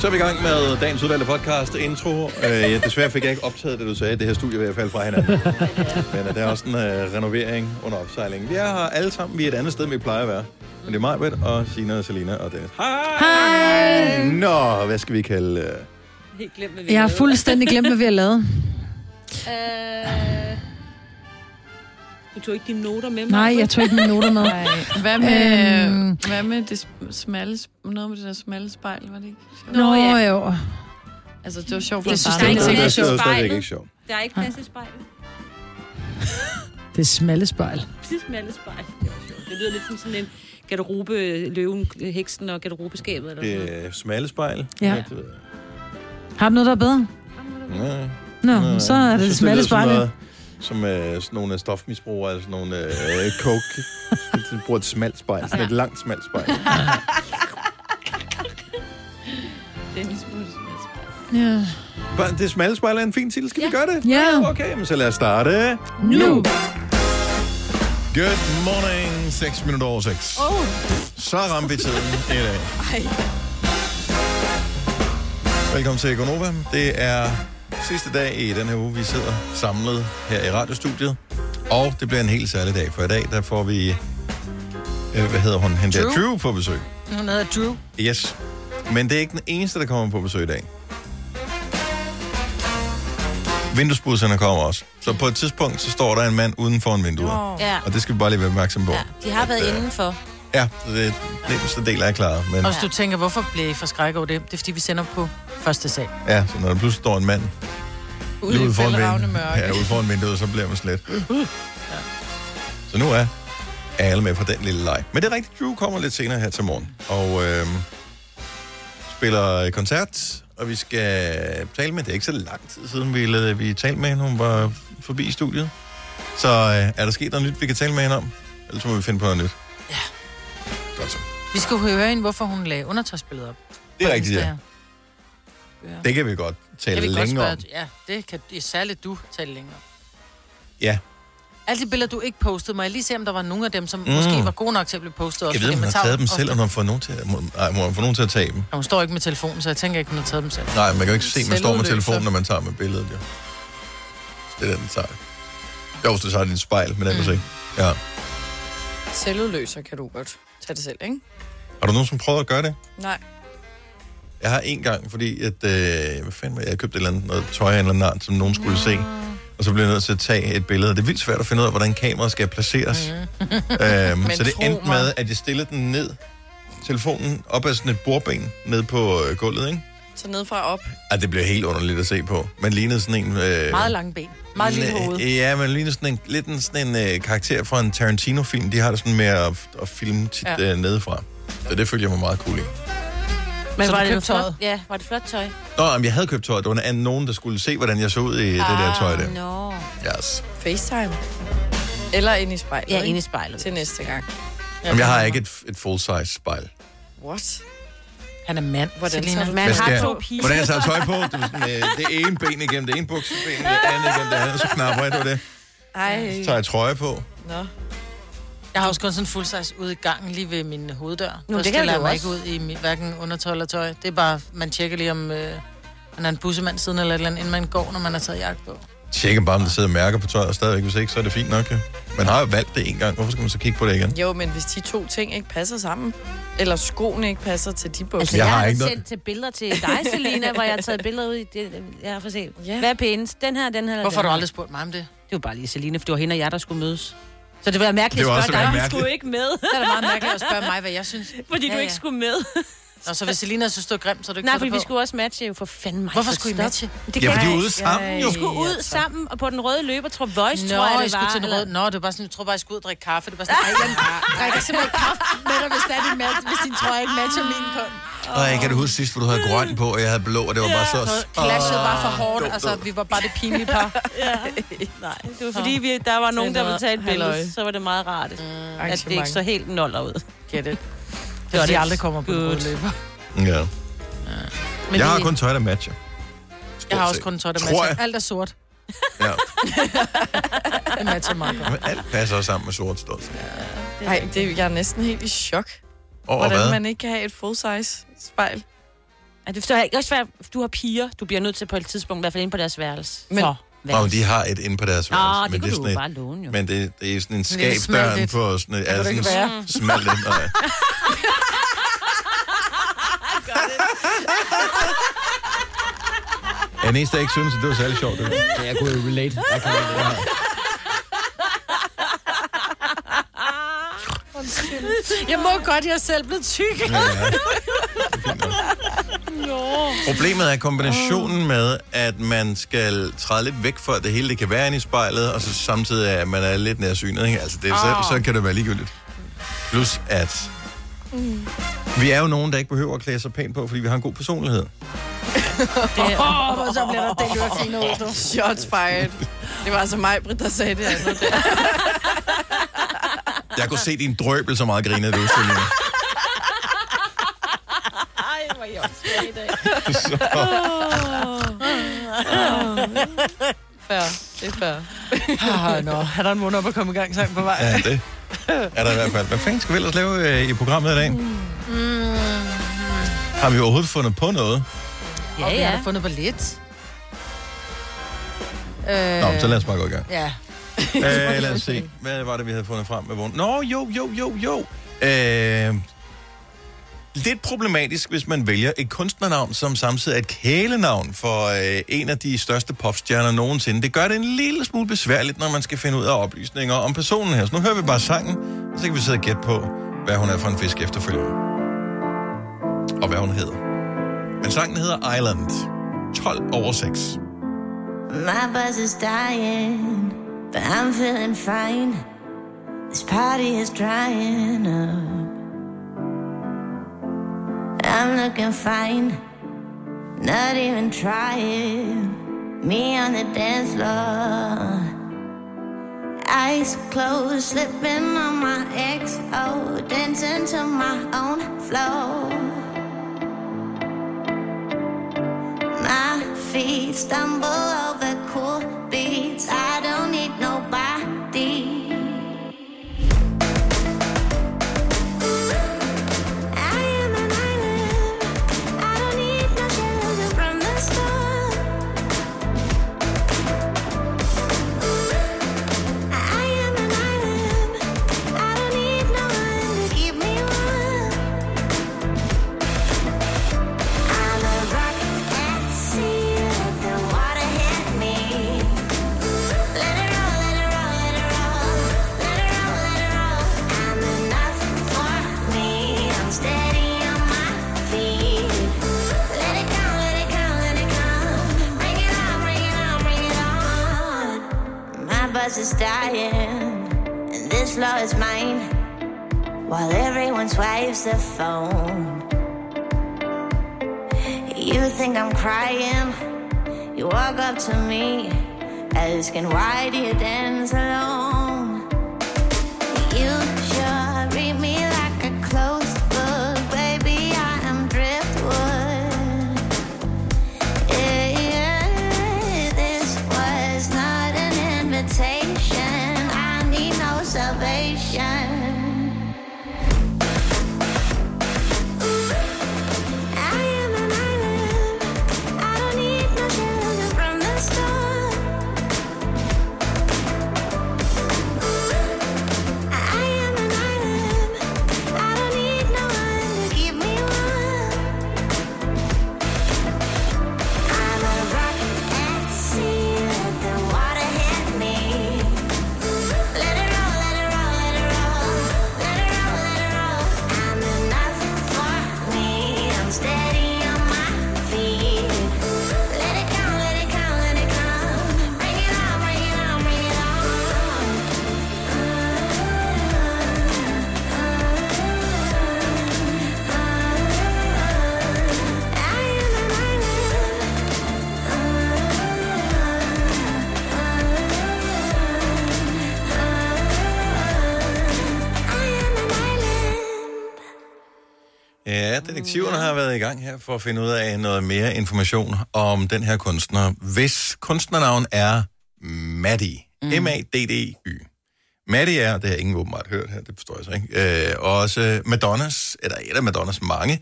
Så er vi i gang med dagens udvalgte podcast intro. Uh, ja, desværre fik jeg ikke optaget det, du sagde. Det her studie vil jeg falde fra hinanden. Men uh, der er også en uh, renovering under opsejling. Vi er her alle sammen. Vi er et andet sted, end vi plejer at være. Men det er mig, Britt, og Sina og Selina og Dennis. Hej! Hej! Nå, hvad skal vi kalde... Uh... Helt glemt, hvad vi Jeg har lavede. fuldstændig glemt, hvad vi har lavet. Øh... Du tog ikke dine noter med mig? Nej, jeg tog ikke mine noter med. Nej. Hvad med, Øhm. hvad med det sm- smalle, noget med det der smalle spejl, var det ikke? sjovt? Nå, Nå, ja. jo. Altså, det var sjovt Det for synes starten. jeg Det ikke er stadigvæk ikke sjovt. Der er ikke plads i spejlet. Det er smalle spejl. Præcis smalle spejl. Det var sjovt. Det lyder lidt som sådan en garderobe, løven, heksen og garderobeskabet. Eller noget. Det er smalle spejl. Ja. det. Har du noget, der er bedre? Nej. Nå, Nej, så er det synes, smalle spejl. Som øh, sådan nogle stofmisbrugere, altså sådan nogle øh, coke. De bruger et smalt spejl, sådan et langt smalt spejl. Dennis burde smalle spejl. Ja. Bare, Det smalle spejl er en fin titel. Skal vi gøre det? Ja. Okay, men så lad os starte. Nu. Good morning. 6 minutter over 6. Oh, Så rammer vi tiden i dag. Velkommen til Gonova. Det er sidste dag i den her uge, vi sidder samlet her i radiostudiet. Og det bliver en helt særlig dag, for i dag der får vi, øh, hvad hedder hun, hende der, Drew. Drew på besøg. Hun hedder Drew. Yes. Men det er ikke den eneste, der kommer på besøg i dag. Vinduesbusserne kommer også. Så på et tidspunkt, så står der en mand uden for en vindue. ja. Og det skal vi bare lige være opmærksom på. ja. De har været At, øh, indenfor. Ja, så det nemmeste del er klar. Men Og hvis du tænker, hvorfor bliver I forskrækket over det? Det er, fordi vi sender på første sag. ja, så når der pludselig står en mand Ude ude foran, fældravne vind, mørke. ja, ude foran vinduet, så bliver man slet. Så nu er alle med på den lille leg. Men det er rigtigt, Drew kommer lidt senere her til morgen. Og øh, spiller koncert, og vi skal tale med, det er ikke så lang tid siden, vi, lavede, vi talte med hende, hun var forbi i studiet. Så øh, er der sket noget nyt, vi kan tale med hende om? Ellers må vi finde på noget nyt. Ja. Godt så. Vi skal høre hende, hvorfor hun lagde undertøjsbilledet op. Det er rigtigt, ja. Det kan vi godt tale vil godt længere spørge, om. ja, det kan det er særligt du tale længere om. Ja, Alle de billeder, du ikke postede, må jeg lige se, om der var nogle af dem, som Mm. måske var gode nok til at blive postet. også, jeg ved, om hun man har tager taget dem ofte- selv, eller om hun har fået nogen til, må, nej, må få nogen til at tage dem. Ja, hun står ikke med telefonen, så jeg tænker ikke, hun har taget dem selv. Nej, man kan jo ikke se, at man står med telefonen, når man tager med billedet, jo. Det er den, den tager. Jo, hvis du tager din spejl, men ellers Mm. ikke. Ja. Selvudløser kan du godt tage det selv, ikke? Har du nogen, som prøvet at gøre det? Nej. Jeg har en gang, fordi at, øh, hvad fanden var det? jeg købte et eller andet noget tøj af en eller anden art, som nogen skulle se. Og så blev jeg nødt til at tage et billede. Det er vildt svært at finde ud af, hvordan kameraet skal placeres. Mm. Øhm, så det endte mig. med, at jeg stillede den ned, telefonen op ad sådan et bordben, ned på øh, gulvet, ikke? Så nedefra op. Ej, det blev helt underligt at se på. Man lignede sådan en... Øh, Meget lange ben. Meget lille hoved. Ja, men ligner sådan en, lidt en, sådan en øh, karakter fra en Tarantino-film. De har det sådan med at, at filme tit ja. Ja. øh, nedefra. Så det følte jeg mig meget cool i. Men Så var det flot? tøjet? Ja, var det flot tøj? Nå, men jeg havde købt tøj. Det var en, nogen, der skulle se, hvordan jeg så ud i ah, det der tøj der. Nå. Yes. FaceTime. Eller ind i spejlet, Ja, ikke? inde i spejlet. Til næste gang. Jamen, jeg har ikke et, et full-size spejl. What? Han er mand, Hvordan Selina. du- Man har to piger. Hvordan tager tøj på? Det, er sådan, øh, det ene ben igennem det ene bukseben, det andet igennem det andet, så knapper jeg det. Ej. Så tager jeg trøje på. Nå. Jeg har også kun sådan en full size ude i gangen lige ved min hoveddør. Der det kan jeg mig også. ikke ud i mit, hverken undertøj eller tøj. Det er bare, man tjekker lige om, øh, man er en bussemand siden eller et eller andet, inden man går, når man har taget jagt på. Tjekker bare, om der sidder mærker på tøjet stadigvæk. Hvis ikke, så er det fint nok. Ja. Man har jo valgt det en gang. Hvorfor skal man så kigge på det igen? Jo, men hvis de to ting ikke passer sammen, eller skoene ikke passer til de bukser, Altså, Jeg jeg, har jeg har ikke noget- sendt til billeder til dig, Selina, hvor jeg har taget billeder ud i det. Jeg har fået set. Ja. Hvad er pænest? Den her, den her Hvorfor har den du her? aldrig spurgt mig om det? Det var bare lige Selina, for det var hende og jeg, der skulle mødes. Så det var mærkeligt Det var at spørge dig, være du skulle ikke med. Det er da meget mærkeligt at spørge mig, hvad jeg synes. Fordi Ja, du ikke ja. skulle med. Og så hvis Selina synes, det er grimt, så er du ikke Nej, det vi på. skulle også matche jo for fanden mig. Hvorfor for skulle I matche? Det Ja, kan fordi jeg ude sammen jo. Vi skulle ud sammen og på den røde løber, tror Voice, Nå, tror jeg, det skulle var. til den røde. Nå, det var bare sådan, jeg tror bare, jeg skulle ud og drikke kaffe. Det var sådan, ej, jeg drikker simpelthen kaffe med dig, hvis, det er din mat, hvis din trøje ikke matcher min kun. Og jeg kan du huske sidst, hvor du havde grøn på, og jeg havde blå, og det var bare så... Clashede bare for hårdt. Altså, vi var bare det pinlige par. Ja. Nej, det var fordi, vi, der var nogen, der ville tage et billede, så var det meget rart, at det ikke så helt noller ud. Get it. Det er fordi, det. jeg aldrig kommer på Good. løber. Ja. Men Jeg har det- kun tøj, der matcher. Jeg har også kun tøj, der matcher. Alt er sort. Ja. Det matcher meget godt. Men alt passer også sammen med sort stål. Ej, det, jeg er næsten helt i chok. Over Hvordan hvad? man ikke kan have et full-size spejl. Ej, det forstår jeg ikke. Også svært, du har piger. Du bliver nødt til på et tidspunkt, i hvert fald inde på deres værelse. Men- Så, Og de har et inde på deres Nå, værelse. det men kunne er du et- bare låne, jo. Men det, det er sådan en Det smalt på sådan det ikke sådan være. smalt lidt. Nej. Er den eneste, jeg ikke synes, at det var særlig sjovt. Det. Så jeg kunne jo relate. Jeg kan relate. Jeg må godt, jeg er selv blevet tyk. Ja, ja. Problemet er kombinationen med, at man skal træde lidt væk for, at det hele det kan være inde i spejlet, og så samtidig at man er lidt nærsynet. Ikke? Altså det, så, så kan det være ligegyldigt. Plus at vi er jo nogen, der ikke behøver at klæde sig pænt på, fordi vi har en god personlighed. Og så bliver der delt ud fine ud, du. Shots fired. Det var altså mig, Britt, der sagde det andet der. Jeg kunne se din drøbel så meget grine, du, Selina. Ej, hvor jeg også i dag. Så. Det er fair. Ah, nå, er der en måned op at komme i gang sang på vej? ja, det er der i hvert fald. Hvad fanden skal vi ellers lave øh, i programmet i dag? Har vi overhovedet fundet på noget? Ja, Og vi har ja. da fundet ballet. Øh, Nå, så lad os bare gå i gang. Ja. Øh, lad os se. Hvad var det, vi havde fundet frem med vognen? Nå, jo, jo, jo, jo. Øh, lidt problematisk, hvis man vælger et kunstnernavn, som samtidig er et kælenavn for øh, en af de største popstjerner nogensinde. Det gør det en lille smule besværligt, når man skal finde ud af oplysninger om personen her. Så nu hører vi bare sangen, og så kan vi sidde og gætte på, hvad hun er for en fisk efterfølgende. Og hvad hun hedder. Men sangen hedder Island. 12 over 6. My buzz is dying, but I'm feeling fine. This party is drying up. I'm looking fine, not even trying. Me on the dance floor. Eyes closed, slipping on my XO, oh, dancing to my own flow. My feet stumble over cool beats. I Is dying, and this floor is mine. While everyone swipes their phone. You think I'm crying? You walk up to me, asking why do you dance alone? Været i gang her for at finde ud af noget mere information om den her kunstner. Hvis kunstnernavn er Maddie, mm. M-A-D-D-Y. Maddie er, det har ingen åbenbart hørt her, det forstår jeg så ikke, øh, også Madonnas, eller et af Madonnas mange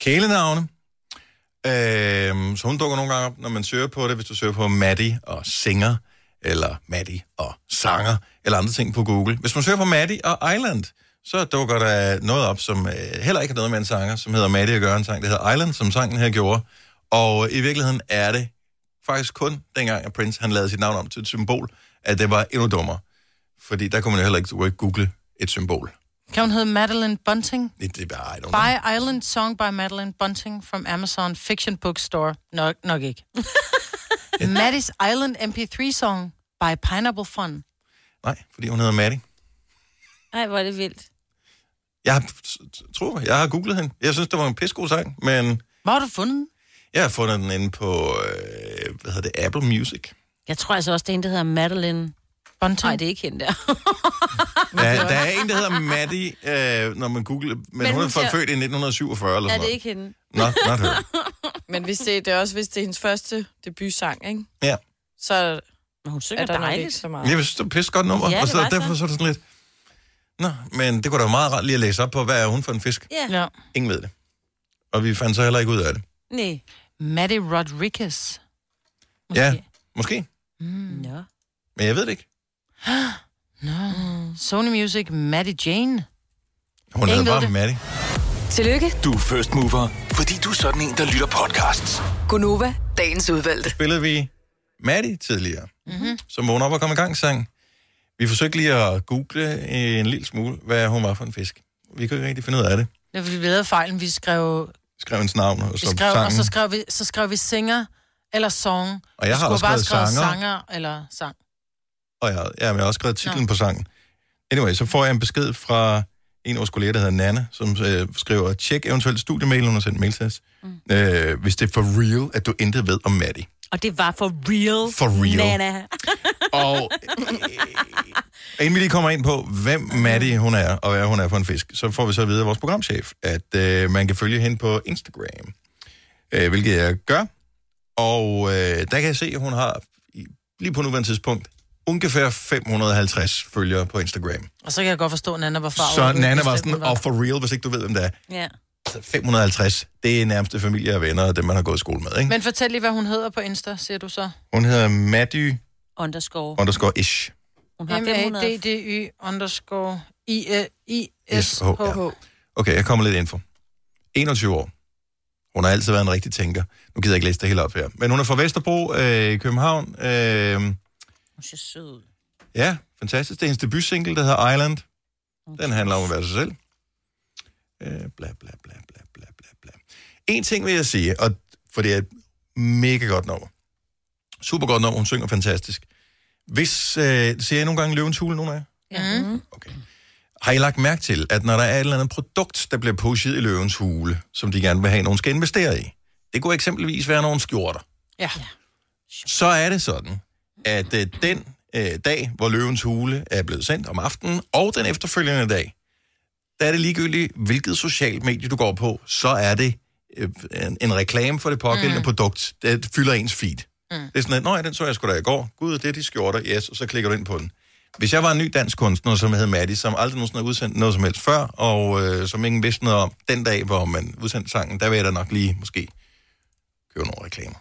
kælenavne. Øh, så hun dukker nogle gange op, når man søger på det, hvis du søger på Maddie og singer, eller Maddie og sanger, eller andre ting på Google. Hvis man søger på Maddie og Island, så dukker der noget op, som øh, heller ikke har noget med en sanger, som hedder Maddie og gør en sang, det hedder Island, som sangen her gjorde. Og i virkeligheden er det faktisk kun dengang, at Prince han lavede sit navn om til et symbol, at det var endnu dummere. Fordi der kunne man jo heller ikke, google et symbol. Kan hun hedde Madeline Bunting? Det, det er bare, I don't know. By Island Song by Madeline Bunting from Amazon Fiction Bookstore. Nok, nok ikke. Maddie's Island MP3 Song by Pineapple Fun. Nej, fordi hun hedder Maddie. Ej, hvor er det vildt. Jeg tror, jeg har googlet hende. Jeg synes, det var en pissegod sang, men Hvor har du fundet den? jeg har fundet den inde på, øh, hvad hedder det, Apple Music. Jeg tror altså også, det er en, der hedder Madeline. Bunting? Nej, det er ikke hende der. Der, der er en, der hedder Maddie, øh, når man googler, men, men hun er født i 1947 eller er sådan det noget. ikke hende? Not, not her. Men hvis det, det er også, hvis det er hendes første debutsang, ikke? Ja. så Men hun synger er der nok ikke dejligt. så meget. Jeg synes, det er et pisse godt nummer, Ja, det og så. derfor så er det sådan lidt... Nå, men det kunne da være meget rart lige at læse op på, hvad er hun for en fisk? Ja. Ja. Ingen ved det. Og vi fandt så heller ikke ud af det. Nej. Maddie Rodriguez. Ja, måske. Nå. Men jeg ved det ikke. No. Sony Music, Maddie Jane. Hun Ingen hedder ved bare det. Maddie. Tillykke, Du er first mover, fordi du er sådan en, der lytter podcasts. Gunova, dagens udvalgte. Spillede vi Maddie tidligere, Mhm. mm-hmm. som vågnede op og kom i gang sang. Vi forsøgte lige at google en lille smule, hvad hun var for en fisk. Vi kunne ikke rigtig finde ud af det. Det var fordi, vi lavede fejlen. Vi skrev, Skrev hendes navn og vi så skrev, og sangen. så skrev, vi, så skrev vi singer eller song. Og jeg Vi har også bare skrevet sanger. sanger eller sang. Og jeg, ja, men jeg har også skrevet titlen Nå. på sangen. Anyway, så får jeg en besked fra en af vores kolleger, der hedder Nana, som øh, skriver, tjek eventuelt studiemail, hun har sendt mail til os, mm. øh, hvis det er for real, at du intet ved om Maddie. Og det var for real. For real. Nana. Og inden vi lige kommer ind på, hvem Maddie hun er, og hvad hun er for en fisk, så får vi så at vide af vores programchef, at øh, man kan følge hende på Instagram, øh, hvilket jeg gør. Og øh, der kan jeg se, at hun har lige på nuværende tidspunkt ungefær 550 følgere på Instagram. Og så kan jeg godt forstå, at Nana var far. Så Nana var sådan, og for real, hvis ikke du ved, hvem det er. Ja. Altså, 550, det er nærmeste familie og venner, og dem man har gået i skole med, ikke? Men fortæl lige, hvad hun hedder på Insta, siger du så. Hun hedder Maddie Underscore. underscore ish. Hun har 500. M-A-D-D-Y underscore I-S-H. S-H, Okay, jeg kommer lidt info. 21 år. Hun har altid været en rigtig tænker. Nu gider jeg ikke læse det hele op her. Men hun er fra Vesterbro øh, i København. Øh, Hun ser sød ud. ja, fantastisk. Det er hendes debutsingle, der hedder Island. Den handler om at være sig selv. Øh, bla, bla, bla, bla, bla, bla, bla. En ting vil jeg sige, og for det er et mega godt nummer. Super godt nummer, hun synger fantastisk. Hvis, øh, ser jeg nogle gange Løvens Hule, nogen af jer? Ja. Mm. Okay. Har I lagt mærke til, at når der er et eller andet produkt, der bliver pushet i løvens hule, som de gerne vil have, at nogen skal investere i, det kunne eksempelvis være nogle skjorter, Ja. så er det sådan, at øh, den øh, dag, hvor løvens hule er blevet sendt om aftenen, og den efterfølgende dag, der er det ligegyldigt, hvilket socialt medie du går på, så er det øh, en, en reklame for det pågældende mm. produkt, det fylder ens feed. Mm. Det er sådan, at, nå ja, den så jeg sgu da i går. Gud, det er de skjorter, yes, og så klikker du ind på den. Hvis jeg var en ny dansk kunstner, som hed Maddie, som aldrig nogensinde har udsendt noget som helst før, og øh, som ingen vidste noget om, den dag, hvor man udsendte sangen, der vil jeg da nok lige måske købe nogle reklamer.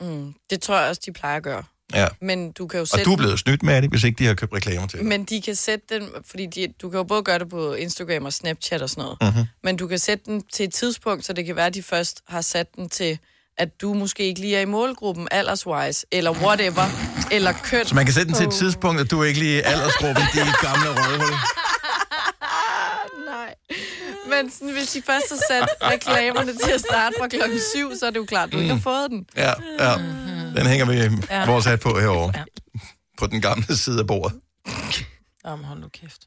Mm, det tror jeg også, de plejer at gøre. Ja. Men du kan jo Og sætte... du er blevet snydt, Maddie, hvis ikke de har købt reklamer til dig. Men de kan sætte den, fordi de, du kan jo både gøre det på Instagram og Snapchat og sådan noget, Mhm. men du kan sætte den til et tidspunkt, så det kan være, at de først har sat den til, at du måske ikke lige er i målgruppen alderswise, eller whatever, eller køn. Så man kan sætte den til et tidspunkt, at du ikke lige er i aldersgruppen, de gamle røvhul. Nej. Men sådan, hvis de først har sat reklamerne til at starte fra klokken 7, så er det jo klart, du ikke har fået den. Ja, ja. Den hænger vi Ja. vores hat på herovre. Ja. På den gamle side af bordet. Jamen, hold nu kæft.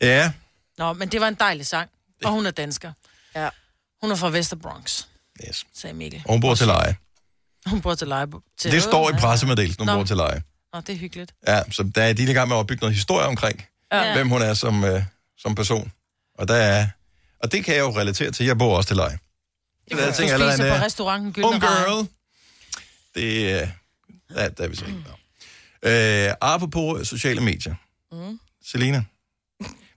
Ja, Nå, men det var en dejlig sang. Og hun er dansker. Ja. Hun er fra Vesterbronx, yes. sagde Mikkel. Og hun bor til leje. Hun bor til leje. Til Det står i pressemeddelelsen, hun Nå. bor til leje. Nå, det er hyggeligt. Ja, så der er de i gang med at opbygge noget historie omkring, Ja. hvem hun er som, øh, som person. Og der er, og det kan jeg jo relatere til. Jeg bor også til leje. Så der Du tænker jeg spiser allerede, på restauranten ung Gyldne Rej. girl. Det er, ja, der er vi så ikke. Nå. Øh, apropos sociale medier. Mm. Selina,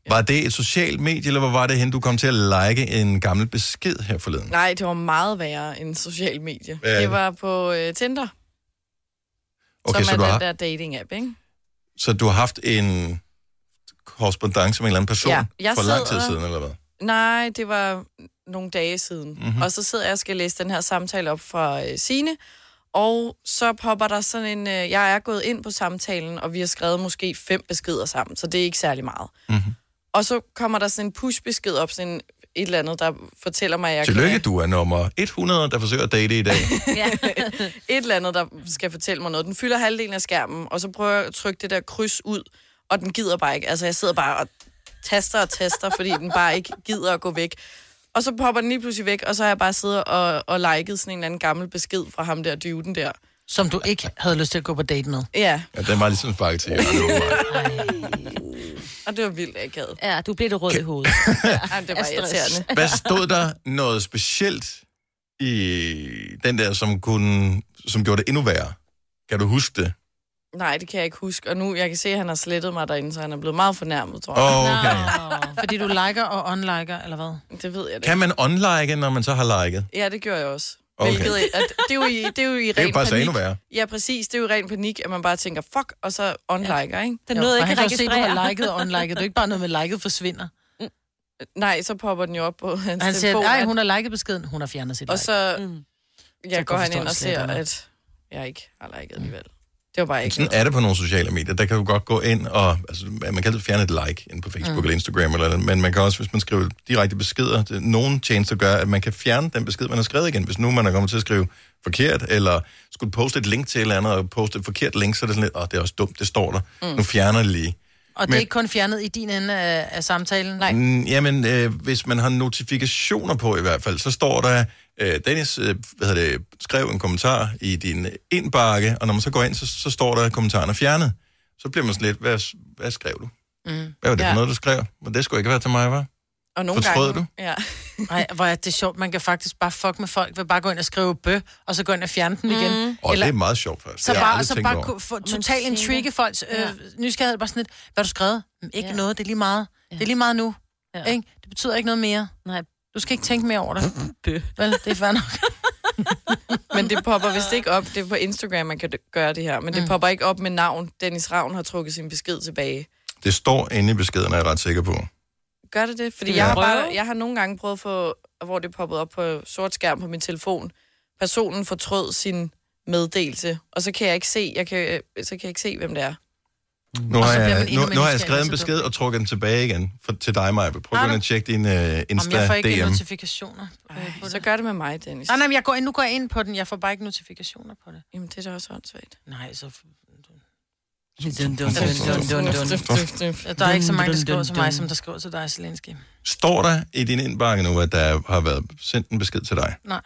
Var det et socialt medie, eller hvor var det hen, du kom til at like en gammel besked her forleden? Nej, det var meget værre end social medie. Hvad Det var på øh, Tinder, Okay, så som du, er har, den der dating-app, ikke? så du har haft en korrespondence med en eller anden person Ja, jeg for lang tid siden, eller hvad? Nej, det var nogle dage siden. Mhm. Mm-hmm. Og så sidder jeg og skal læse den her samtale op fra øh, Sine, og så popper der sådan en... Øh, jeg er gået ind på samtalen, og vi har skrevet måske fem beskeder sammen, så det er ikke særlig meget. Mhm. Og så kommer der sådan en push-besked op, sådan en, et eller andet, der fortæller mig, at jeg Tillykke, kan... du er nummer 100, der forsøger at date i dag. Et eller andet, der skal fortælle mig noget. Den fylder halvdelen af skærmen, og så prøver jeg at trykke det der kryds ud, og den gider bare ikke. Altså, jeg sidder bare og taster og taster, fordi den bare ikke gider at gå væk. Og så popper den lige pludselig væk, og så har jeg bare siddet og, og liket sådan en eller anden gammel besked fra ham der dyvden der. Som du ikke havde lyst til at gå på date med. Ja, Ja, den var ligesom faktisk til og det var vildt akavet. Ja, du blev det rød i hovedet. Ej, det var irriterende. Hvad stod der noget specielt i den der, som, kunne, som gjorde det endnu værre? Kan du huske det? Nej, det kan jeg ikke huske. Og nu, jeg kan se, at han har slettet mig derinde, så han er blevet meget fornærmet, tror jeg. Oh, okay. Fordi du liker og unliker, eller hvad? Det ved jeg det. Kan man unlike, når man så har liket? Ja, det gør jeg også. Okay. Hvilket, at, det, er jo i, det er jo i Det er jo ren bare panik. endnu værre. Ja, præcis. Det er jo ren panik, at man bare tænker, fuck, og så unliker, ikke? Den nåede ikke han at kan jo se, at du registrere. har liket og unliket. Det er ikke bare noget med, liket forsvinder. Nej, så popper den jo op på hans Og han siger, nej, at- hun har liket beskeden. Hun har fjernet sit Og like. så Mm. jeg Så går kan han ind og ser, at jeg ikke har liket alligevel. Det var bare ikke Sådan noget. er det på nogle sociale medier. Der kan du godt gå ind og... Altså, man kan altid fjerne et like ind på Facebook mm. eller Instagram, eller, men man kan også, hvis man skriver direkte beskeder, det, nogle tjenester gør, at man kan fjerne den besked, man har skrevet igen. Hvis nu man er kommet til at skrive forkert, eller skulle poste et link til et eller andet, og poste et forkert link, så er det sådan lidt, åh, det er også dumt, det står der. Mm. Nu fjerner det lige. Og det Men- er ikke kun fjernet i din ende af, af samtalen? Nej. Mm, jamen, øh, hvis man har notifikationer på i hvert fald, så står der, øh, Dennis øh, hvad hedder det, skrev en kommentar i din indbakke, og når man så går ind, så, så står der, at kommentaren er fjernet. Så bliver man sådan lidt, hvad, hvad skrev du? Mm. Hvad var det ja. Ja. for noget, du skrev? Men det skulle ikke være til mig, var? Og nogle Fortrød gange, Ja. Nej, hvor er det sjovt. Man kan faktisk bare fuck med folk ved bare gå ind og skrive bø, og så gå ind og fjerne den igen. Mm. Og det er meget sjovt faktisk. Så bare, så bare over. kunne få Man total tænker- intrigue folks øh, Ja. nysgerrighed. Bare sådan lidt, hvad har du skrevet? "Mm, Ikke Ja. noget, det er lige meget. Det er lige meget nu. Ja. Ikke? Det betyder ikke noget mere. Nej. Du skal ikke tænke mere over det. Bø. Vel, det er fair nok. Men det popper vist ikke op. Det er på Instagram, man kan gøre det her. Men det popper ikke op med navn. Dennis Ravn har trukket sin besked tilbage. Det står inde i beskeden, er jeg ret sikker på. Gør det det? Fordi vi jeg har, bare, jeg har nogle gange prøvet at få, hvor det er poppet op på sort skærm på min telefon. Personen fortrød sin meddelelse, og så kan jeg ikke se, jeg kan, så kan jeg ikke se, hvem det er. Nu Og har, jeg, nu, nu har jeg skrevet en besked og trukket den tilbage igen for, til dig, Maja. Prøv at tjekke din uh, Om jeg Insta får ikke DM. notifikationer på, Ej, på så gør det med mig, Dennis. Nej, nej, jeg går ind, nu går jeg ind på den. Jeg får bare ikke notifikationer på det. Jamen, det er da også åndssvagt. Nej, så... Der er ikke så mange, der skriver til mig, som der skriver til dig, Zelensky. Står der i din indbakke nu, at der har været sendt en besked til dig? Nej.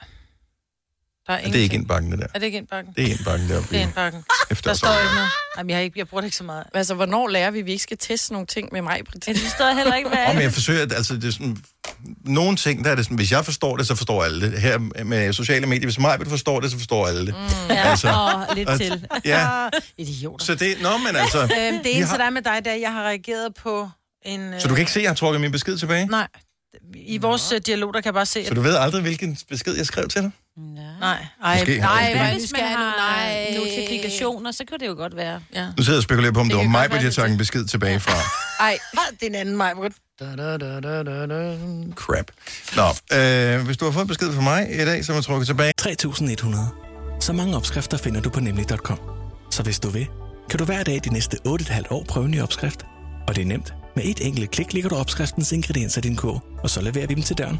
Der er, Er det ikke ingenting. indbakken, det der? Er det ikke indbakken? Det er indbakken deroppe. Det er indbakken. Efter Der står ikke noget. Jamen, jeg, har ikke, jeg bruger det ikke så meget. Altså, hvornår lærer vi, at vi ikke skal teste nogle ting med mig? Ja, det står heller ikke, hvad Om jeg forsøger, at- altså det er sådan, nogle ting, der er det sådan, hvis jeg forstår det, så forstår alle det. Her med sociale medier, hvis mig forstår det, så forstår alle det. Mm. Ja, Altså, og lidt og- til. Ja, Idioter. så det, nå, men altså, Øhm, det eneste, har- der er med dig, det er, at jeg har reageret på en... Øh... så du kan ikke se, at jeg har trukket min besked tilbage? Nej. I vores øh, dialog, der kan jeg bare se, at... Så du ved aldrig, hvilken besked jeg skrev til dig? Nej. Ej, Måske har nej, jeg hvis man har Nej. notifikationer, så kan det jo godt være. Ja. Nu sidder jeg og spekulerer på, om det, Det var mig, jeg det tager er en besked tilbage fra. Ej, Det er en anden mig. Da, da, da, da, da, da. Crap. Nå, øh, hvis du har fået en besked fra mig i dag, så må jeg trykke tilbage. 3100. Så mange opskrifter finder du på nemlig.com. Så hvis du vil, kan du hver dag de næste 8,5 år prøve en ny opskrift. Og det er nemt. Med et enkelt klik ligger du opskriftens ingredienser i din kog, og så leverer vi dem til døren.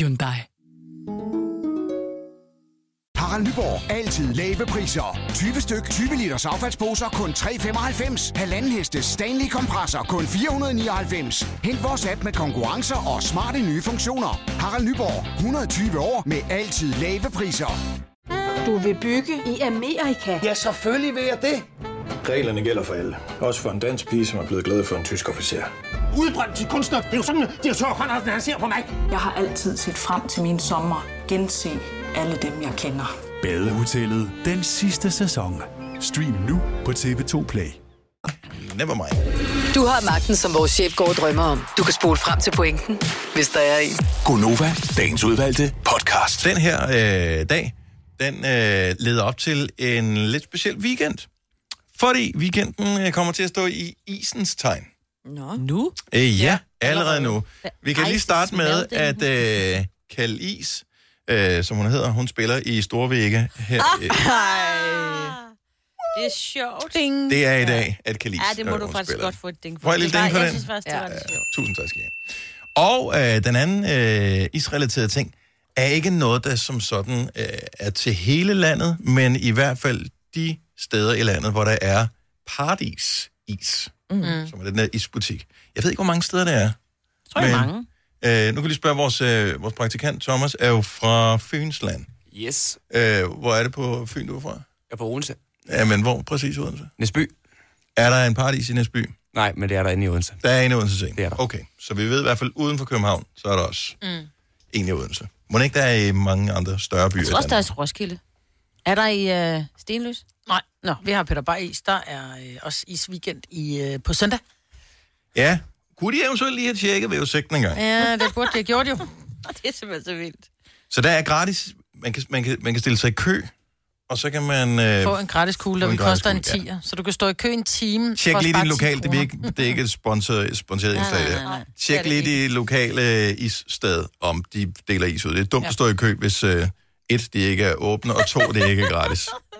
Hyundai. Harald Nyborg. Altid lave priser. 20 styk, 20 liters affaldsposer kun 3,95. Halvanden heste Stanley kompresser kun 499. Hent vores app med konkurrencer og smarte nye funktioner. Harald Nyborg. 120 år med altid lave priser. Du vil bygge i Amerika? Ja, selvfølgelig vil jeg det. Reglerne gælder for alle. Også for en dansk pige, som er blevet glad for en tysk officer. Udbrændt til kunstner. Det er jo sådan, har tørt, han ser på mig. Jeg har altid set frem til min sommer. Gense alle dem, jeg kender. Badehotellet den sidste sæson. Stream nu på TV2 Play. Never mind. Du har magten, som vores chef går og drømmer om. Du kan spole frem til pointen, hvis der er en. Gonova, dagens udvalgte podcast. Den her øh, dag, den øh, leder op til en lidt speciel weekend. Fordi weekenden øh, kommer til at stå i isens tegn. Nå. Nu? Øh, ja, allerede nu. Vi kan lige starte med, at øh, Kald Is, øh, som hun hedder, hun spiller i Storvægge her. Ah. Øh, Det er sjovt. Ding. det er i dag, at Kald Is, Ja, det må øh, du faktisk spiller. godt få et ding for. Får jeg Det lille ding på jeg den? synes faktisk, det var lidt sjovt. Tusind tak skal I have. Og øh, den anden øh, isrelaterede ting er ikke noget, der som sådan øh, er til hele landet, men i hvert fald de steder i landet, hvor der er paradis is, Mm. som er den der isbutik. Jeg ved ikke, hvor mange steder der er. Jeg tror, det er mange. Øh, nu kan vi lige spørge vores, øh, vores praktikant, Thomas, er jo fra Fynsland. Yes. Øh, hvor er det på Fyn, du er fra? Jeg er på Odense. Ja, men hvor præcis Odense? Næsby. Er der en paradis i Næsby? Nej, men det er der inde i Odense. Der er en i Odense ting. Det er der. Okay, så vi ved i hvert fald, uden for København, så er der også Mm. en i Odense. Må ikke der er i mange andre større byer? Jeg tror også, der er i Roskilde. Er der i øh, Stenløs? Nej, Nå, vi har Peter Bay Is. Der er øh, også isweekend i, øh, på søndag. Ja, kunne de eventuelt lige have tjekket ved udsigten en gang? Ja, det burde de have gjort jo. Det er simpelthen så vildt. Så der er gratis, man kan, man kan, man kan stille sig i kø, og så kan man... Øh, Få en gratis kugle, der vil koste en kugle, 10'er. Så du kan stå i kø en time. Tjek for at lige 10 lokale, det er, ikke, det er ikke et sponsor, sponsoreret Nej, indslag. nej. Tjek lige de lokale issted, om de deler is ud. Det er dumt Ja. at stå i kø, hvis øh, et, det ikke er åbne, og to, det ikke er gratis.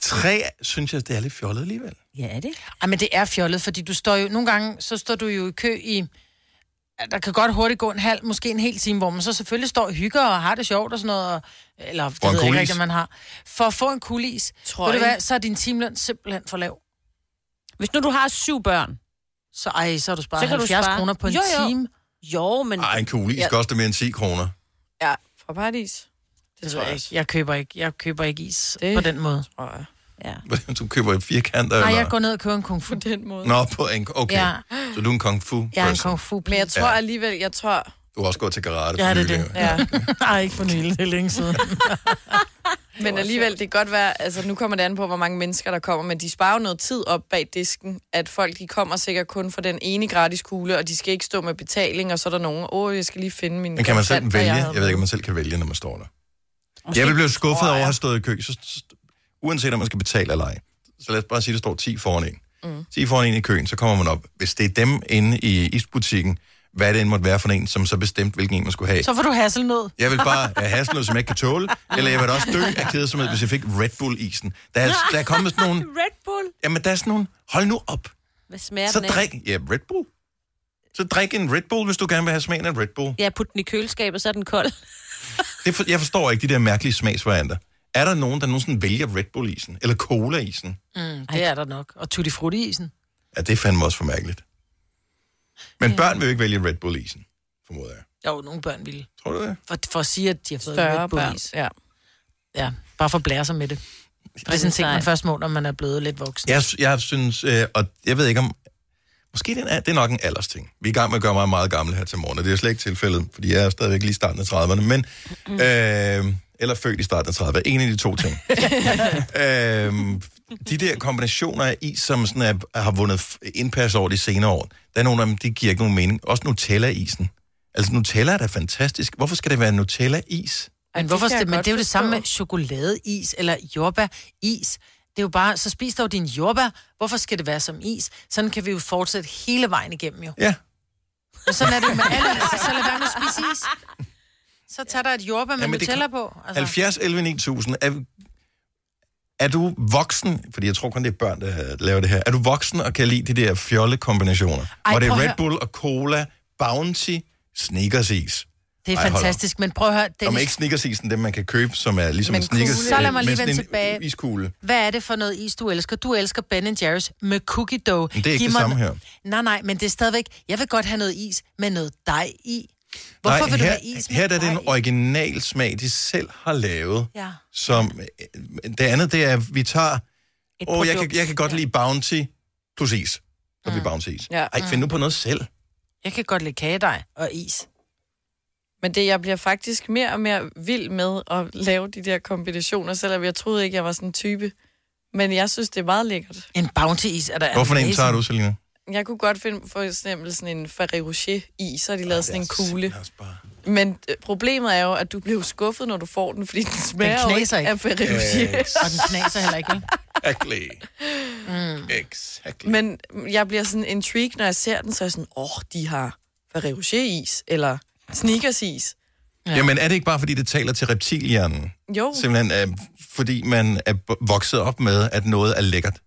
Tre, synes jeg, det er lidt fjollet alligevel. Ja, er det? Ej, men det er fjollet, fordi du står jo... Nogle gange, så står du jo i kø i... Der kan godt hurtigt gå en halv, måske en hel time, hvor man så selvfølgelig står og hygger og har det sjovt og sådan noget. og- Eller det ved jeg ikke kulis. rigtigt, man har. For at få en kulis, Tror du hvad, så er din timeløn simpelthen for lav. Hvis nu du har syv børn, Så ej, så har du sparet så kan 70 du spare... kroner på en jo, jo. time. Jo, men... Ej, en kugle is Ja. koster mere end 10 kroner. Ja, fra Paradis. Det tror jeg ikke. Jeg køber ikke, jeg køber ikke is Det på den måde. tror jeg. Ja. Du køber et firkanter, Nej, eller? jeg går ned og køber en kung fu. På den måde. Nå, på en... Okay, Ja. så du er en kung fu Jeg er en kung fu Men jeg tror Ja. alligevel, jeg tror... Du har også gået til karate. Ja, for det er nylig. det. Ja. Ej, ikke for nylig, det er længe siden. Men alligevel, det kan godt være, altså nu kommer det an på, hvor mange mennesker der kommer, men de sparer jo noget tid op bag disken, at folk de kommer sikkert kun for den ene gratis kugle, og de skal ikke stå med betaling, og så er der nogen, åh, jeg skal lige finde min Men kan man selv vælge? jeg Jeg, ved ikke, om med." man selv kan vælge, når man står der. Måske- Jeg vil blive skuffet over at have stået i kø, så, så, uanset om man skal betale eller ej. Så lad os bare sige, at der står 10 foran en. Mm. 10 foran en i køen, så kommer man op. Hvis det er dem inde i isbutikken, hvad det end måtte være for en, som så bestemt, hvilken en man skulle have. Så får du hasselnød. Jeg vil bare have hasselnød, som jeg ikke kan tåle, eller jeg vil også dø af kedsomhed, hvis jeg fik Red Bull-isen. Der er, der er kommet sådan nogle... Red Bull? Jamen, der er sådan nogle... Hold nu op. Hvad smager Så den af? drik... Ja, Red Bull. Så drik en Red Bull, hvis du gerne vil have smagen af Red Bull. Ja, put den i køleskabet, så er den kold. Det for, jeg forstår ikke de der mærkelige smagsvarianter. Er der nogen, der nogensinde vælger Red Bull-isen? Eller Cola-isen? Mm, det er der nok. Og tutti frutti-isen. Ja, det er fandme også for mærkeligt. Men børn vil jo ikke vælge Red Bull-isen, formoder jeg. Jo, nogle børn ville. Tror du det? For, for at sige, at de har fået Større Red Bull børn, is. ja. Ja, bare for at blære sig med det. Det er sådan en ting, man først må, når man er blevet lidt voksen. Jeg, jeg synes, øh, og jeg ved ikke om... Måske det er, det er nok en aldersting. Vi er i gang med at gøre mig meget gammel her til morgen, og det er slet ikke tilfældet, fordi jeg er stadigvæk lige i starten af 30'erne, men... Øh, eller født i starten af 30'erne. En af de to ting. øh, de der kombinationer af is, som sådan er, har vundet indpas over de senere år, der er nogle af dem, det giver ikke nogen mening. Også Nutella-isen. Altså, Nutella er da fantastisk. Hvorfor skal det være Nutella-is? Men, hvorfor det, men det er jo det samme med chokoladeis eller jordbæris. Det er jo bare, så spis dog din jordbær. Hvorfor skal det være som is? Sådan kan vi jo fortsætte hele vejen igennem jo. Ja. Og sådan er det med alle. Altså, så lad være med at spise is. Så tag der et jordbær med det Nutella kan- på. Altså. 70, 11, 9000. Er, er du voksen, fordi jeg tror kun det er børn, der laver det her, er du voksen og kan lide de der fjolle kombinationer? Ej, hvor det er Red. Bull og Cola, Bounty, Snickers is. Det er Ej, hold op. fantastisk, men prøv at høre, Om Dennis, ikke snickersisen, dem man kan købe, som er ligesom Men en snickers. kugle. Så lad mig lige vende en tilbage. Iskugle. hvad er det for noget is, du elsker? Du elsker Ben Jerry's med cookie dough. Men det er ikke Giv det samme her. Nej, nej, men det er stadigvæk, jeg vil godt have noget is med noget dej i. Hvorfor Nej, vil du her, have is med her er det en original smag, de selv har lavet. Ja. Som, øh, det andet, det er, at vi tager... Åh, jeg, kan, jeg kan godt lide Bounty plus is. Så Mm. bliver Bounty is. Ja. Ej, find nu på noget selv. Jeg kan godt lide kagedej og is. Men det, jeg bliver faktisk mere og mere vild med at lave de der kombinationer, selvom jeg troede ikke, jeg var sådan en type. Men jeg synes, det er meget lækkert. En bounty-is er der Hvorfor en tager du, Selina? Jeg kunne godt finde for eksempel sådan en Ferrero Rocher-is, så har de lavet sådan en kugle. Men øh, problemet er jo, at du bliver skuffet, når du får den, fordi den smager knaser ikke. af Ferrero Rocher. Og den knaser heller ikke, vel? Exactly. Mm. Exactly. Men jeg bliver sådan intrigued, når jeg ser den, så er jeg sådan, åh, oh, de har Ferrero Rocher-is, eller Snickers-is. Ja. Jamen, er det ikke bare, fordi det taler til reptilhjernen? Jo. Simpelthen, øh, fordi man er vokset op med, at noget er lækkert.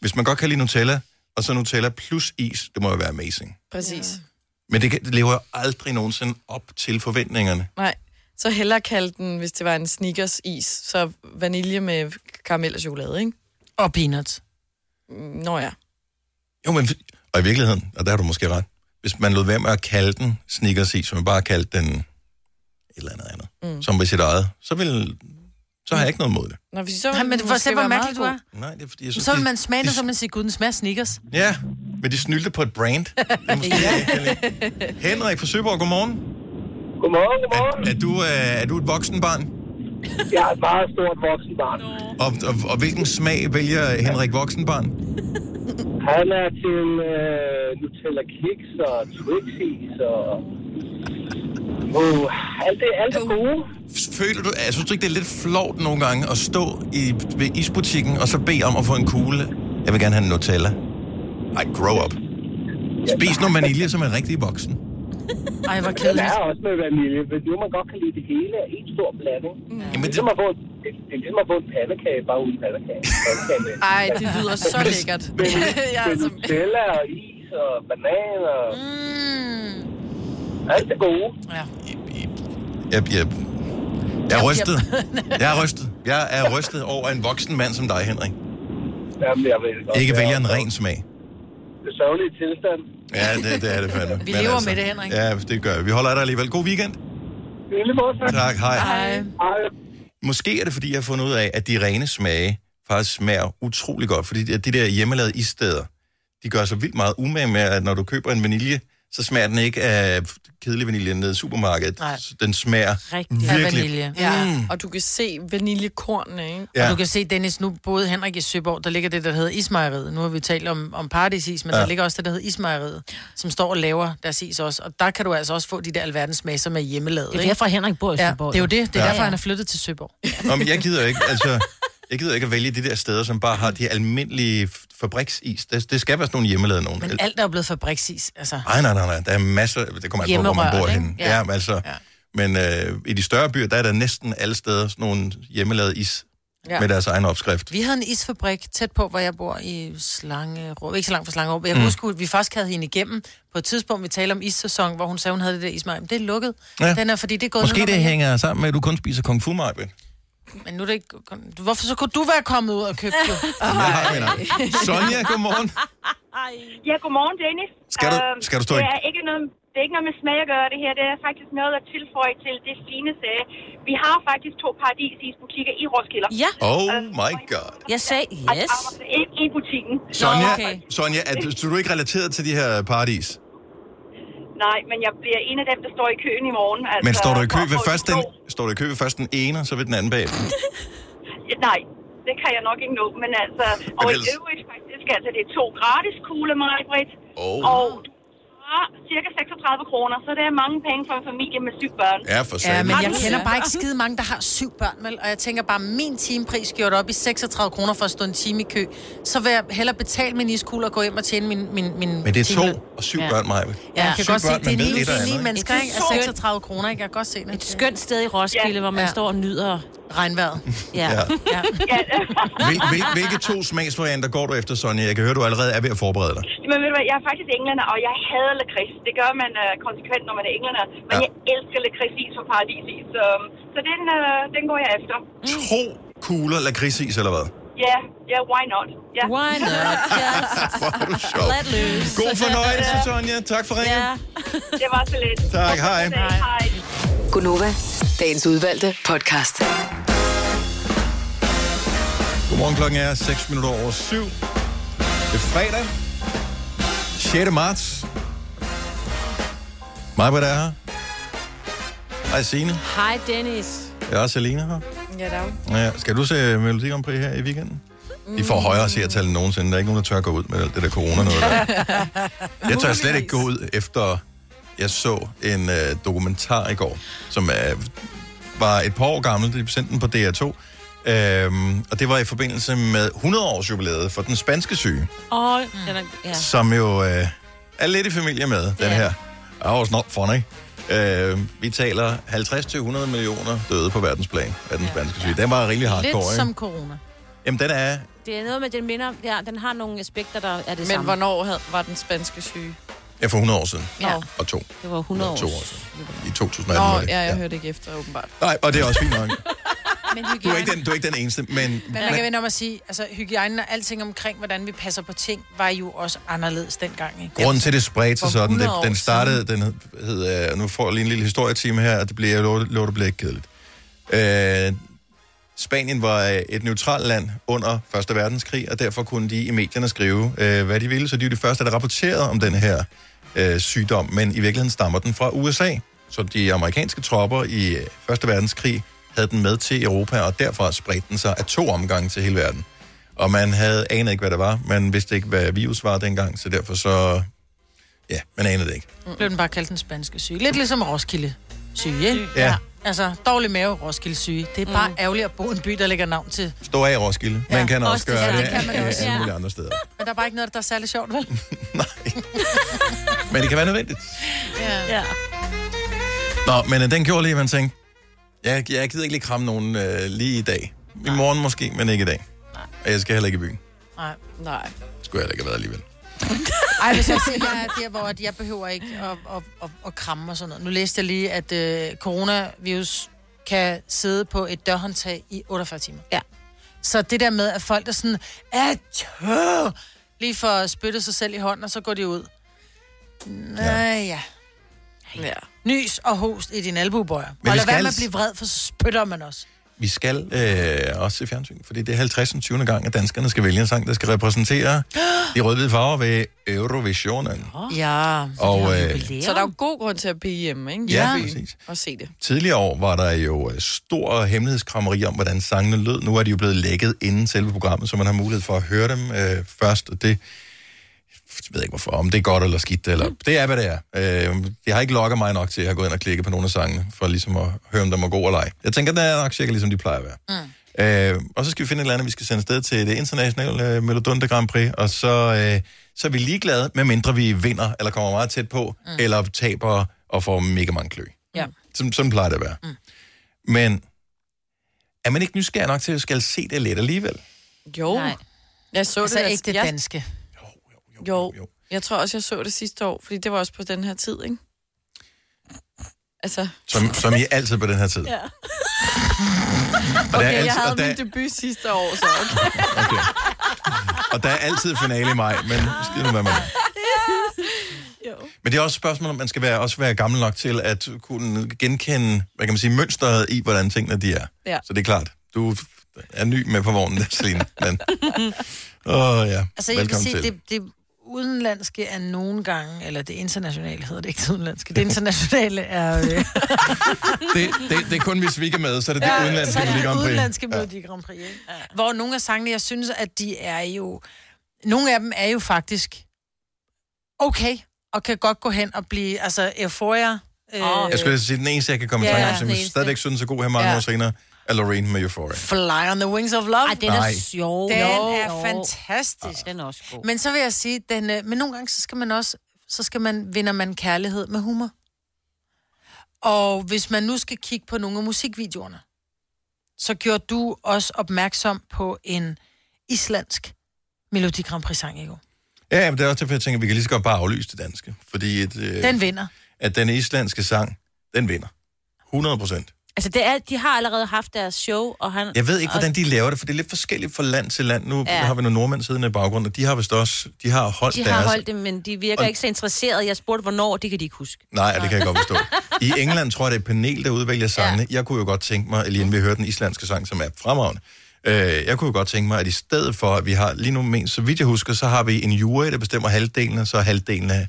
Hvis man godt kan lide Nutella, og så Nutella plus is, det må jo være amazing. Præcis. Men det, kan, det lever jo aldrig nogensinde op til forventningerne. Nej, så hellere kalde den, hvis det var en Snickers-is, så vanilje med karamel og chokolade, ikke? Og peanuts. Nå ja. Jo, men, og i virkeligheden, og der har du måske ret, hvis man lod være med at kalde den Snickers is, så man bare kaldte den et eller andet andet, Mm. som ved sit eget, så vil så har jeg ikke noget mod det. Nå, fordi så Nej, men at se, hvor mærkelig du er. Nej, det er fordi, jeg synes, Så vil man smage det- så man siger, gud, den smager Snickers. Ja, men de snylte på et brand. Det måske, ja. Henrik fra Søborg, godmorgen. Godmorgen, godmorgen. Er, er, du, øh, er du et voksenbarn? Jeg er et meget stort voksenbarn. Og, og, og hvilken smag vælger Henrik voksenbarn? Han er til øh, Nutella Kiks og Twixis og... Uh, alt det, alt det gode. Føler du, jeg synes ikke, det er lidt flot nogle gange at stå i ved isbutikken og så bede om at få en kugle? Jeg vil gerne have en Nutella. Ej, grow up. Spis noget vanilje som en rigtig voksen. Ej, hvor kedeligt. er også med vanilje, men nu man godt kan lide det hele af en stor blanding. Mm. Det, er ligesom at få, en- det, det er ligesom at få en pandekage, bare uden pandekage. Ej, det lyder så lækkert. Med, Jeg er med så- Nutella og is og banan og... Mm. Alt det gode. Ja. Jeg, jeg, jeg er rystet. Jeg er rystet. Jeg er rystet over en voksen mand som dig, Henrik. Jamen, jeg ved det godt. Ikke Det er vælger en ren smag. Det er sørgelige tilstand. Ja, det, det er det fandme. Vi Men lever med det, Henrik. Ja, det gør vi. Vi holder af dig alligevel. God weekend. I lige måde, tak. Tak, hej. Hej. Måske er det, fordi jeg har fundet ud af, at de rene smage faktisk smager utrolig godt. Fordi de der hjemmelavede issteder, de gør så vildt meget umage med, at når du køber en vanilje, så smager den ikke af kedelig vanilje nede i supermarkedet. Nej. Den smager Rigtig. virkelig... vanilje. Ja, Mm. og du kan se vaniljekornene, ikke? Ja. Og du kan se, Dennis, nu boede Henrik i Søborg, der ligger det, der hedder Ismejeriet. Nu har vi talt om, om Paradisis, men Ja. ja. der ligger også det, der hedder Ismejeriet, som står og laver deres is også. Og der kan du altså også få de der alverdens smag, som er hjemmelavet. Det er derfor, Henrik bor i ja, Søborg, det er jo det. Det er Ja. ja. derfor, han er flyttet til Søborg. Nå, men jeg gider ikke, altså... Jeg gider ikke at vælge de der steder, som bare har de almindelige fabriksis. Det, det skal være sådan nogle hjemmelavede nogen. Men alt er jo blevet fabriksis. Altså. Nej, nej, nej, nej. Der er masser... Det kommer an på, hvor man bor henne. Ja. Ja, men altså... Ja. Men øh, i de større byer, der er der næsten alle steder sådan nogle hjemmelavede is Ja. med deres egen opskrift. Vi havde en isfabrik tæt på, hvor jeg bor i Slangerup. Ikke så langt fra Slangerup. Jeg kan Mm. huske, at vi faktisk havde hende igennem på et tidspunkt, vi talte om issæson, hvor hun sagde, hun havde det der ismej. Men det er lukket. Ja. Den er, fordi det er gået Måske det hænger sammen med, at du kun spiser kung fu, Majbet. Men nu er det ikke... Du- Hvorfor så kunne du være kommet ud og købt det? Sonja, godmorgen. Ja, godmorgen, Dennis. Skal du- Øhm, skal du stå det i- er ikke noget, det er ikke noget med smag at gøre det her. Det er faktisk noget at tilføje til det Stine sagde. Vi har faktisk to paradisis-butikker i Roskilde. Ja. Oh my god. Jeg sagde yes. Altså, ikke i butikken. Sonja, Sonja er, så du er ikke relateret til de her paradis? Nej, men jeg bliver en af dem, der står i køen i morgen. Altså, Men står du i kø ved først den, står du i kø ved først den ene, og så ved den anden bag? Ja, Nej, det kan jeg nok ikke nå. Men altså, og i øvrigt faktisk, altså det er to gratis kugler, mig, Britt. Oh. Og du har cirka 36 kroner, så det er mange penge for en familie med syv børn. Ja, for Ja, men jeg kender bare ikke skide mange, der har syv børn, vel? Og jeg tænker bare, min timepris gjort op i 36 kroner for at stå en time i kø. Så vil jeg hellere betale min iskugler og gå hjem og tjene min, min, min Men det er to og syv Ja. børn, Maja. Ja, jeg kan Syv godt se, det er ni, et det er ni mennesker, ikke? Af skønt- 36 kroner, ikke? Jeg kan godt se det. Et skønt sted i Roskilde, ja. hvor man Ja. står og nyder Regnvejret. Ja. Ja. ja. Hvil, hvil, hvilke to smagsvarianter går du efter, Sonja? Jeg kan høre, du allerede er ved at forberede dig. Men ved du hvad, jeg er faktisk englænder, og jeg hader lakrids. Det gør man uh, konsekvent, når man er englænder. Men Ja. jeg elsker lakridsis fra paradisis, så, så den, uh, den går jeg efter. To kugler lakridsis, eller hvad? Ja, ja, why not? Ja. Why not? Sjov. let loose. God fornøjelse, Sonja. Tak for ringen. Ja. Det var så lidt. Tak, hej. Hej. Gunova, dagens udvalgte podcast. Godmorgen, klokken er 6 minutter over 7. Det er fredag. 6. marts. Mig, hvad der er her. Hej, Signe. Hej, Dennis. Jeg er også Selina her. Ja, dag. Ja, skal du se Melodi Grand Prix her i weekenden? De får højere seertal end nogensinde. Der er ikke nogen, der tør gå ud med alt det der corona noget. Der. Jeg tør slet ikke gå ud efter, jeg så en øh, dokumentar i går, som øh, var et par år gammel. De sendte den på DR2. Øhm, og det var i forbindelse med 100-års jubilæet for den spanske syge, Åh, den er, ja. som jo øh, er lidt i familie med den her. I was not funny. Øh, vi taler 50-100 millioner døde på verdensplan af den spanske syge. Den var rimelig hardcore, Lidt ikke? som corona. Jamen, den er... Det er noget med, den minder, ja, den har nogle aspekter, der er det Men samme. hvornår havde, var den spanske syge? Ja, for 100 år siden. Ja. Og to. Det var 100 år. To år siden. I 2018 Nå, var det. ja, jeg hørte ikke efter, åbenbart. Nej, og det er også fint nok. Men Du er ikke den, du er ikke den eneste, men... Men man kan vende om at sige, altså hygiejnen og alting omkring, hvordan vi passer på ting, var jo også anderledes dengang. Ikke? Grunden til, det spredte sig sådan, 100 det, den startede, den hed, hed øh, nu får jeg lige en lille historietime her, og det bliver, jeg lover, det bliver ikke kedeligt. Øh, Spanien var øh, et neutralt land under Første Verdenskrig, og derfor kunne de i medierne skrive, øh, hvad de ville, så de var de første, der rapporterede om den her øh, sygdom, men i virkeligheden stammer den fra USA. Så de amerikanske tropper i øh, Første Verdenskrig havde den med til Europa, og derfra spredte den sig af to omgange til hele verden. Og man havde anet ikke, hvad det var. Man vidste ikke, hvad virus var dengang, så derfor så... Ja, man anede det ikke. Blev den bare kaldt den spanske syge. Lidt ligesom Roskilde syge, ikke? Ja. Altså, dårlig mave, Roskilde syge. Det er bare mm. ærgerligt at bo i en by, der lægger navn til. Stå af Roskilde. Man Ja, kan også, også det- gøre ja, det, det kan man også, alle ja. mulige andre steder. Men der er bare ikke noget, der er særlig sjovt, vel? Men det kan være nødvendigt. Ja. ja. Nå, men øh, den gjorde lige, at man tænkte, jeg, jeg gider ikke lige kramme nogen øh, lige i dag. I morgen måske, men ikke i dag. Og jeg skal heller ikke i byen. Nej. Nej. Skulle jeg heller ikke have været alligevel. Ej, hvis jeg siger, jeg er der, hvor at jeg behøver ikke at, at, at, at kramme og sådan noget. Nu læste jeg lige, at øh, coronavirus kan sidde på et dørhåndtag i 48 timer. Ja. Så det der med, at folk er sådan, atjø, lige for at spytte sig selv i hånden, og så går de ud. Nej, ja. ja. Nys og host i din albuebøjer. Men Og lad være med at blive vred, for så spytter man også. Vi skal øh, også se fjernsyn, fordi det er 50. 20. gang, at danskerne skal vælge en sang, der skal repræsentere de røde farver ved Eurovisionen. Ja. Og øh, Så der er jo god grund til at blive hjemme, ikke? Ja, byen præcis. Og se det. tidligere år var der jo øh, stor hemmelighedskrammeri om, hvordan sangene lød. Nu er de jo blevet lækket inden selve programmet, så man har mulighed for at høre dem øh, først, og det ved ikke hvorfor, om det er godt eller skidt, eller det er, hvad det er. Øh, jeg har ikke logget mig nok til at have gået ind og klikket på nogle af sangene, for ligesom at høre, om der må gå eller ej. Jeg tænker, det er nok cirka ligesom de plejer at være. Mm. Øh, og så skal vi finde et eller andet, vi skal sende sted til det internationale øh, Melodunde Grand Prix, og så, øh, så er vi ligeglade, medmindre vi vinder, eller kommer meget tæt på, mm. eller taber og får mega mange klø. Ja. Som, sådan plejer det at være. Mm. Men er man ikke nysgerrig nok til at skal se det lidt alligevel? Jo. Nej. Jeg så Altså det. ikke det jeg- danske. Jo, jeg tror også, jeg så det sidste år, fordi det var også på den her tid, ikke? Altså... Som, som I altid på den her tid. Ja. Og Okay, er jeg altid, havde og, der, min debut sidste år, så okay. og der er altid finale i maj, men skid nu hvad man Men det er også et spørgsmål, om man skal være, også være gammel nok til at kunne genkende, hvad kan man sige, mønstret i, hvordan tingene de er. Ja. Så det er klart, du er ny med på vognen, Celine. Men, åh oh, ja, Altså, jeg vil velkommen sige, til. det, det udenlandske er nogle gange, eller det internationale hedder det ikke det udenlandske, det internationale er... Øh, Det, det, det er kun, hvis vi ikke er med, så er det det udenlandske er Melodi Grand Prix. udenlandske Ja. Melodi Grand Prix, ikke? Hvor nogle af sangene, jeg synes, at de er jo... Nogle af dem er jo faktisk okay, og kan godt gå hen og blive... Altså, Euphoria... Øh, Jeg skulle sige, den eneste, jeg kan komme i Ja, tanke om, som jeg stadigvæk synes er god her mange Ja. år senere, er Lorraine med Euphoria. Fly on the Wings of Love. Ej, den er Nej. sjov. Den Jo, er jo. fantastisk. Den er også god. Men så vil jeg sige, den, øh, men nogle gange, så skal man også, så skal man, vinder man kærlighed med humor. Og hvis man nu skal kigge på nogle af musikvideoerne, så gjorde du også opmærksom på en islandsk Melodi Grand Prix sang i går. Ja, men det er også derfor, jeg tænker, at vi kan lige så godt bare aflyse det danske. Fordi et, øh, Den vinder. at den islandske sang, den vinder. 100 procent. Altså, det er, de har allerede haft deres show, og han... Jeg ved ikke, hvordan de laver det, for det er lidt forskelligt fra land til land. Nu Ja. har vi nogle nordmænd siddende i baggrunden, og de har vist også, de har holdt De deres... har holdt det, men de virker Og- ikke så interesserede. Jeg spurgte, hvornår, det kan de ikke huske. Nej, det kan jeg godt forstå. I England tror jeg, det er et panel, der udvælger sangene. Ja. Jeg kunne jo godt tænke mig, lige inden vi hørte den islandske sang, som er fremragende, øh, jeg kunne jo godt tænke mig, at i stedet for, at vi har lige nu, men, så vidt jeg husker, så har vi en jury, der bestemmer halvdelen, og så halvdelen af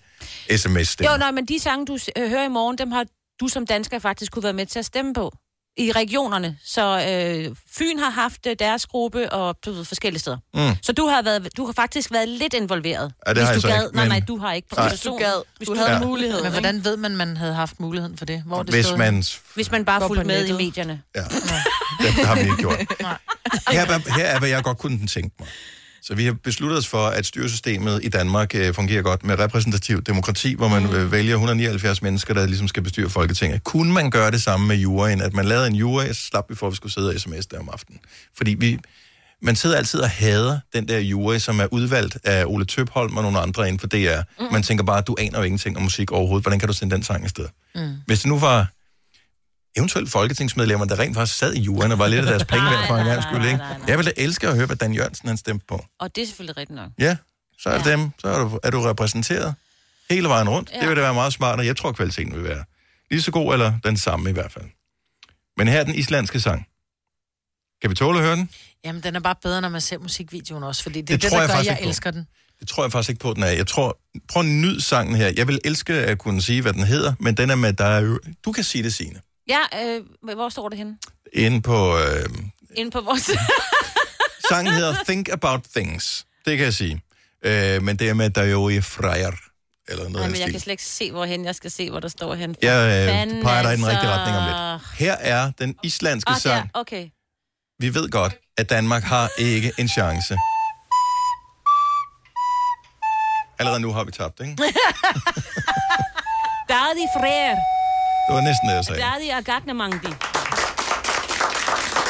sms Jo, nej, men de sange, du hører i morgen, dem har du som dansker faktisk kunne være med til at stemme på i regionerne. Så øh, Fyn har haft øh, deres gruppe og du ved, forskellige steder. Mm. Så du har, været, du har faktisk været lidt involveret. Ja, det har hvis jeg du gad. ikke, Nej, men- nej, du har ikke. Nej. Hvis du gad. Hvis Du du havde Ja. muligheden. Men hvordan ved man, man havde haft muligheden for det? Hvor det Hvis man... Hvis man bare fulgte på med i medierne. Ja, det, det har vi ikke gjort. Her, er- her er, hvad jeg godt kunne tænke mig. Så vi har besluttet os for, at styresystemet i Danmark øh, fungerer godt med repræsentativ demokrati, hvor man øh, vælger 179 mennesker, der ligesom skal bestyre Folketinget. Kunne man gøre det samme med juryen? At man lavede en jury, så slap vi for, at vi skulle sidde og sms der om aftenen. Fordi vi, man sidder altid og hader den der jury, som er udvalgt af Ole Tøbholm og nogle andre inden for DR. Mm. Man tænker bare, du aner jo ingenting om musik overhovedet. Hvordan kan du sende den sang afsted? Mm. Hvis det nu var eventuelt folketingsmedlemmer, der rent faktisk sad i juryen og var lidt af deres penge værd for en gang skulle ikke? Jeg ville da elske at høre, hvad Dan Jørgensen han stemte på. Og det er selvfølgelig rigtigt nok. Ja, så er det dem. Så er du, er du repræsenteret hele vejen rundt. Ja. Det vil da være meget smart, og jeg tror, kvaliteten vil være lige så god, eller den samme i hvert fald. Men her er den islandske sang. Kan vi tåle at høre den? Jamen, den er bare bedre, når man ser musikvideoen også, fordi det, Det er det, tror der jeg gør, jeg på. elsker den. Det tror jeg faktisk ikke på, den er. Jeg tror, prøv at nyde sangen her. Jeg vil elske at kunne sige, hvad den hedder, men den er med dig. Du kan sige det, Signe. Ja, øh, hvor står det henne? Inde på... Øh, Inde på vores... sangen hedder Think About Things. Det kan jeg sige. Øh, men det er med Dajoe Freyer. Eller noget af men jeg stil. kan slet ikke se, hvorhen jeg skal se, hvor der står hen. Jeg øh, Fanden, peger dig i den rigtige altså. retning om lidt. Her er den islandske Ah, der, sang. okay. Vi ved godt, at Danmark har ikke en chance. Allerede nu har vi tabt, ikke? Dadi Freyr. Det var næsten det, jeg sagde. Dadi Agagnemangdi.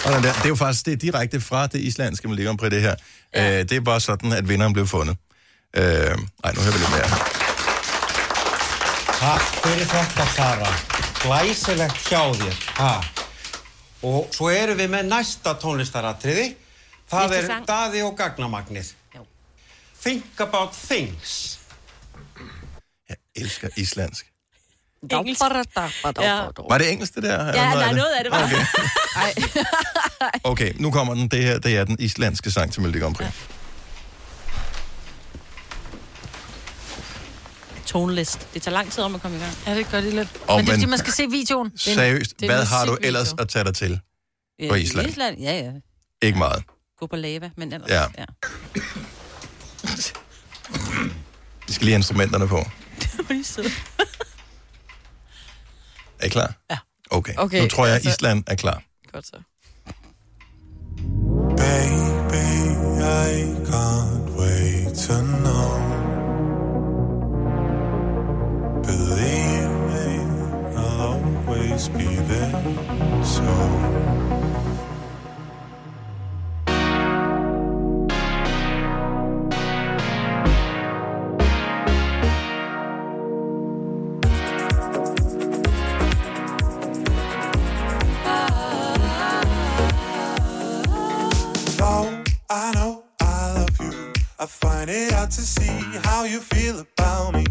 Og den der, det er jo faktisk det er direkte fra det islandske Melodi Grand Prix, det her. Ja. Øh, det er bare sådan, at vinderen blev fundet. Øh, ej, nu hører vi lidt mere. Takk fyrir þetta, Sara. Glæsilegt hjá þér. Ha. Og svo erum við með næsta tónlistaratriði. Það er sang. Daði og Gagnamagnið. Think about things. Jeg elsker islandsk. Engelsk. Ja. Var det engelsk, det der? Ja, noget nej, det? noget af det var. Okay. okay, nu kommer den. Det her, det er den islandske sang til Melodi Grand Prix. Tonelist. Det tager lang tid om at komme i gang. Ja, det gør det lidt. Og men det er, men- fordi man skal se videoen. Det er en- Seriøst, det hvad har du ellers at tage dig til Ja, på Island? Island, ja, ja. Ikke meget. Gå på lava, men ellers, Ja. ja. Vi skal lige have instrumenterne på. Hvor er de søde. Er I klar? Ja. Okay. Okay, nu tror jeg, at altså- Island er klar. Godt så. I can't wait to know. Believe me, I'll always be there. So. It out to see how you feel about me.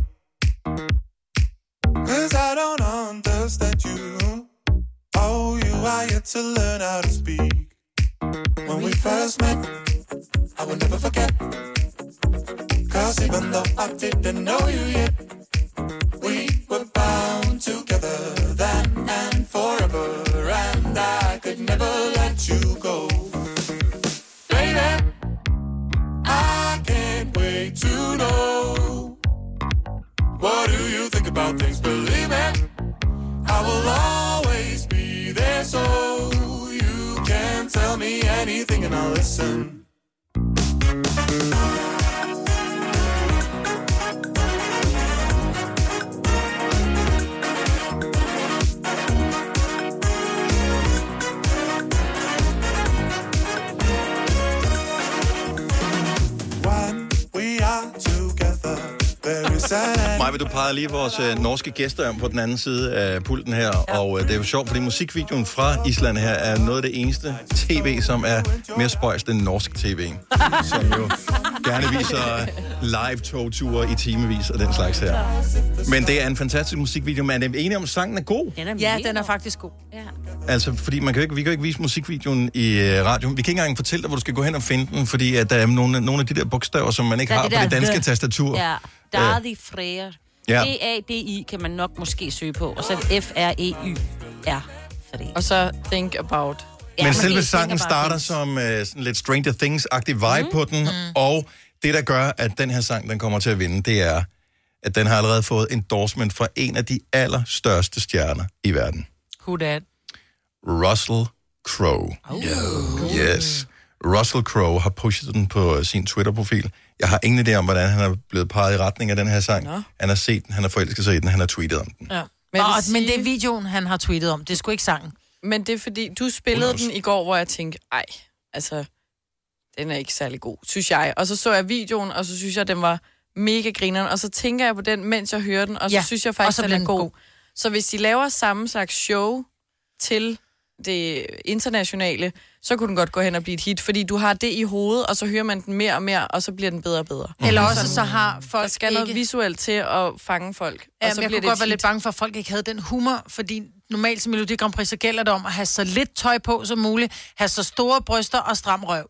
Cause I don't understand you. Oh, you are yet to learn how to speak. When we first met, I will never forget. Cause even though I didn't know you yet, lige vores øh, norske gæster om på den anden side af pulten her, ja. og øh, det er jo sjovt, fordi musikvideoen fra Island her er noget af det eneste tv, som er mere spøjst end norsk tv, som jo gerne viser live togture i timevis og den slags her. Men det er en fantastisk musikvideo, men er enige om, at sangen er god? Ja, den er faktisk god. Altså, fordi man kan ikke, vi kan jo ikke vise musikvideoen i øh, radioen. Vi kan ikke engang fortælle dig, hvor du skal gå hen og finde den, fordi at der er nogle, nogle af de der bogstaver, som man ikke Der er har det på det danske tastatur. Ja, Darði Freyr. Ja. D-A-D-I kan man nok måske søge på, og så F-R-E-Y-R. Og så think about. Men selve sangen starter som øh, sådan lidt Stranger Things-agtig vibe mm. på den, mm. og det, der gør, at den her sang, den kommer til at vinde, det er, at den har allerede fået endorsement fra en af de allerstørste stjerner i verden. Who that? Russell Crowe. Oh. Yes. Russell Crowe har pushet den på sin Twitter-profil. Jeg har ingen idé om, hvordan han er blevet peget i retning af den her sang. Nå. Han har set den, han har forelsket sig i den, han har tweetet om den. Ja. Men Nå, vil men sige- det er videoen, han har tweetet om. Det er sgu ikke sangen. Men det er fordi, du spillede den i går, hvor jeg tænkte, ej, altså, den er ikke særlig god, synes jeg. Og så så jeg videoen, og så synes jeg, den var mega grineren. Og så tænker jeg på den, mens jeg hører den, og så Ja, synes jeg faktisk, den er den god. god. Så hvis de laver samme slags show til det internationale, så kunne den godt gå hen og blive et hit, fordi du har det i hovedet, og så hører man den mere og mere, og så bliver den bedre og bedre. Eller også så har folk Der skal noget ikke- visuelt til at fange folk, Ja, og så jeg bliver kunne det godt være lidt bange for, at folk ikke havde den humor, fordi normalt som Melodi Grand Prix, så gælder det om at have så lidt tøj på som muligt, have så store bryster og stram røv.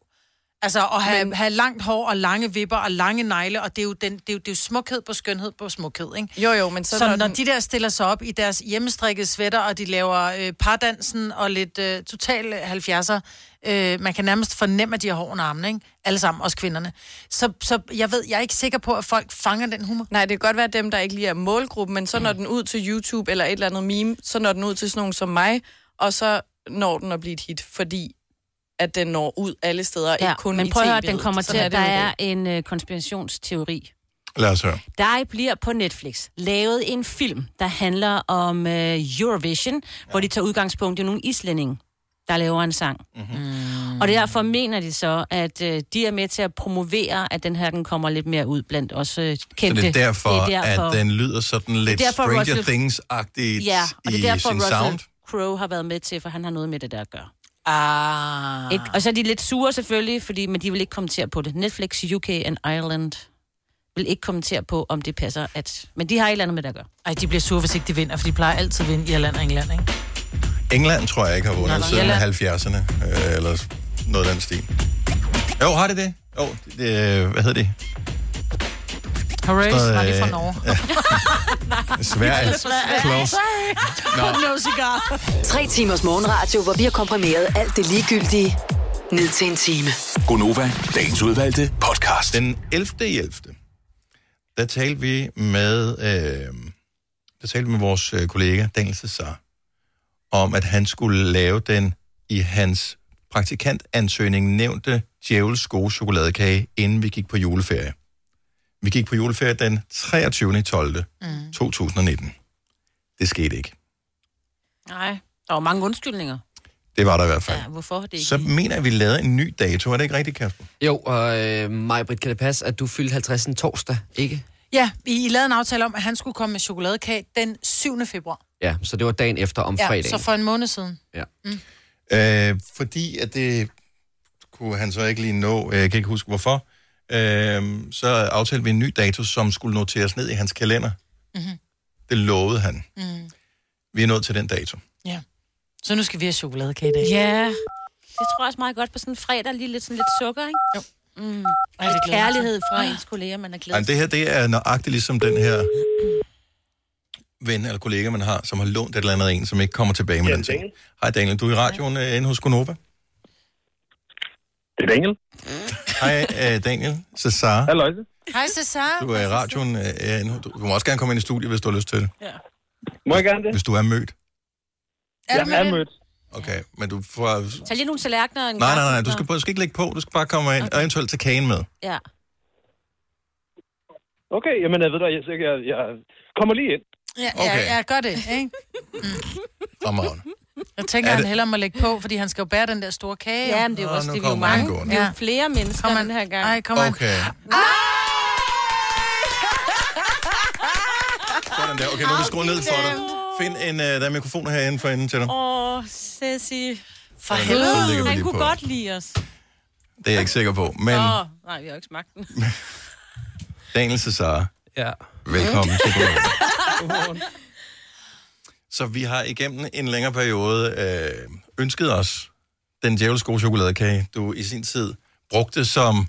Altså at have, Men... have langt hår og lange vipper og lange negle, og det er jo, den, det er jo, det er jo smukhed på skønhed på smukhed, ikke? Jo, jo, men så Så, når når den- de der stiller sig op i deres hjemmestrikkede sweater, og de laver øh, pardansen og lidt øh, total 70'er, øh, man kan nærmest fornemme, at de har hår under armene, ikke? Alle sammen, også kvinderne. Så, så jeg ved, jeg er ikke sikker på, at folk fanger den humor. Nej, det kan godt være dem, der ikke lige er målgruppen, men så når den ud til YouTube eller et eller andet meme, så når den ud til sådan nogen som mig, og så når den at blive et hit, fordi at den når ud alle steder, ja, ikke kun men i prøv at høre, den kommer til, at der i er en øh, konspirationsteori. Lad os høre. Der bliver på Netflix lavet en film, der handler om øh, Eurovision, ja. hvor de tager udgangspunkt i nogle islændinge, der laver en sang. Mm. Og derfor mener de så, at øh, de er med til at promovere, at den her den kommer lidt mere ud blandt os øh, Så kendte. det er derfor, det er derfor at den lyder sådan lidt er derfor, Stranger Russell- Things-agtigt Ja, og det i er derfor, sin Russell sound. Crowe har været med til, for han har noget med det der at gøre. Ah. Ikke? Og så er de lidt sure selvfølgelig, fordi, men de vil ikke kommentere på det. Netflix, UK and Ireland vil ikke kommentere på, om det passer. At, men de har et eller andet med det at gøre. Ej, de bliver sure, hvis ikke de vinder, for de plejer altid at vinde i Irland og England, ikke? England tror jeg ikke har vundet siden Irland. 70'erne, øh, eller noget af den stil. Jo, har det det? Jo, det, det, hvad hedder det? Hooray, noget, nej, det fra Norge. Sverige. Close. Nå. No cigar. Tre timers morgenradio, hvor vi har komprimeret alt det ligegyldige ned til en time. Gonova, dagens udvalgte podcast. Den 11. 11. Der talte vi med, øh, der talte med vores øh, kollega Daniel Cesar, om at han skulle lave den i hans praktikantansøgning nævnte djævels gode chokoladekage, inden vi gik på juleferie. Vi gik på juleferie den 23. 12. Mm. 2019. Det skete ikke. Nej, der var mange undskyldninger. Det var der i hvert fald. Ja, hvorfor det ikke? Så mener jeg, at vi lavede en ny dato. Er det ikke rigtigt, Kasper? Jo, og øh, Majbrit, kan det passe, at du fyldte 50 en torsdag, ikke? Ja, I, I lavede en aftale om, at han skulle komme med chokoladekage den 7. februar. Ja, så det var dagen efter om Ja, fredagen. så for en måned siden. Ja. Mm. Øh, fordi at det kunne han så ikke lige nå, øh, jeg kan ikke huske hvorfor, øh, så aftalte vi en ny dato, som skulle noteres ned i hans kalender. Mm-hmm. Det lovede han. Mm. Vi er nået til den dato. Ja. Så nu skal vi have chokoladekage i dag. Ja, det tror jeg også meget godt på sådan en fredag, lige lidt, sådan lidt sukker, ikke? Jo. Mm. Ej, det kærlighed fra ens kolleger, man er glad Ej, det her, det er nøjagtigt ligesom den her ven eller kollega, man har, som har lånt et eller andet af en, som ikke kommer tilbage med Ja, den ting. Daniel. Hej Daniel, du er i radioen øh, inde hos Gonova. Det er Daniel. Hej øh, Daniel, Cesar. Hallo. Hej, Cesar. Du er i radioen. Inde- du, du må også gerne komme ind i studiet, hvis du har lyst til det. Må jeg gerne det? Hvis du er mødt. Er du med det? mødt. Okay, men du får... Tag lige nogle tallerkener og en Nej, nej, nej, du skal, du skal ikke lægge på. Du skal bare komme ind, okay. og eventuelt tage kagen med. Ja. Okay, jamen jeg ved hvad, jeg, jeg, jeg kommer lige ind. Ja, Okay. ja, ja, gør det, ikke? Fremragende. Jeg tænker, Er at han det- hellere må lægge på, fordi han skal jo bære den der store kage. Ja, men det er jo også nu det, vi er jo mange. Vi er jo flere mennesker Kom den her gang. Ej, kom. Okay. Sådan der. Okay, nu er vi skruet ned for dig. Find en, uh, der er mikrofoner herinde for enden til dig. Åh, oh, Ceci. For helvede. Han kunne på. godt lide os. Det er jeg ikke sikker på. Men Åh, oh, nej, vi har jo ikke smagt den. Daniel Cesar, Ja. velkommen til Godmorgen. Så vi har igennem en længere periode øh, ønsket os den djævelske gode chokoladekage, du i sin tid brugte som hvad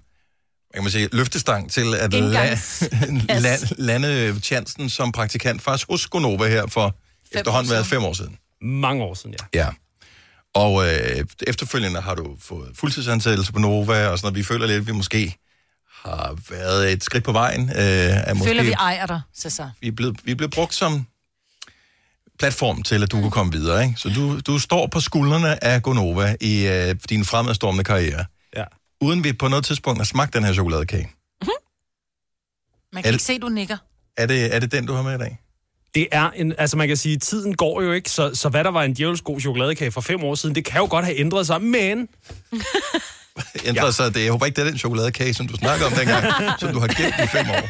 kan man sige, løftestang til at la- Indgangs- la- lande chancen som praktikant faktisk hos Gonova her for efterhånden været fem år siden. Mange år siden, ja. Ja. Og øh, efterfølgende har du fået fuldtidsansættelse på Nova, og sådan noget. Vi føler lidt, at vi måske har været et skridt på vejen. Øh, er måske, Føler vi ejer dig, Cesar. vi, er blevet, vi er blevet brugt som platform til, at du kan komme videre. Ikke? Så du, du står på skuldrene af Gonova i øh, din fremadstormende karriere. Ja. Uden vi på noget tidspunkt har smagt den her chokoladekage. Man Er kan det- ikke se, du nikker. Er det, er det den, du har med i dag? Det er en, altså man kan sige, tiden går jo ikke, så, så hvad der var en djævelsk god chokoladekage for fem år siden, det kan jo godt have ændret sig, men Ændrer ja. sig det? Jeg håber ikke, det er den chokoladekage, som du snakker om dengang, som du har gemt i fem år.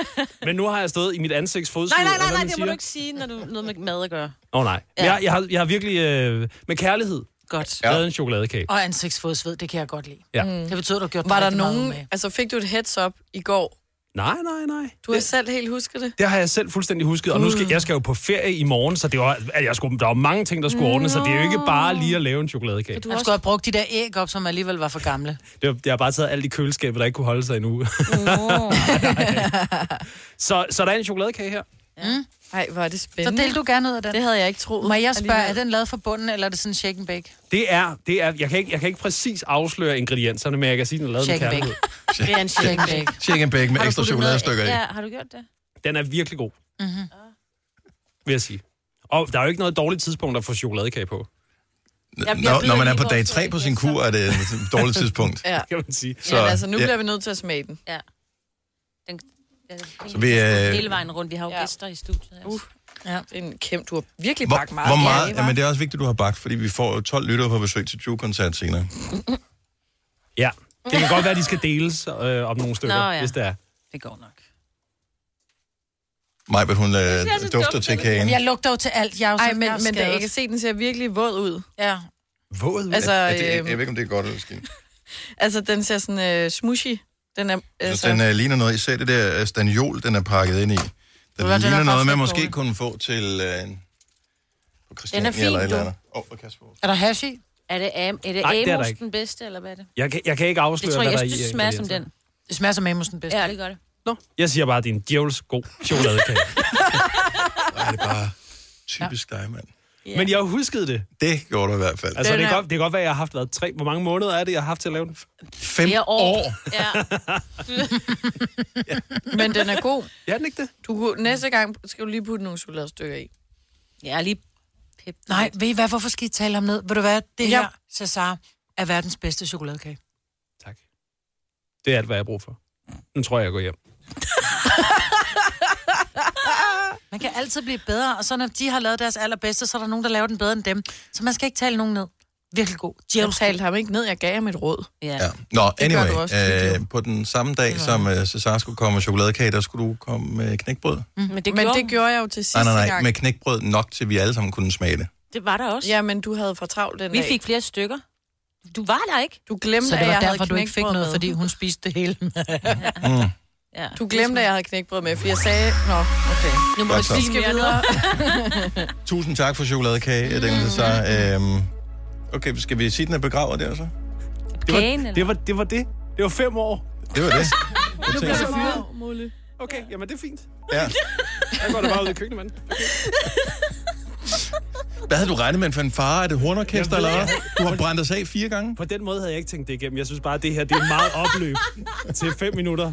Men nu har jeg stået i mit ansigts fodside. Nej, nej, nej, nej, man det må siger. du ikke sige, når du noget med mad at gøre. Åh oh, nej. Ja. Ja. Jeg, jeg, har, jeg har virkelig øh, med kærlighed Godt. ja. lavet en chokoladekage. Og ansigtsfodsved, det kan jeg godt lide. Ja. Mm. Det betyder, du har gjort Var der nogen... Altså, fik du et heads up i går? Nej, nej, nej. Du har selv helt husket det? Det har jeg selv fuldstændig husket, og nu skal jeg skal jo på ferie i morgen, så det var, at jeg skulle, der var mange ting, der skulle ordnes, så det er jo ikke bare lige at lave en chokoladekage. Du skulle have brugt de der æg op, som alligevel var for gamle. Det var, jeg har bare taget alt i køleskabet, der ikke kunne holde sig endnu. så, så der er en chokoladekage her. Mm. Ej, hvor er det Så spændende. del du gerne ud af den. Det havde jeg ikke troet. Må jeg spørge, er den lavet fra bunden, eller er det sådan en shake and bake? Det er, det er jeg, kan ikke, jeg kan ikke præcis afsløre ingredienserne, men jeg kan sige, at den er lavet med Shake kærlighed. Det er en Shake and bake. Shake and bake med ekstra chokoladestykker i. Ja, har du gjort det? Den er virkelig god, Mm-hmm. vil jeg sige. Og der er jo ikke noget dårligt tidspunkt at få chokoladekage på. Jeg- jeg Når, når man er på dag 3 på sin kur, er det et dårligt tidspunkt. Ja. Kan man sige. Så, Så, Jamen, altså, nu ja. bliver vi nødt til at smage den. Ja. Den, ja, Så vi, øh, hele vejen rundt. Vi har jo Ja. gæster i studiet. Altså. Uh, ja. Det er en kæmpe, du har virkelig Hvor, bagt meget. hvor meget, ja, men det er også vigtigt, du har bagt, fordi vi får jo 12 lyttere på besøg til True-koncert senere. Ja, det kan godt være, at de skal deles øh, om nogle stykker, Nå, ja. hvis det er. Det går nok. Majbert, hun øh, dufter dumt, til det. kagen. Jeg lugter jo til alt. Jeg er jo Ej, men, jeg er men da, jeg kan se, den ser virkelig våd ud. Ja. Våd? Altså, Ja, det, jeg, øhm, jeg ved ikke, om det er godt eller skidt. altså den ser sådan øh, smushy. Den er, Jeg synes, altså, den uh, ligner noget, især det der øh, staniol, den er pakket ind i. Den den er ligner noget, faktisk man måske kunne få til uh, på Christiania fin, eller et eller du. andet. Oh. Er der hash i? Er det, am, er det Nej, det er der Amos den bedste, eller hvad er det? Jeg kan, jeg kan ikke afsløre, Det tror jeg, hvad der jeg er i synes, det smager som den. Det smager som Amos den bedste. Ja, det gør det. Nå, jeg siger bare, at det er en djævels god chokoladekage. Ej, det er bare typisk dig, mand. Ja. Men jeg har husket det. Det gjorde du i hvert fald. Altså, Den det kan, er- godt, det kan godt være, at jeg har haft været tre... Hvor mange måneder er det, jeg har haft til at lave den? Fem Flere år. år. Ja. men den er god. Ja, den ikke det? Du, kunne- næste gang skal du lige putte nogle chokoladestykker i. Jeg er lige pep. Nej, ved I hvad, hvorfor skal I tale om ned? Ved du hvad, det Ja. her, Cesar, er verdens bedste chokoladekage. Tak. Det er alt, hvad jeg har brug for. Nu tror jeg, jeg går hjem. Man kan altid blive bedre, og så når de har lavet deres allerbedste, så er der nogen, der laver den bedre end dem. Så man skal ikke tale nogen ned. Virkelig god. Jeg talte ham ikke ned, jeg gav ham et råd. Ja. Ja. Nå, anyway, også øh, på den samme dag, som uh, Cesar skulle komme med chokoladekage, der skulle du komme med knækbrød. Men det Men gjorde, det gjorde jeg jo til sidste Nej, nej, nej, gang. med knækbrød nok til, vi alle sammen kunne smage det. det var der også. Ja, men du havde for travlt den Vi dag. fik flere stykker. Du var der ikke. Du glemte, Så det at var jeg derfor, havde du ikke fik noget, med. fordi hun spiste det hele. Mm. Ja. Du glemte, at jeg havde knækbrød med, for jeg sagde... Nå, okay. Nu må så. Vi sige skal mere videre. Tusind tak for chokoladekage, mm. den Cesar. Øhm, okay, skal vi sige, den er begravet der så? Det var, Kagen, eller? det var, det var det. Det var fem år. Det var det. Nu bliver det fyret. Muligt. Okay, jamen det er fint. Ja. Jeg går da bare ud i køkkenet, mand. Hvad havde du regnet med en fanfare? Er det hornorkester eller hvad? Du har brændt os af fire gange. På den måde havde jeg ikke tænkt det igennem. Jeg synes bare, at det her det er meget opløb til fem minutter.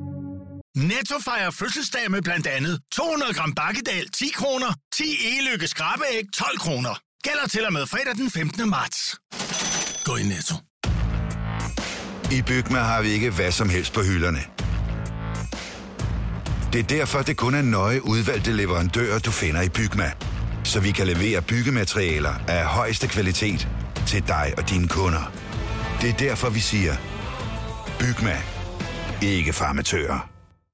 Netto fejrer fødselsdag med blandt andet 200 gram bakkedal 10 kroner, 10 e-lykke skrabeæg 12 kroner. Gælder til og med fredag den 15. marts. Gå i Netto. I Bygma har vi ikke hvad som helst på hylderne. Det er derfor, det kun er nøje udvalgte leverandører, du finder i Bygma. Så vi kan levere byggematerialer af højeste kvalitet til dig og dine kunder. Det er derfor, vi siger, Bygma. Ikke farmatører.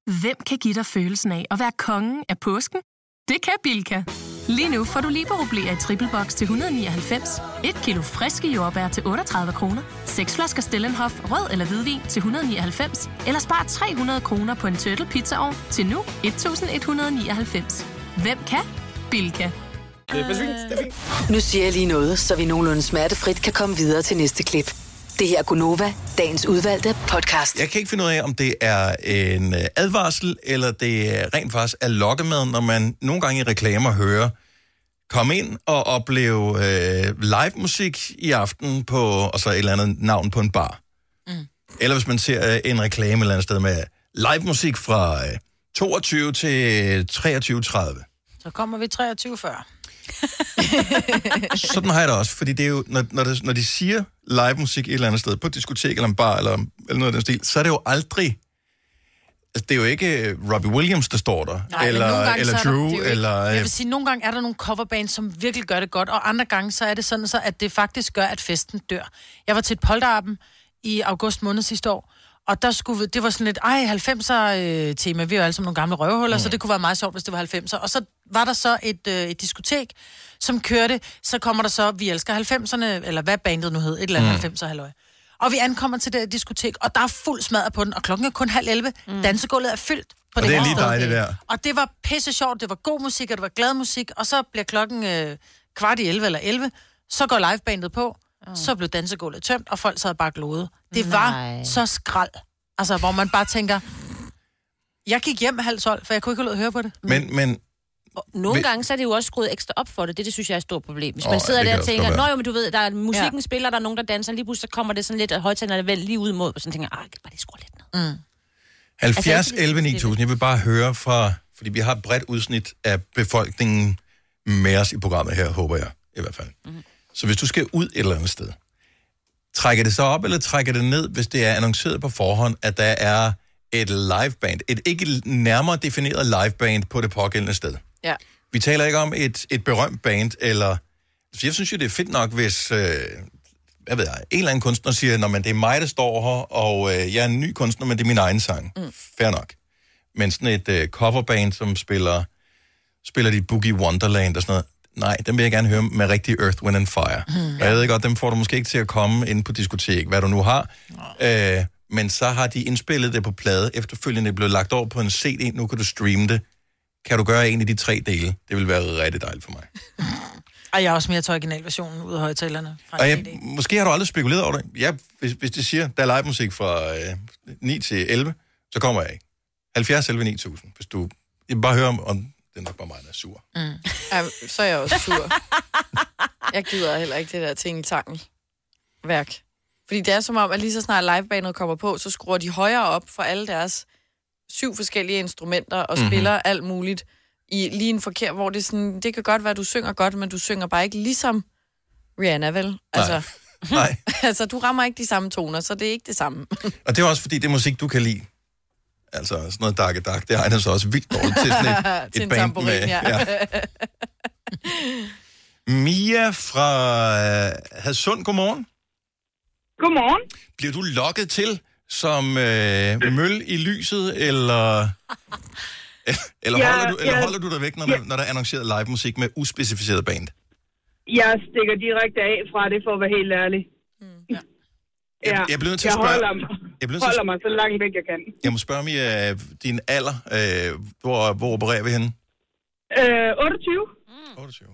Hvem kan give dig følelsen af at være kongen af påsken? Det kan Bilka! Lige nu får du liberobleer i triple box til 199, et kilo friske jordbær til 38 kroner, seks flasker Stellenhof rød eller hvidvin til 199, eller spar 300 kroner på en turtle pizzaovn til nu 1199. Hvem kan? Bilka. Det er fint, det er fint. Nu siger jeg lige noget, så vi nogenlunde smertefrit kan komme videre til næste klip. Det her er Gunova, dagens udvalgte podcast. Jeg kan ikke finde ud af, om det er en øh, advarsel, eller det er rent faktisk er lokkemad, når man nogle gange i reklamer hører, kom ind og opleve øh, live musik i aften på, og så et eller andet navn på en bar. Mm. Eller hvis man ser øh, en reklame et eller andet sted med live musik fra øh, 22 til 23.30. Så kommer vi 23 før. Sådan har jeg det også, fordi det er jo, når, når, det, når de siger live musik et eller andet sted, på et diskotek eller en bar eller, eller noget af den stil, så er det jo aldrig... Altså, det er jo ikke øh, Robbie Williams, der står der, Nej, eller, eller er der- Drew, er ikke- eller... Jeg øh, vil sige, nogle gange er der nogle coverbands, som virkelig gør det godt, og andre gange så er det sådan, så, at det faktisk gør, at festen dør. Jeg var til et polterappen i august måned sidste år, og der skulle, det var sådan lidt, ej, 90'er-tema, vi er jo alle sammen nogle gamle røvhuller, mm. så det kunne være meget sjovt, hvis det var 90'er. Og så var der så et, øh, et diskotek, som kørte, så kommer der så, vi elsker 90'erne, eller hvad bandet nu hed, et eller andet Mm. mm. 90'er, halløj. Og vi ankommer til det her diskotek, og der er fuld smadret på den, og klokken er kun halv 11. Mm. Dansegulvet er fyldt på Og det er her lige det der. Og det var pisse sjovt, det var god musik, og det var glad musik, og så bliver klokken øh, kvart i 11 eller 11, så går livebandet på, så blev dansegulvet tømt, og folk sad bare glode. Det var Nej. så skrald. Altså, hvor man bare tænker, jeg gik hjem halv 12, for jeg kunne ikke holde at høre på det. Men, men Nogle gange så er det jo også skruet ekstra op for det. Det, det synes jeg er et stort problem. Hvis Åh, man sidder der og tænker, nå jo, men du ved, der er, musikken ja. spiller, der er nogen, der danser, lige pludselig så kommer det sådan lidt, og højtalerne er vel lige ud mod, og sådan tænker, ah, bare det skruer lidt ned. Mm. 70 Altså, ikke 11 9000. Jeg vil bare høre fra, fordi vi har et bredt udsnit af befolkningen med os i programmet her, håber jeg i hvert fald. Mm. Så hvis du skal ud et eller andet sted, trækker det så op, eller trækker det ned, hvis det er annonceret på forhånd, at der er et liveband, et ikke nærmere defineret liveband på det pågældende sted. Ja. Vi taler ikke om et, et berømt band, eller... Så jeg synes jo, det er fedt nok, hvis... Øh, hvad ved jeg, en eller anden kunstner siger, når man det er mig, der står her, og øh, jeg er en ny kunstner, men det er min egen sang. Mm. Fair nok. Men sådan et øh, coverband, som spiller, spiller de Boogie Wonderland og sådan noget, nej, dem vil jeg gerne høre med rigtig Earth, Wind and Fire. Mm. Og jeg ved godt, dem får du måske ikke til at komme ind på diskotek, hvad du nu har. Øh, men så har de indspillet det på plade, efterfølgende er blevet lagt over på en CD, nu kan du streame det. Kan du gøre en af de tre dele? Det vil være rigtig dejligt for mig. Og jeg er også mere til originalversionen ud af højtalerne. Fra Og jeg, måske har du aldrig spekuleret over det. Ja, hvis, hvis de siger, der er live musik fra øh, 9 til 11, så kommer jeg ikke. 70 11 9000, hvis du... Jeg bare høre, om, om det er nok bare mig, der er sur. Mm. Ja, så er jeg også sur. jeg gider heller ikke det der tingeltangel værk. Fordi det er som om, at lige så snart livebanet kommer på, så skruer de højere op for alle deres syv forskellige instrumenter og Mhm. mm-hmm. spiller alt muligt i lige en forkert, hvor det sådan, det kan godt være, at du synger godt, men du synger bare ikke ligesom Rihanna, vel? Altså, Nej. altså, du rammer ikke de samme toner, så det er ikke det samme. Og det er også fordi, det er musik, du kan lide. Altså sådan noget dark dark, det egner sig også vildt dårligt til sådan et, Til et band med... ja. Mia fra øh, Hadsund, godmorgen. Godmorgen. Bliver du lokket til som øh, møl i lyset, eller, eller, Ja, holder, du, eller ja. holder du dig væk, når, der, når der er annonceret live musik med uspecificeret band? Jeg stikker direkte af fra det, for at være helt ærlig. Mm, ja. ja. jeg bliver nødt til at jeg spørge- holder, jeg bliver nødt til at holder mig så langt væk, jeg kan. Jeg må spørge, Mia, din alder. Øh, hvor, hvor opererer vi henne? Øh, 28. Mm. 28.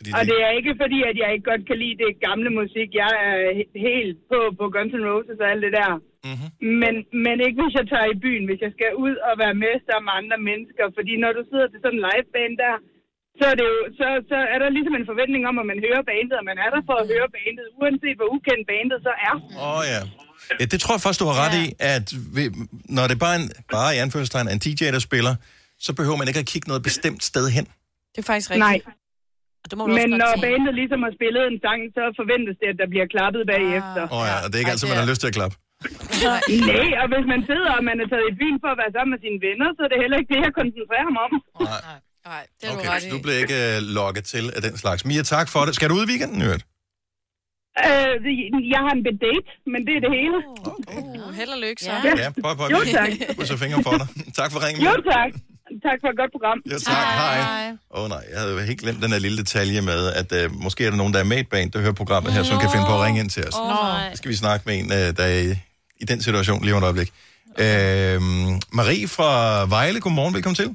Fordi Og det er ikke fordi, at jeg ikke godt kan lide det gamle musik. Jeg er he- helt på, på Guns N' Roses og alt det der. Mm-hmm. Men, men ikke hvis jeg tager i byen, hvis jeg skal ud og være med sammen med andre mennesker. Fordi når du sidder til sådan en liveband der, så er, det jo, så, så er der ligesom en forventning om, at man hører bandet, og man er der for at høre bandet, uanset hvor ukendt bandet så er. Åh oh, ja. ja. Det tror jeg først, du har ret ja. i, at vi, når det bare er en, bare i anførselstegn er en DJ, der spiller, så behøver man ikke at kigge noget bestemt sted hen. Det er faktisk rigtigt. Nej. Det må Men når sige. bandet ligesom har spillet en sang, så forventes det, at der bliver klappet bagefter. Åh oh, ja, og det er ikke altid, man har lyst til at klappe. Nej, og hvis man sidder og man er taget i byen for at være sammen med sine venner, så er det heller ikke det, jeg koncentrerer mig om. Nej, det er Okay, du ret i. du bliver ikke uh, lokket til af den slags. Mia, tak for det. Skal du ud i weekenden, Nødt? Øh, jeg har en bedate, men det er det hele. Uh, held og lykke, så. Ja. Ja, prøv, prøv. Jo, tak. Krydser fingre for dig. Tak for ringen. Jo, tak. Tak for et godt program. Ja, tak. Hej. Åh oh, nej, jeg havde helt glemt den her lille detalje med, at uh, måske er der nogen, der er med i et band, der hører programmet her, som kan finde på at ringe ind til os. Åh, nej. Så skal vi snakke med en, uh, der er i, i den situation lige om et øjeblik. Uh, Marie fra Vejle, godmorgen, velkommen til.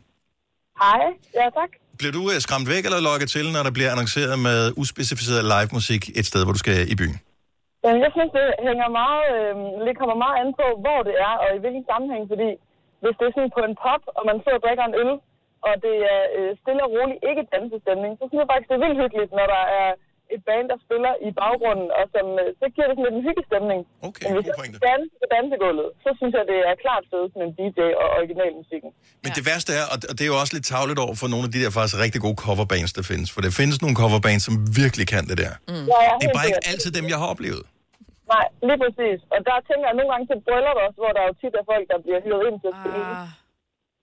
Hej, ja tak. Bliver du uh, skræmt væk eller lokket til, når der bliver annonceret med uspecificeret live musik et sted, hvor du skal i byen? Jamen, jeg synes, det hænger meget, øh, det kommer meget an på, hvor det er og i hvilken sammenhæng, fordi hvis det er sådan på en pop, og man sidder og drikker en øl, og det er øh, stille og roligt ikke dansestemning, så synes jeg faktisk, det er vildt hyggeligt, når der er et band, der spiller i baggrunden, og som, øh, så giver det sådan lidt en hyggestemning. Okay, Men hvis jeg danser på dansegulvet, så synes jeg, det er klart fedest med en DJ og originalmusikken. Men det værste er, og det er jo også lidt tavligt over for nogle af de der faktisk rigtig gode coverbands, der findes. For der findes nogle coverbands, som virkelig kan det der. Mm. Ja, ja, Det er bare ikke altid dem, jeg har oplevet. Nej, lige præcis. Og der tænker jeg nogle gange til bryllup også, hvor der jo tit er folk, der bliver hyret ind til at spille. Ah.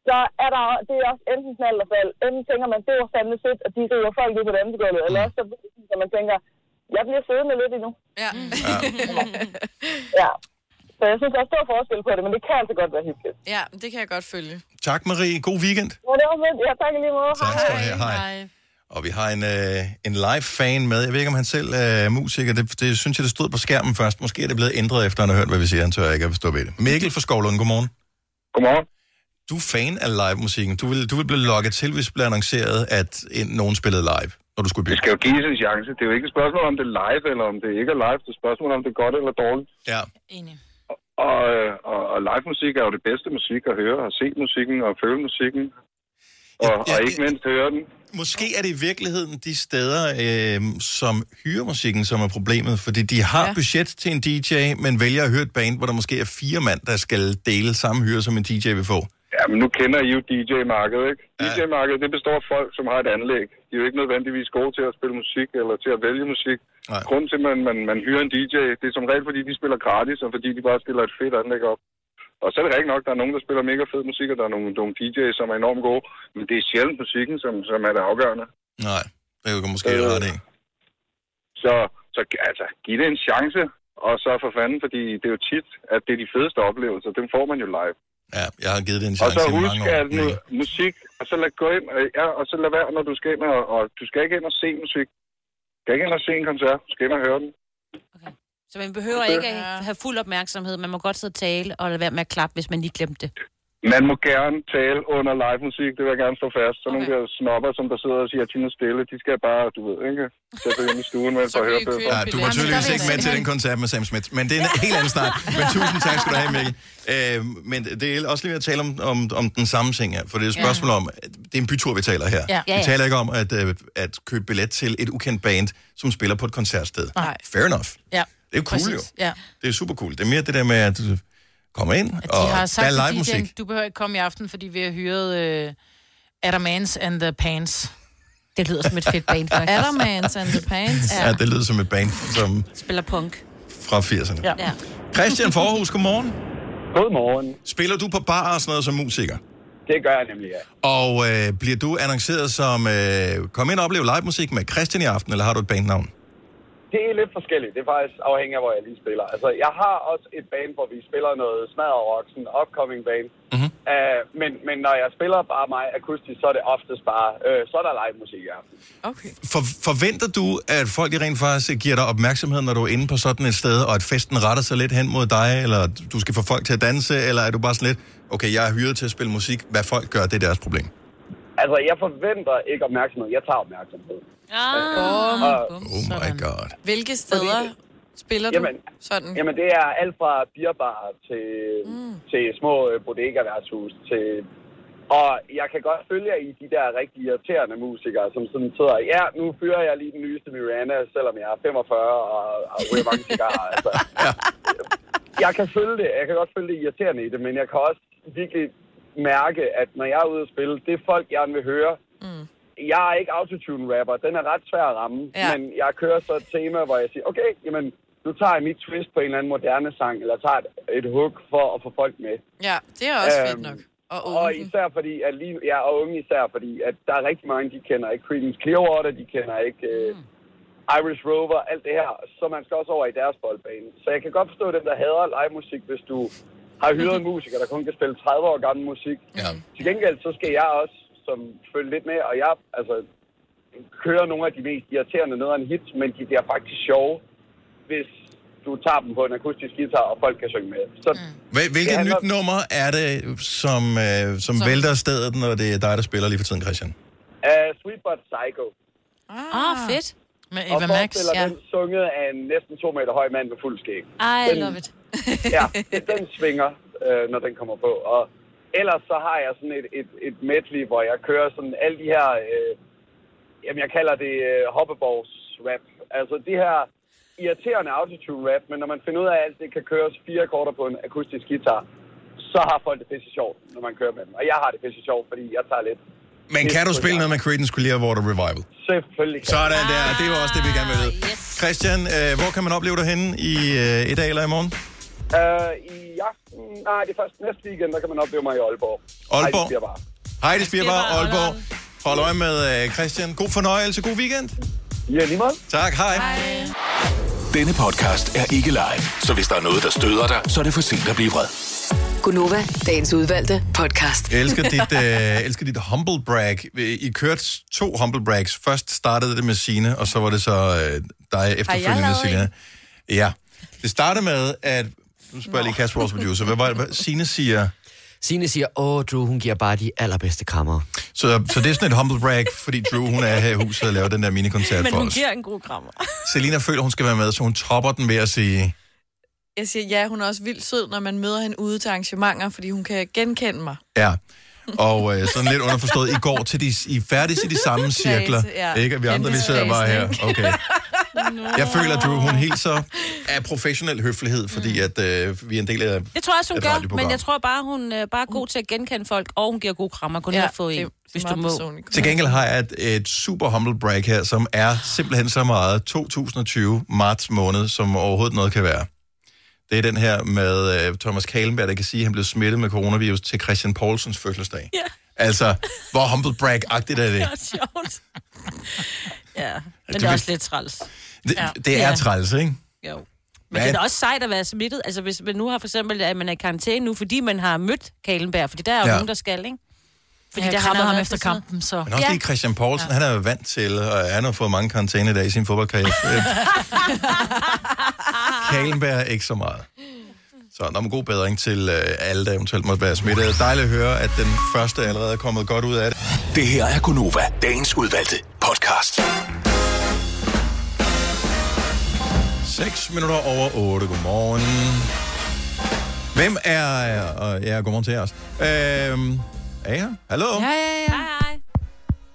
Så er der, det er også enten sådan eller fald. Enten tænker man, det var fandme fedt, at de river folk ud på dansegulvet. Eller også så det man tænker, jeg bliver siddende lidt endnu. Ja. Ja. Så jeg synes, der er stor forskel på det, men det kan altså godt være hyggeligt. ja, det kan jeg godt følge. Tak, Marie. God weekend. Ja, det var fedt. Ja, tak lige måde. Tak skal du have. Hej. Og vi har en, øh, en live-fan med. Jeg ved ikke, om han selv er musiker. Det, det synes jeg, det stod på skærmen først. Måske er det blevet ændret, efter han har hørt, hvad vi siger. Han tør ikke at forstå ved det. Mikkel fra Skovlund, godmorgen. Godmorgen. Du er fan af live-musikken. Du vil, du vil blive logget til, hvis det bliver annonceret, at en, nogen spillede live, når du skulle Det bygge. skal jo gives en chance. Det er jo ikke et spørgsmål, om det er live, eller om det ikke er live. Det er et spørgsmål, om det er godt eller dårligt. Ja. Og, øh, og, og live musik er jo det bedste musik at høre, og se musikken og føle musikken. Og, og ikke mindst høre den. Måske er det i virkeligheden de steder, øh, som hyrer musikken, som er problemet. Fordi de har ja. budget til en DJ, men vælger at høre et band, hvor der måske er fire mand, der skal dele samme hyre, som en DJ vil få. Ja, men nu kender I jo DJ-markedet, ikke? DJ-markedet, det består af folk, som har et anlæg. De er jo ikke nødvendigvis gode til at spille musik, eller til at vælge musik. Nej. Grunden til, at man, man, man hyrer en DJ, det er som regel, fordi de spiller gratis, og fordi de bare stiller et fedt anlæg op. Og så er det rigtig nok, der er nogen, der spiller mega fed musik, og der er nogle, nogle DJ's, som er enormt gode. Men det er sjældent musikken, som, som er det afgørende. Nej, det er jo måske øh, ret i. Så, så altså, giv det en chance, og så for fanden, fordi det er jo tit, at det er de fedeste oplevelser, dem får man jo live. Ja, jeg har givet det en Og chance så i mange husk, år. at nu, musik, og så lad gå ind, ja, og så lad være, når du skal ind, og, og du skal ikke ind og se musik. Du skal ikke ind og se en koncert, du skal ind og høre den. Så man behøver ikke at have fuld opmærksomhed. Man må godt sidde og tale og lade være med at klappe, hvis man lige glemte det. Man må gerne tale under live musik, det vil jeg gerne slå fast. Så okay. nogle der snopper, som der sidder og siger, er stille, de skal bare, du ved, ikke? Sætte sig ind i stuen med et par hørebøffer. Ja, du var tydeligvis ikke med til den koncert med Sam Smith, men det er en helt anden snak. Men tusind tak skal du have, Mikkel. Øh, men det er også lige ved at tale om, om, om den samme ting her, for det er et spørgsmål om, det er en bytur, vi taler her. Ja. Ja, Vi ja. taler ikke om at, øh, at købe billet til et ukendt band, som spiller på et koncertsted. Nej. Fair enough. Ja. Det er jo cool, jo. Ja. Det er super cool. Det er mere det der med, at du kommer ind, De og har der sagt er live musik. Du behøver ikke komme i aften, fordi vi har hyret øh, Adamans and the Pants. Det lyder som et fedt band, faktisk. Adamans and the Pants. Ja, det lyder som et band som Spiller punk. fra 80'erne. Ja. ja. Christian Forhus, godmorgen. Godmorgen. Spiller du på bar og sådan noget som musiker? Det gør jeg nemlig, ja. Og øh, bliver du annonceret som, øh, kom ind og opleve live musik med Christian i aften, eller har du et bandnavn? Det er lidt forskelligt. Det er faktisk afhængig af, hvor jeg lige spiller. Altså, jeg har også et band, hvor vi spiller noget smadderrock, sådan en upcoming band. Mm-hmm. Uh, men, men når jeg spiller bare mig akustisk, så er det oftest bare, øh, så er der live musik i aften. Okay. For, forventer du, at folk de rent faktisk giver dig opmærksomhed, når du er inde på sådan et sted, og at festen retter sig lidt hen mod dig, eller du skal få folk til at danse, eller er du bare sådan lidt, okay, jeg er hyret til at spille musik, hvad folk gør, det er deres problem? Altså, jeg forventer ikke opmærksomhed. Jeg tager opmærksomhed. Ah, Og- Oh my god. Hvilke steder spiller du Jamen, sådan? Jamen, det er alt fra bierbar til, mm. til små øh, bodega-værtshus til... Og jeg kan godt følge jer i de der rigtig irriterende musikere, som sådan sidder, ja, nu fyrer jeg lige den nyeste Miranda, selvom jeg er 45 og, og ryger mange cigarer. Altså. Jeg kan følge det. Jeg kan godt følge det irriterende i det, men jeg kan også virkelig mærke, at når jeg er ude at spille, det folk gerne vil høre, mm. jeg er ikke autotune-rapper. Den er ret svær at ramme. Ja. Men jeg kører så et tema, hvor jeg siger, okay, jamen, nu tager jeg mit twist på en eller anden moderne sang, eller tager et, et hook for at få folk med. Ja, det er også Øhm, fedt nok. Og, Og især fordi, at lige, ja, og unge især fordi, at der er rigtig mange, de kender ikke Creedence Clearwater, de kender ikke uh, Irish Rover, alt det her. Så man skal også over i deres boldbane. Så jeg kan godt forstå dem, der hader live musik, hvis du har hyret en musiker, der kun kan spille 30 år gammel musik. Ja. Til gengæld, så skal jeg også som følge lidt med, og jeg altså, kører nogle af de mest irriterende nederen hits, men de bliver faktisk sjove, hvis du tager dem på en akustisk guitar, og folk kan synge med. Så Hvil- Hvilket handler- nyt nummer er det, som, øh, som vælter stedet, når det er dig, der spiller lige for tiden, Christian? Uh, Sweet But Psycho. Ah, fedt. Med og Eva Max. forestiller Ja. den sunget af en næsten to meter høj mand med fuld skæg. I Den- love it. ja, den svinger, øh, når den kommer på. Og ellers så har jeg sådan et, et, et medley, hvor jeg kører sådan alle de her, øh, jamen jeg kalder det øh, hoppeborgs rap. Altså de her irriterende autotune rap, men når man finder ud af, at alt det kan køres fire akkorder på en akustisk guitar, så har folk det pisse sjovt, når man kører med dem. Og jeg har det pisse sjovt, fordi jeg tager lidt... Men kan du spille noget med Creedence Clearwater Revival? Selvfølgelig. kan Sådan der, det er jo også det, vi gerne vil vide. Christian, øh, hvor kan man opleve dig henne i, øh, i dag eller i morgen? Øh, I aften, nej, det er først næste weekend, der kan man opleve mig i Aalborg. Aalborg? Ej, det bare. Heidi Spierbar, Aalborg. Hold øje med øh, Christian. God fornøjelse, god weekend. Ja, lige meget. Tak, hej. Denne podcast er ikke live, så hvis der er noget, der støder dig, så er det for sent at blive vred. Gunova, dagens udvalgte podcast. Jeg elsker dit, øh, elsker dit humble brag. I kørte to humble brags. Først startede det med Sine, og så var det så øh, dig efterfølgende, Sine. Ja. Det startede med, at... Nu spørger jeg lige Kasper, vores producer. Hvad var det, hvad Signe siger? Signe siger, åh, Drew, hun giver bare de allerbedste krammer. Så, så det er sådan et humble brag, fordi Drew, hun er her i huset og laver den der minikoncert Men for hun os. giver en god krammer. Selina føler, hun skal være med, så hun topper den ved at sige... Jeg siger, ja, hun er også vildt sød, når man møder hende ude til arrangementer, fordi hun kan genkende mig. Ja. Og øh, sådan lidt underforstået, I går til de, I er færdige til de samme cirkler. ja. Ikke? Og vi andre, vi sidder bare her. Okay. Jeg føler, at Drew, hun helt så af professionel høflighed, fordi at øh, vi er en del af Det tror jeg også, hun gør, men jeg tror bare, hun er bare god til at genkende folk, og hun giver gode krammer. Ned Ja, og få er en, hvis du meget må. personligt. Til gengæld har jeg et, et super humble brag her, som er simpelthen så meget 2020 marts måned, som overhovedet noget kan være. Det er den her med øh, Thomas Kalenberg, der kan sige, at han blev smittet med coronavirus til Christian Poulsens fødselsdag. Ja. Altså, hvor humble brag-agtigt er det? Det er sjovt. ja, men det er også lidt træls. Det, Ja. det er Ja. træls, ikke? Jo. Men Hvad? det er også sejt at være smittet. Altså hvis man nu har for eksempel, at man er i karantæne nu, fordi man har mødt Kalenberg, fordi der er jo Ja. ja. nogen, der skal, ikke? Fordi jeg der man ham efter kampen, så... Men også lige Christian Poulsen, ja. han er jo vant til, og han har fået mange karantæne i dag i sin fodboldkarriere. Øh, Kalenberg ikke så meget. Så der er god bedring til øh, alle, der eventuelt måtte være smittet. Dejligt at høre, at den første allerede er kommet godt ud af det. Det her er Gunova, dagens udvalgte podcast. 6 minutter over 8. Godmorgen. Hvem er... Og ja, godmorgen til jer også. Øhm, er I her? Hallo? Ja, ja, ja. Hej, hej.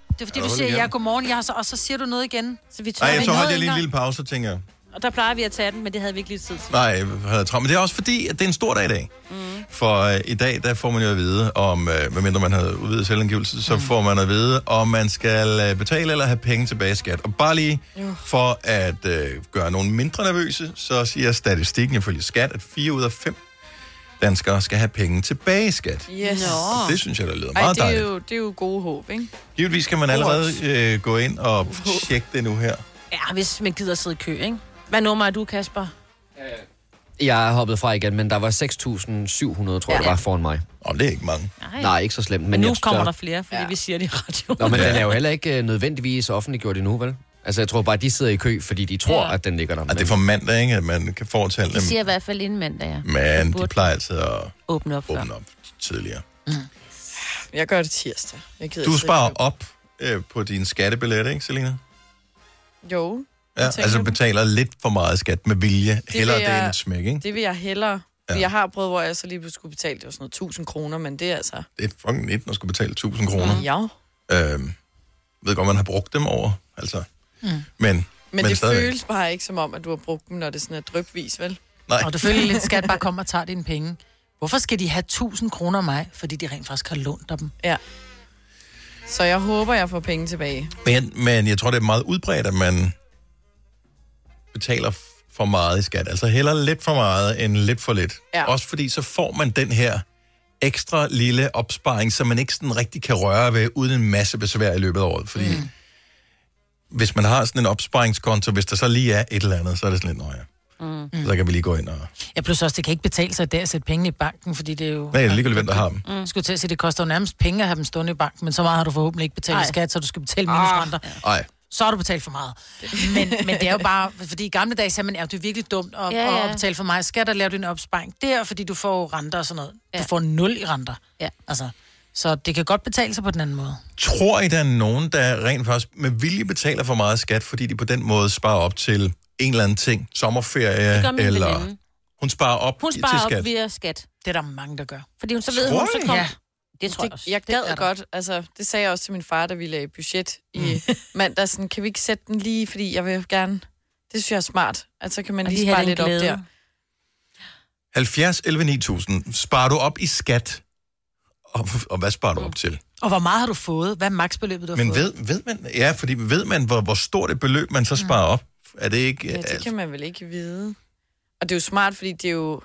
Det er fordi, Ja, du siger ja, godmorgen, ja, så, og så siger du noget igen. Så vi Nej, vi så holdt jeg lige en lille pause, tænker jeg. Og der plejer vi at tage den, men det havde vi ikke lige tid til. Nej, jeg havde travlt. Men det er også fordi, at det er en stor dag i dag. Mm. For øh, i dag, der får man jo at vide, om, øh, medmindre man har udvidet selvangivelse, så mm. får man at vide, om man skal øh, betale eller have penge tilbage i skat. Og bare lige Jo. for at øh, gøre nogen mindre nervøse, så siger statistikken ifølge skat, at 4 ud af 5 danskere skal have penge tilbage i skat. Yes. Og Det synes jeg, der lyder Ej, meget det er, dejligt. jo, det er jo gode håb, ikke? Givetvis kan man allerede øh, gå ind og tjekke det nu her. Ja, hvis man gider sidde i kø, ikke? Hvad nummer er du, Kasper? Jeg er hoppet fra igen, men der var 6.700, tror jeg, Ja. var foran mig. Om det er ikke mange. Nej. Nej, ikke så slemt. Men nu jeg, kommer der flere, fordi ja. vi siger det i radioen. Nå, men den er jo heller ikke øh, nødvendigvis offentliggjort endnu, vel? Altså, jeg tror bare, de sidder i kø, fordi de tror, Ja. at den ligger der. Og det er for mandag, ikke, at man kan fortælle De dem. siger i hvert fald inden mandag, ja. Men de plejer altid at åbne op før. åbne op tidligere. Jeg gør det tirsdag. Jeg gider Du sparer op øh, på din skattebillet, ikke, Selina? Jo. Ja, altså betaler lidt for meget skat med vilje. Det Hellere vil det jeg- end et smæk, ikke? Det vil jeg hellere. Ja. Jeg har prøvet, hvor jeg så lige skulle betale, det var sådan noget 1000 kroner, men det er altså... Det er fucking lidt, at skulle betale 1000 kroner. Ja. Øhm, ved godt, man har brugt dem over, altså. Mm. Men, Men, men det stadigvæk. føles bare ikke som om, at du har brugt dem, når det sådan er drypvis, vel? Nej. Og du føler lidt, skat bare kommer og tager dine penge. Hvorfor skal de have 1000 kroner af mig? Fordi de rent faktisk har lånt dem. Ja. Så jeg håber, jeg får penge tilbage. Men, men jeg tror, det er meget udbredt, at man betaler for meget i skat. Altså heller lidt for meget end lidt for lidt. Ja. Også fordi så får man den her ekstra lille opsparing, som man ikke sådan rigtig kan røre ved, uden en masse besvær i løbet af året. Fordi mm. hvis man har sådan en opsparingskonto, hvis der så lige er et eller andet, så er det sådan lidt nøje. Mm. Så kan vi lige gå ind og... Ja, plus også, det kan ikke betale sig dag at sætte penge i banken, fordi det er jo... Nej, det er ligegyldigt, hvem der har dem. Mm. Skulle til at sige, det koster jo nærmest penge at have dem stående i banken, men så meget har du forhåbentlig ikke betalt i Ej. skat, så du skal betale minusrenter. Nej. Så har du betalt for meget. Men, men det er jo bare, fordi i gamle dage sagde man, er virkelig dumt at, Ja, ja, at betale for meget skat og lave din opsparing. Det er, fordi du får renter og sådan noget. Ja. Du får nul i renter. Ja. Altså, så det kan godt betale sig på den anden måde. Tror I, der er nogen, der rent faktisk med vilje betaler for meget skat, fordi de på den måde sparer op til en eller anden ting, sommerferie, Det gør min eller... veninde. Hun sparer op Hun til sparer skat. op via skat. Det er der mange, der gør. Fordi hun så ved, Tror hun så I? kom... Ja. Det tror jeg også. Jeg Det gad der. godt, altså det sagde jeg også til min far, da vi lagde budget i mandag, sådan, kan vi ikke sætte den lige, fordi jeg vil gerne, det synes jeg er smart, at så kan man Og lige lige spare lidt op glæde. der. 70 11 9000. Sparer du op i skat? Og, og hvad sparer du op til? Og hvor meget har du fået? Hvad er maksbeløbet, du har Men fået? ved, ved man, ja, fordi ved man, hvor, hvor stort et beløb man så sparer op? Er det ikke... Ja, det altså, kan man vel ikke vide. Og det er jo smart, fordi det er jo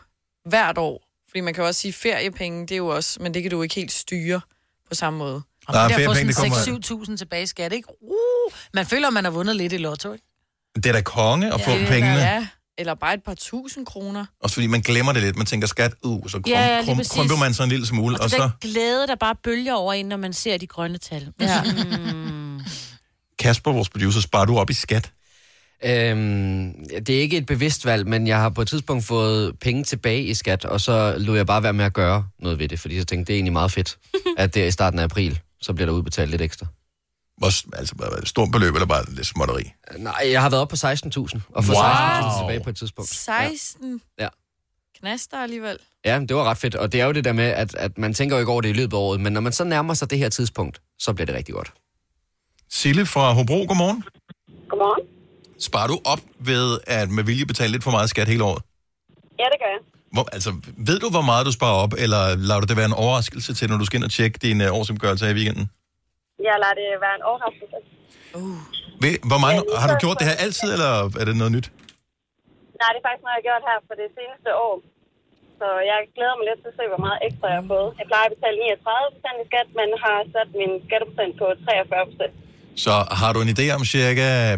hvert år. Fordi man kan jo også sige, feriepenge, det er jo også, men det kan du ikke helt styre på samme måde. Og man kan få sådan det kommer- 6-7.000 tilbage i skat, ikke? Uh, man føler, at man har vundet lidt i lotto, ikke? det er da konge at få Eller- pengene. Ja, eller bare et par tusind kroner. Også fordi man glemmer det lidt. Man tænker skat, uh, så krum, Ja, ja, ja, krum, krumper man så en lille smule. Og, Og så så, den glæde, der bare bølger over en, når man ser de grønne tal. Ja. Mm. Kasper, vores producer, sparer du op i skat? Øhm, det er ikke et bevidst valg, men jeg har på et tidspunkt fået penge tilbage i skat, og så lod jeg bare være med at gøre noget ved det, fordi jeg tænkte, det er egentlig meget fedt, at det er i starten af april, så bliver der udbetalt lidt ekstra. Hvor, altså, det, stort beløb, eller bare lidt småtteri? Nej, jeg har været oppe på 16.000, og fået Wow. 16.000 tilbage på et tidspunkt. 16 Ja. knaster alligevel. Ja, det var ret fedt, og det er jo det der med, at, at man tænker jo ikke over det i løbet af året, men når man så nærmer sig det her tidspunkt, så bliver det rigtig godt. Sille fra Hobro, godmorgen. Godmorgen. Sparer du op ved at med vilje betale lidt for meget skat hele året? Ja, det gør jeg. Hvor, altså, ved du, hvor meget du sparer op, eller lader du det være en overraskelse til, når du skal ind og tjekke din uh, årsopgørelse her i weekenden? Jeg lader det være en overraskelse. Ved, hvor mange, Ja, har du gjort det her altid, eller er det noget nyt? Nej, det er faktisk noget, jeg har gjort her for det seneste år. Så jeg glæder mig lidt til at se, hvor meget ekstra jeg har fået. Jeg plejer at betale 39 procent i skat, men har sat min skatteprocent på 43 procent. Så har du en idé om cirka... Øh,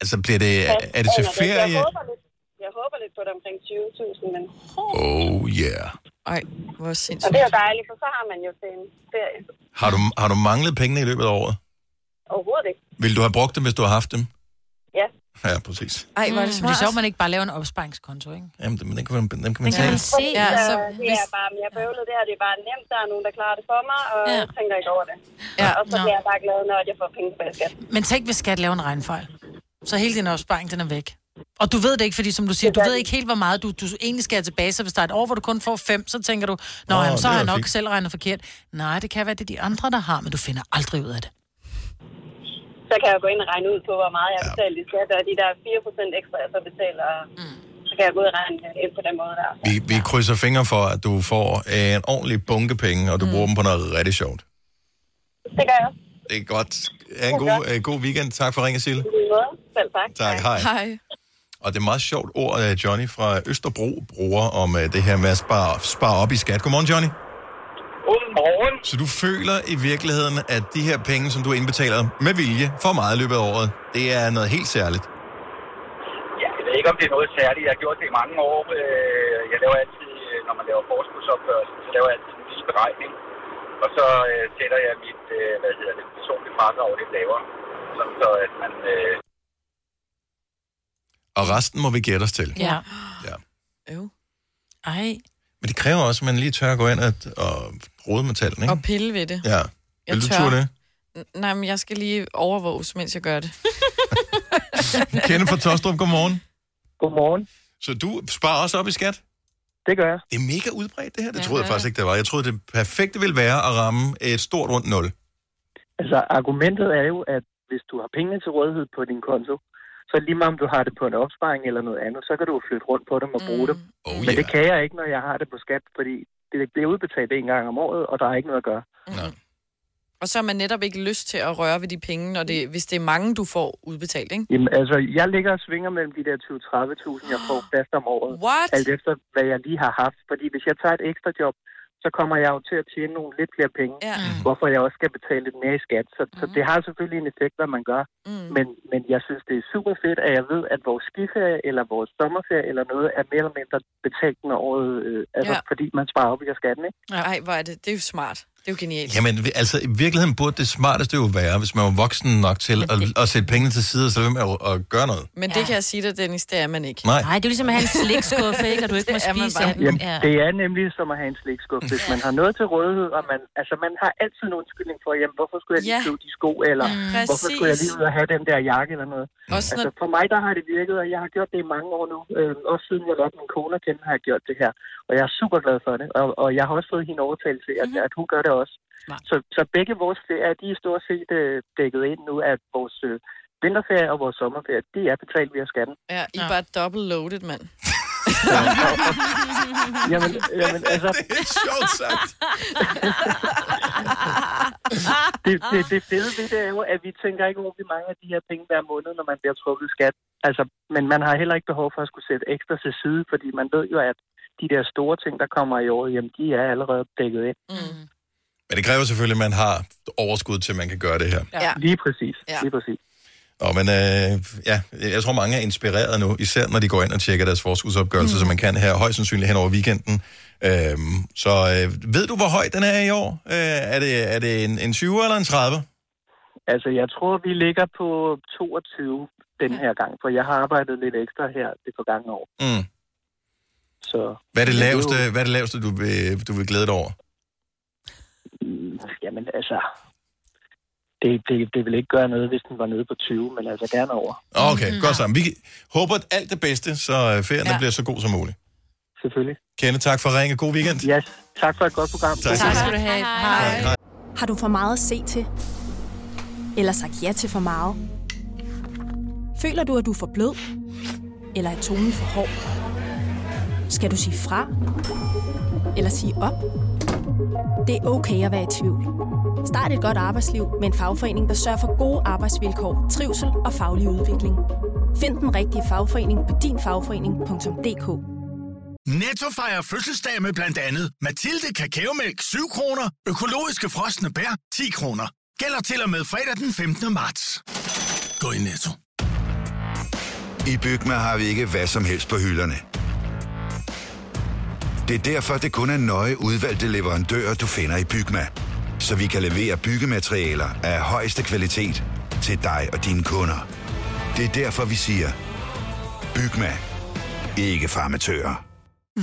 altså, bliver det, er det til Jeg ferie? håber lidt, jeg håber lidt på det omkring 20.000, men... Oh yeah. Ej, hvor Og sindssygt. det er jo dejligt, for så har man jo til en ferie. Har du, har du manglet pengene i løbet af året? Overhovedet ikke. Vil du have brugt dem, hvis du har haft dem? Ja. Ja, præcis. Ej, hvor er det Det er smart. sjovt, man ikke bare laver en opsparingskonto, ikke? Jamen, dem, dem, kan man, dem kan man Den kan man se. Ja, Ja, så så det hvis- er bare mere bøvlet. Det her det er bare nemt. Der er nogen, der klarer det for mig, og Ja. jeg tænker ikke over det. Ja. Og så Nå. bliver jeg bare glad, når jeg får penge tilbage skat. Men tænk, hvis skat laver en regnfejl. Så hele din opsparing, den er væk. Og du ved det ikke, fordi som du siger, Det du ved den. ikke helt, hvor meget du, du egentlig skal have tilbage. Så hvis der er et år, hvor du kun får fem, så tænker du, Nå, jamen, så det har er jeg nok selv regnet forkert. Nej, det kan være, det er de andre, der har, men du finder aldrig ud af det. Så kan jeg gå ind og regne ud på, hvor meget jeg har betalt i skat, og de der 4% ekstra, jeg så betaler, mm. så kan jeg gå ud og regne ind på den måde der. Vi, vi krydser fingre for, at du får en ordentlig bunke penge, og du bruger dem på noget rigtig sjovt. Det gør jeg også. Det er godt. Ha' en god, uh, god weekend. Tak for ringen, Sille. I lige måde. Selv tak. Tak, hej. Hej. Og det er meget sjovt ord, uh, Johnny fra Østerbro bruger om uh, det her med at spare, spare op i skat. Godmorgen, Johnny. Godmorgen. Så du føler i virkeligheden, at de her penge, som du indbetaler med vilje for meget i løbet af året, det er noget helt særligt? Ja, jeg ved ikke, om det er noget særligt. Jeg har gjort det i mange år. Øh, Jeg laver altid, øh, når man laver forskudsopgørelse, så laver jeg altid en lille beregning. Og så øh, sætter jeg mit, øh, hvad hedder det, personlige fradrag lidt lavere. Sådan så, at man... Øh, Og resten må vi gætte os til. Ja. Ja. Øv. Ej. Men det kræver også, at man lige tør at gå ind og, og rode med tallene, ikke? Og pille ved det. Ja. Jeg Vil du tør. det? N- Nej, men jeg skal lige overvåges, mens jeg gør det. Kende fra Tostrup, godmorgen. Godmorgen. Så du sparer også op i skat? Det gør jeg. Det er mega udbredt, det her. Det Ja, troede jeg faktisk ikke, det var. Jeg troede, det perfekte ville være at ramme et stort rundt nul. Altså, argumentet er jo, at hvis du har penge til rådighed på din konto, så lige meget om du har det på en opsparing eller noget andet, så kan du flytte rundt på dem og bruge dem. Oh, Men det kan jeg ikke, når jeg har det på skat, fordi det bliver udbetalt en gang om året, og der er ikke noget at gøre. Og så har man netop ikke lyst til at røre ved de penge, når det, hvis det er mange, du får udbetalt, ikke? Jamen, altså, jeg ligger og svinger mellem de der 20-30.000, jeg får fast om året. What? Alt efter, hvad jeg lige har haft. Fordi hvis jeg tager et ekstra job, så kommer jeg jo til at tjene nogle lidt flere penge, ja. hvorfor jeg også skal betale lidt mere i skat. Så, mm. så det har selvfølgelig en effekt, hvad man gør. Mm. Men, men jeg synes, det er super fedt, at jeg ved, at vores skiferie eller vores sommerferie eller noget er mere eller mindre betalt når året, øh, altså, Ja. ja. fordi man sparer op i skatten, ikke? Ja. Ej, hvor er det. Det er jo smart. Det er jo genialt. Jamen, altså, i virkeligheden burde det smarteste jo være, hvis man var voksen nok til at, at sætte pengene til side, så vil man jo at gøre noget. Men det kan jeg sige dig, Dennis, det er man ikke. Nej. Nej, det er ligesom at have en slikskuffe, ikke? Og du ikke må spise bare. af den. Jamen, Ja. det er nemlig som at have en slikskuffe. Hvis man har noget til rådighed, og man, altså, man har altid en undskyldning for, jamen, hvorfor skulle jeg lige Ja. købe de sko, eller Mm. mm. hvorfor skulle jeg lige ud og have den der jakke eller noget. Også altså, for mig, der har det virket, og jeg har gjort det i mange år nu. Øh, også siden jeg lærte min kone at kende, har jeg gjort det her. Og jeg er super glad for det. Og, og jeg har også fået hende overtalt til, at, Mhm. at hun gør det også. Så, så begge vores ferier, de er stort set øh, dækket ind nu, at vores øh, vinterferie og vores sommerferie, de er betalt via skatten. Ja, I er bare double loaded, mand. Jamen, jamen altså... Det er sjovt sagt. det, det, det fede ved det er jo, at vi tænker ikke over, hvor mange af de her penge hver måned, når man bliver trukket skat. Altså, men man har heller ikke behov for at skulle sætte ekstra til side, fordi man ved jo, at de der store ting, der kommer i år, jamen, de er allerede dækket ind. Mm. Men det kræver selvfølgelig, at man har overskud til, at man kan gøre det her. Ja. Lige præcis. Ja. Lige præcis. Nå, men øh, ja, jeg tror, mange er inspireret nu, især når de går ind og tjekker deres forskudsopgørelse, mm. som man kan her højst sandsynligt hen over weekenden. Øhm, så øh, ved du, hvor høj den er i år? Øh, er det, er det en, en 20 eller en 30? Altså, jeg tror, vi ligger på 22 den her gang, for jeg har arbejdet lidt ekstra her det forgangne år. Mm. Så, Hvad er det laveste, jo- hvad er det laveste du, vil, du vil glæde dig over? Mm, Jamen, altså... Det, det, det vil ikke gøre noget, hvis den var nede på 20, men altså gerne over. Okay, mm. godt sammen. Vi håber at alt det bedste, så øh, ferien ja. Ja. bliver så god som muligt. Selvfølgelig. Kende, tak for ringe. God weekend. Yes, tak for et godt program. Tak. Tak skal du have. Hej. Hej. Har du for meget at se til? Eller sagt ja til for meget? Føler du, at du er for blød? Eller er tonen for hård? Skal du sige fra? Eller sige op? Det er okay at være i tvivl. Start et godt arbejdsliv med en fagforening, der sørger for gode arbejdsvilkår, trivsel og faglig udvikling. Find den rigtige fagforening på dinfagforening.dk. Netto fejrer fødselsdag med blandt andet Mathilde Kakaomælk 7 kroner, økologiske frosne bær 10 kroner. Gælder til og med fredag den 15. marts. Gå i Netto. I Bygma har vi ikke hvad som helst på hylderne. Det er derfor, det kun er nøje udvalgte leverandører, du finder i Bygma. Så vi kan levere byggematerialer af højeste kvalitet til dig og dine kunder. Det er derfor, vi siger, Bygma. Ikke farmatører.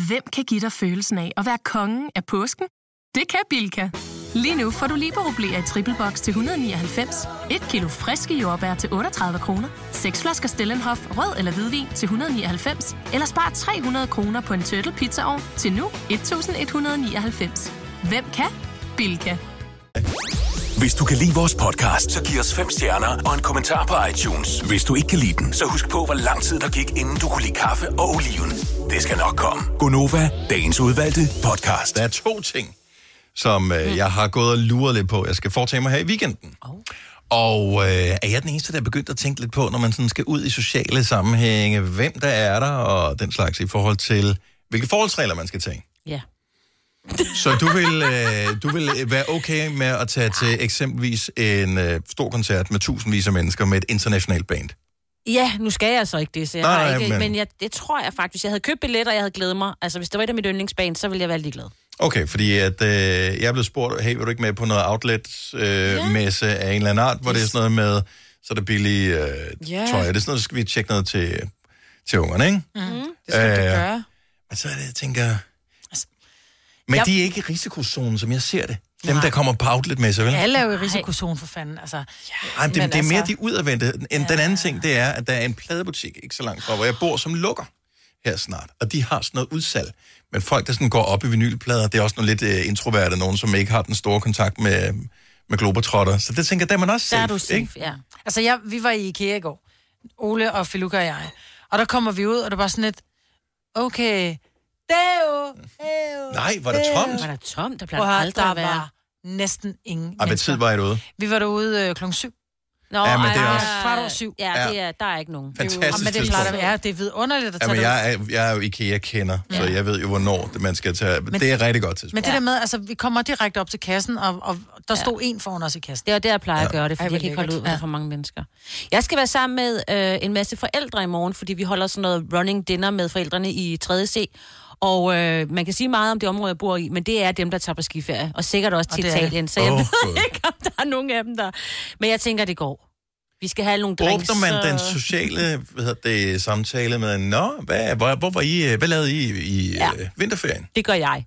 Hvem kan give dig følelsen af at være kongen af påsken? Det kan Bilka! Lige nu får du liberobleer i triple box til 199, et kilo friske jordbær til 38 kroner, seks flasker Stellenhof rød eller hvidvin til 199, eller spar 300 kroner på en turtle pizzaovn til nu 1199. Hvem kan? Bilka. Hvis du kan lide vores podcast, så giv os fem stjerner og en kommentar på iTunes. Hvis du ikke kan lide den, så husk på, hvor lang tid der gik, inden du kunne lide kaffe og oliven. Det skal nok komme. Gonova, dagens udvalgte podcast. Der er to ting, som øh, jeg har gået og luret lidt på, jeg skal foretage mig her i weekenden. Oh. Og øh, er jeg den eneste, der er begyndt at tænke lidt på, når man sådan skal ud i sociale sammenhænge, hvem der er der, og den slags i forhold til, hvilke forholdsregler man skal tage. Ja. Så du vil, øh, du vil være okay med at tage til eksempelvis en øh, stor koncert med tusindvis af mennesker med et internationalt band? Ja, nu skal jeg så ikke det, så jeg Nej, har ikke, men- men, jeg, det tror jeg faktisk. Jeg havde købt billetter, og jeg havde glædet mig, altså hvis det var et af mit yndlingsband, så ville jeg være lige glad. Okay, fordi at, øh, jeg blevet spurgt, hey, vil du ikke med på noget outlet-messe øh, messe af en eller anden art, hvor det er sådan noget med, så er der billige øh, Ja. tøj. Det er sådan noget, så skal vi tjekke noget til, til ungerne, ikke? Mm. Det skal du Øh, gøre. Men så er det, jeg tænker... Men jeg- de er ikke i risikozonen, som jeg ser det. Dem, der kommer på outlet-messe, vel? Alle er jo i risikozonen for fanden. Altså, Ej, det, men det er mere altså- de udadvendte. En, Den anden ting, det er, at der er en pladebutik ikke så langt fra, hvor jeg bor, som lukker her snart. Og de har sådan noget udsalg. Men folk, der sådan går op i vinylplader, det er også nogle lidt uh, introverte, nogen, som ikke har den store kontakt med, med globetrotter. Så det tænker jeg, der er man også Der safe, er du safe, ikke? ja. Altså, jeg, vi var i IKEA i går. Ole og Filuka og jeg. Og der kommer vi ud, og det var sådan lidt, okay, Deo, Deo, Nej, var der tomt? Var der tomt? Der plejer høre, aldrig der at være. var næsten ingen Ej, hvad tid var I derude? Vi var derude øh, klokken syv. Nå, Ja, men det er ej, også- Kvart over syv. Ja, det er, der er ikke nogen. Fantastisk Jamen, det plejer det, ja, det er vidunderligt at tage Jamen, det. jeg er, jeg er jo IKEA-kender, så Ja. jeg ved jo, hvornår det, man skal tage. Men, Men- det er rigtig godt tidspunkt. Men det der med, altså, vi kommer direkte op til kassen, og, og der stod en foran os i kassen. Det er der, jeg plejer at Ja. gøre det, fordi Ej, jeg kan ikke holde ud, der er for mange mennesker. Jeg skal være sammen med øh, en masse forældre i morgen, fordi vi holder sådan noget running dinner med forældrene i 3. Og øh, man kan sige meget om det område, jeg bor i, men det er dem, der tager på skiferie. Og sikkert også Og til. Italien, så jeg Åh, ved ikke, om der er nogen af dem, der... Men jeg tænker, det går. Vi skal have nogle drinks. Åbner man den sociale hvad hedder det, samtale med, Nå, hvad, hvor, hvor var I, øh, hvad lavede I i ja. Ja. vinterferien? Det gør jeg.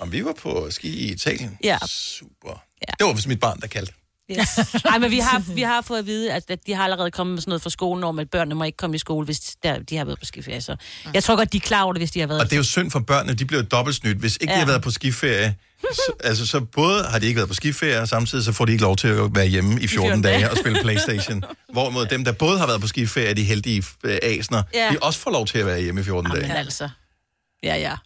Om vi var på ski i Italien. Ja. Super. Ja. Det var vist mit barn, der kaldte. Yes. Ej, men vi har, vi har fået at vide, at, at de har allerede kommet med sådan noget fra skolen om, at børnene må ikke komme i skole, hvis der, de har været på skiferie. Så jeg tror godt, de er klar over det, hvis de har været Og det er jo synd for børnene, de bliver dobbelt snydt. Hvis ikke ja. de har været på skiferie, så, altså, så både har de ikke været på skiferie, og samtidig så får de ikke lov til at være hjemme i 14 14 dage og spille Playstation. Hvorimod dem, der både har været på skiferie, de heldige øh, asner, Ja. de også får lov til at være hjemme i 14 Men dage. altså. Ja, ja.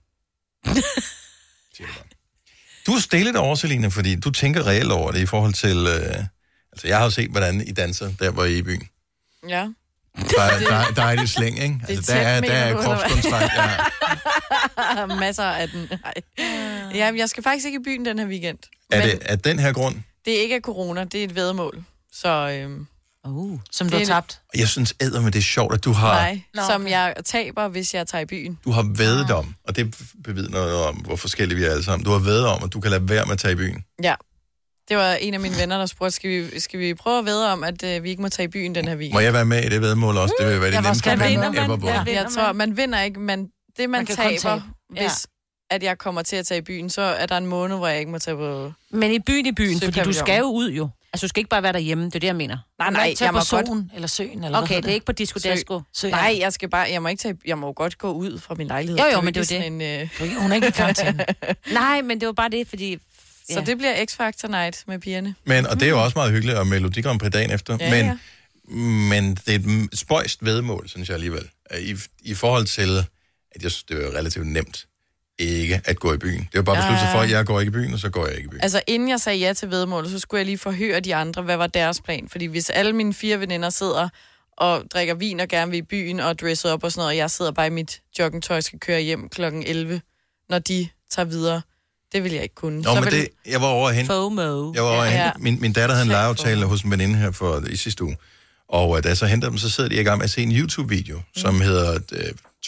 Du er stille derovre, Selina, fordi du tænker reelt over det i forhold til... Øh, altså, jeg har jo set, hvordan I danser, der hvor I er i byen. Ja. Der er, der, er- der er det slæng, ikke? Det er Altså, der er, der er kropskontakt. Ja. Masser af den. Nej. Jamen, jeg skal faktisk ikke i byen den her weekend. Er det af den her grund? Det er ikke af corona, det er et vedmål. Så, øhm, uh, som det du har tabt. Jeg synes æder med det er sjovt, at du har, Nej, som jeg taber, hvis jeg tager i byen. du har vædet om, og det bevidner noget om, hvor forskellige vi er alle sammen. Du har vædet om, at du kan lade være med at tage i byen. Ja. Det var en af mine venner, der spurgte, skal vi, skal vi prøve at vide om, at øh, vi ikke må tage i byen den her weekend? Må jeg være med i det vedmål også? Det vil være det Jeg nemmeste vinder ever man, vundet. ja. Jeg tror, man vinder ikke, men det man, Man man kan kun taber, tabe. hvis at jeg kommer til at tage i byen, så er der en måned, hvor jeg ikke må tage på... Men i byen i byen, fordi du Søpavillon. skal jo ud jo. Altså, du skal ikke bare være derhjemme, det er det, jeg mener. Nej, nej, jeg på må godt... solen eller søen, eller Okay, det er ikke på disco Sø. dasko. Sø, ja. Nej, jeg skal bare, jeg må ikke tage, jeg må godt gå ud fra min lejlighed. Jo, jo, men det er det. En, øh... Hun er ikke i karantæne. Nej, men det var bare det, fordi... Så det bliver X-Factor Night med pigerne. Men, og det er jo også meget hyggeligt, og Melodi Grand Prix dagen efter. Ja, men, ja. men det er et spøjst vedmål, synes jeg alligevel. I, I forhold til, at jeg synes, det er jo relativt nemt ikke at gå i byen. Det jo bare besluttet sig for, at jeg går ikke i byen, og så går jeg ikke i byen. Altså, inden jeg sagde ja til vedmålet, så skulle jeg lige forhøre de andre, hvad var deres plan. Fordi hvis alle mine fire veninder sidder og drikker vin og gerne vil i byen og dresser op og sådan noget, og jeg sidder bare i mit joggingtøj og skal køre hjem kl. 11, når de tager videre, det vil jeg ikke kunne. Nå, men vil... det, jeg var over hen. FOMO. Jeg var over Ja. ja. Min, min datter havde en legeaftale hos en veninde her for, i sidste uge. Og uh, da jeg så henter dem, så sidder de i gang med at se en YouTube-video, mm. som hedder uh,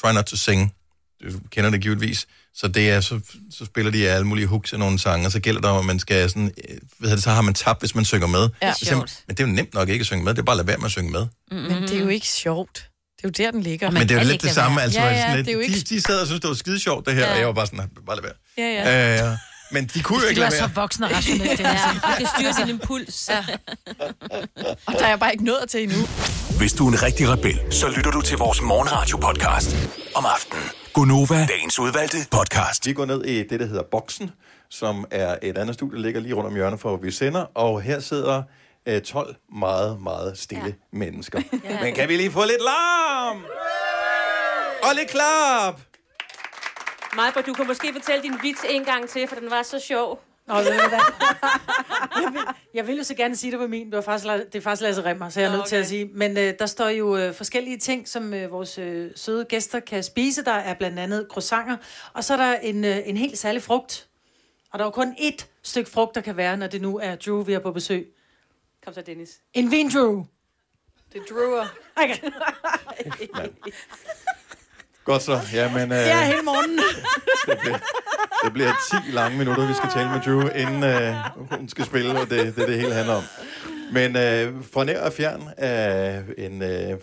Try Not To Sing. Du kender det givetvis. Så det er, så, så spiller de alle mulige hooks af nogle sange, og så gælder det om, at man skal sådan, øh, hvad hedder det, så har man tabt, hvis man synger med. Ja. Så man, Men det er jo nemt nok ikke at synge med, det er bare at lade være med at synge med. Men det er jo ikke sjovt. Det er jo der, den ligger. Men det er jo lidt det samme, altså, ja, det ja, sådan lidt, det er jo ikke... de, de sad og syntes, det var skide sjovt det her, Ja. og jeg var bare sådan, bare lade være. Ja, ja. Øh, men de kunne jo ikke er lade så være. voksne og rationelle. Det Ja, er. du kan styre din impuls. Ja. Og der er jeg bare ikke nået til endnu. Hvis du er en rigtig rebel, så lytter du til vores morgenradio-podcast om aftenen. Gunova, dagens udvalgte podcast. Vi går ned i det, der hedder Boksen, som er et andet studie, der ligger lige rundt om hjørnet for, hvor vi sender. Og her sidder øh, 12 meget, meget stille ja. mennesker. Ja. Men kan vi lige få lidt larm? Og lidt klap! Majbert, du kan måske fortælle din vits en gang til, for den var så sjov. Nå, ved du hvad? jeg, vil, jeg vil jo så gerne sige, det var min. Det, var faktisk, det er faktisk Lasse Remmer, så jeg er nødt til at sige. Men øh, der står jo øh, forskellige ting, som øh, vores øh, søde gæster kan spise. Der er blandt andet croissanter, og så er der en, øh, en helt særlig frugt. Og der er jo kun ét stykke frugt, der kan være, når det nu er Drew, vi er på besøg. Kom så, Dennis. En vin, Drew. Det er Drewer. Okay. Godt så. Jamen, øh, Ja, hele morgenen. det, bliver, det bliver 10 lange minutter, vi skal tale med Drew, inden øh, hun skal spille, og det det, det hele handler om. Men øh, fra nær og fjern er en, øh,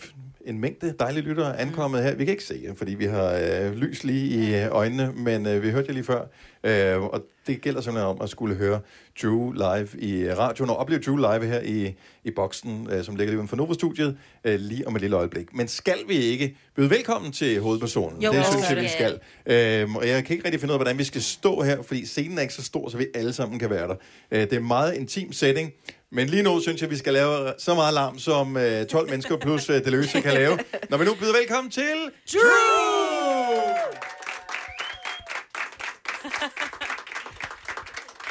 en mængde dejlige lyttere ankommet her. Vi kan ikke se jer, fordi vi har øh, lys lige i øh, øjnene, men øh, vi hørte jer lige før. Øh, og det gælder simpelthen om at skulle høre Drew live i radioen, og opleve Drew live her i, i boksen, øh, som ligger lige uden for Nova-studiet, øh, lige om et lille øjeblik. Men skal vi ikke byde velkommen til hovedpersonen? Jo, det jo, synes jeg, vi skal. Øhm, og jeg kan ikke rigtig finde ud af, hvordan vi skal stå her, fordi scenen er ikke så stor, så vi alle sammen kan være der. Øh, det er en meget intim setting, men lige nu synes jeg, vi skal lave så meget larm, som øh, 12 mennesker plus øh, Deleuze kan lave. Når vi nu byder velkommen til Drew!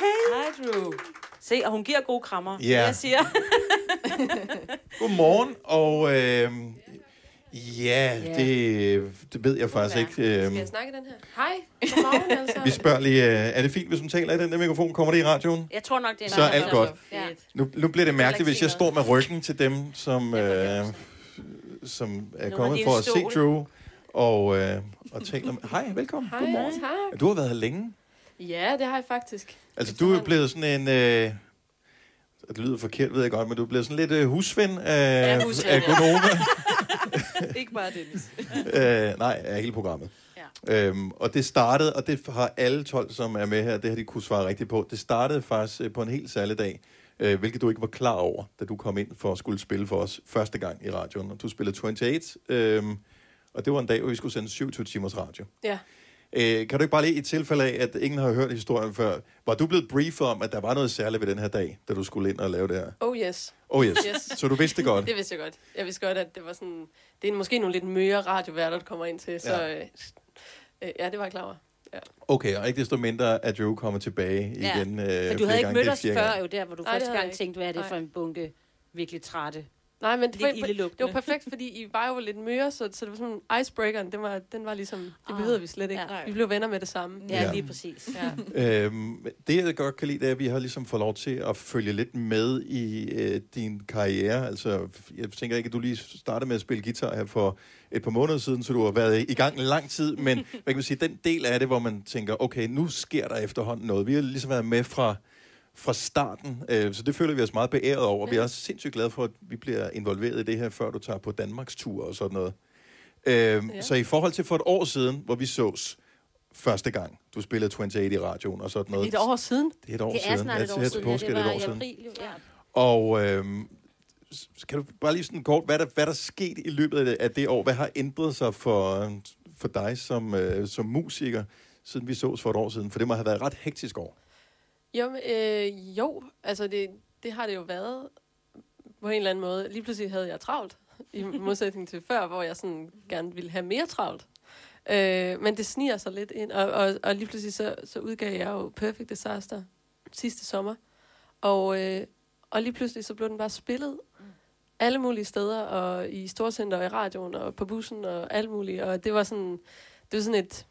Hej, Drew. Se, og hun giver gode krammer. Ja. Det, jeg siger. Godmorgen, og øh, ja, det, det ved jeg faktisk ikke. Skal Øh, jeg snakke i den her? Hej, godmorgen altså. vi spørger lige, øh, er det fint, hvis hun taler i den der mikrofon? Kommer det i radioen? Jeg tror nok, det er Så er alt godt. Ja. Nu, nu bliver det mærkeligt, hvis jeg står med ryggen til dem, som, øh, som er kommet for at se. Drew, og, øh, og taler med... Hej, velkommen. Hej, Godmorgen. tak. Du har været her længe. Ja, det har jeg faktisk. Altså, du er blevet sådan en... Øh, det lyder forkert, ved jeg godt, men du er blevet sådan lidt øh, husven af, Ja, husven, af ja. Ikke bare Dennis. øh, nej, af hele programmet. Ja. Øhm, og det startede, og det har alle 12, som er med her, det har de kunne svare rigtigt på. Det startede faktisk øh, på en helt særlig dag, øh, hvilket du ikke var klar over, da du kom ind for at skulle spille for os første gang i radioen. Og du spillede 28, øhm, og det var en dag, hvor vi skulle sende 27 timers radio. Ja. Øh, kan du ikke bare lige i tilfælde af, at ingen har hørt historien før, var du blevet briefet om, at der var noget særligt ved den her dag, da du skulle ind og lave det her? Oh yes. Oh yes. Så du vidste det godt? Det vidste jeg godt. Jeg vidste godt, at det var sådan... Det er måske nogle lidt møre radioværter, der kommer ind til, så... Ja. Øh, øh, ja det var jeg klar over. Ja. Okay, og ikke desto mindre, at Joe kommer tilbage Ja. igen. Øh, For du havde ikke mødt os før, jo der, hvor du det første gang tænkte, hvad er det Nej. for en bunke virkelig trætte. Nej, men det var, det var perfekt, fordi I var jo lidt møre, så, så det var sådan icebreakeren, den var, den var ligesom, det behøvede vi slet ikke. Ja. Vi blev venner med det samme. Ja, Ja. lige præcis. Ja. Øhm, det, jeg godt kan lide, det er, at vi har ligesom fået lov til at følge lidt med i øh, din karriere. Altså, jeg tænker ikke, at du lige startede med at spille guitar her for et par måneder siden, så du har været i gang en lang tid, men hvad kan man sige, den del af det, hvor man tænker, okay, nu sker der efterhånden noget. Vi har ligesom været med fra, fra starten, øh, så det føler vi os meget beæret over. Vi er også sindssygt glade for, at vi bliver involveret i det her, før du tager på Danmarks tur og sådan noget. Øh, ja. Så i forhold til for et år siden, hvor vi sås første gang, du spillede 28 i radioen og sådan noget. Et år siden? Det er et år Det er siden. snart et Ja, år siden. Ja, det var et år i april. Jo, ja. Og s- kan du bare lige sådan kort, hvad der, hvad der er sket i løbet af det, af det år? Hvad har ændret sig for, for dig som, øh, som musiker, siden vi sås for et år siden? For det må have været et ret hektisk år. Jo, øh, jo, altså det, det har det jo været på en eller anden måde. Lige pludselig havde jeg travlt, i modsætning til før, hvor jeg sådan gerne ville have mere travlt. Øh, men det sniger sig lidt ind, og, og, og lige pludselig så, så udgav jeg jo Perfect Disaster sidste sommer. Og, øh, og lige pludselig så blev den bare spillet alle mulige steder, og i Storcenter, og i radioen, og på bussen, og alt muligt. Og det var sådan, det var sådan et,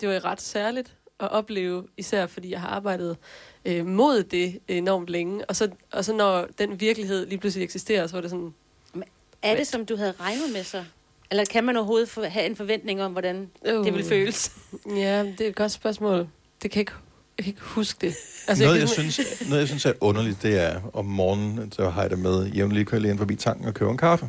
det var ret særligt at opleve, især fordi jeg har arbejdet øh, mod det enormt længe. Og så, og så når den virkelighed lige pludselig eksisterer, så var det sådan... Er det, som du havde regnet med sig? Eller kan man overhovedet for, have en forventning om, hvordan uh. det vil føles? Ja, det er et godt spørgsmål. Det kan jeg ikke, jeg kan ikke huske det. Altså, noget, jeg kan simpelthen- synes, noget, jeg synes er underligt, det er om morgenen, så har jeg det med jævnligt kører jeg lige ind forbi tanken og køber en kaffe.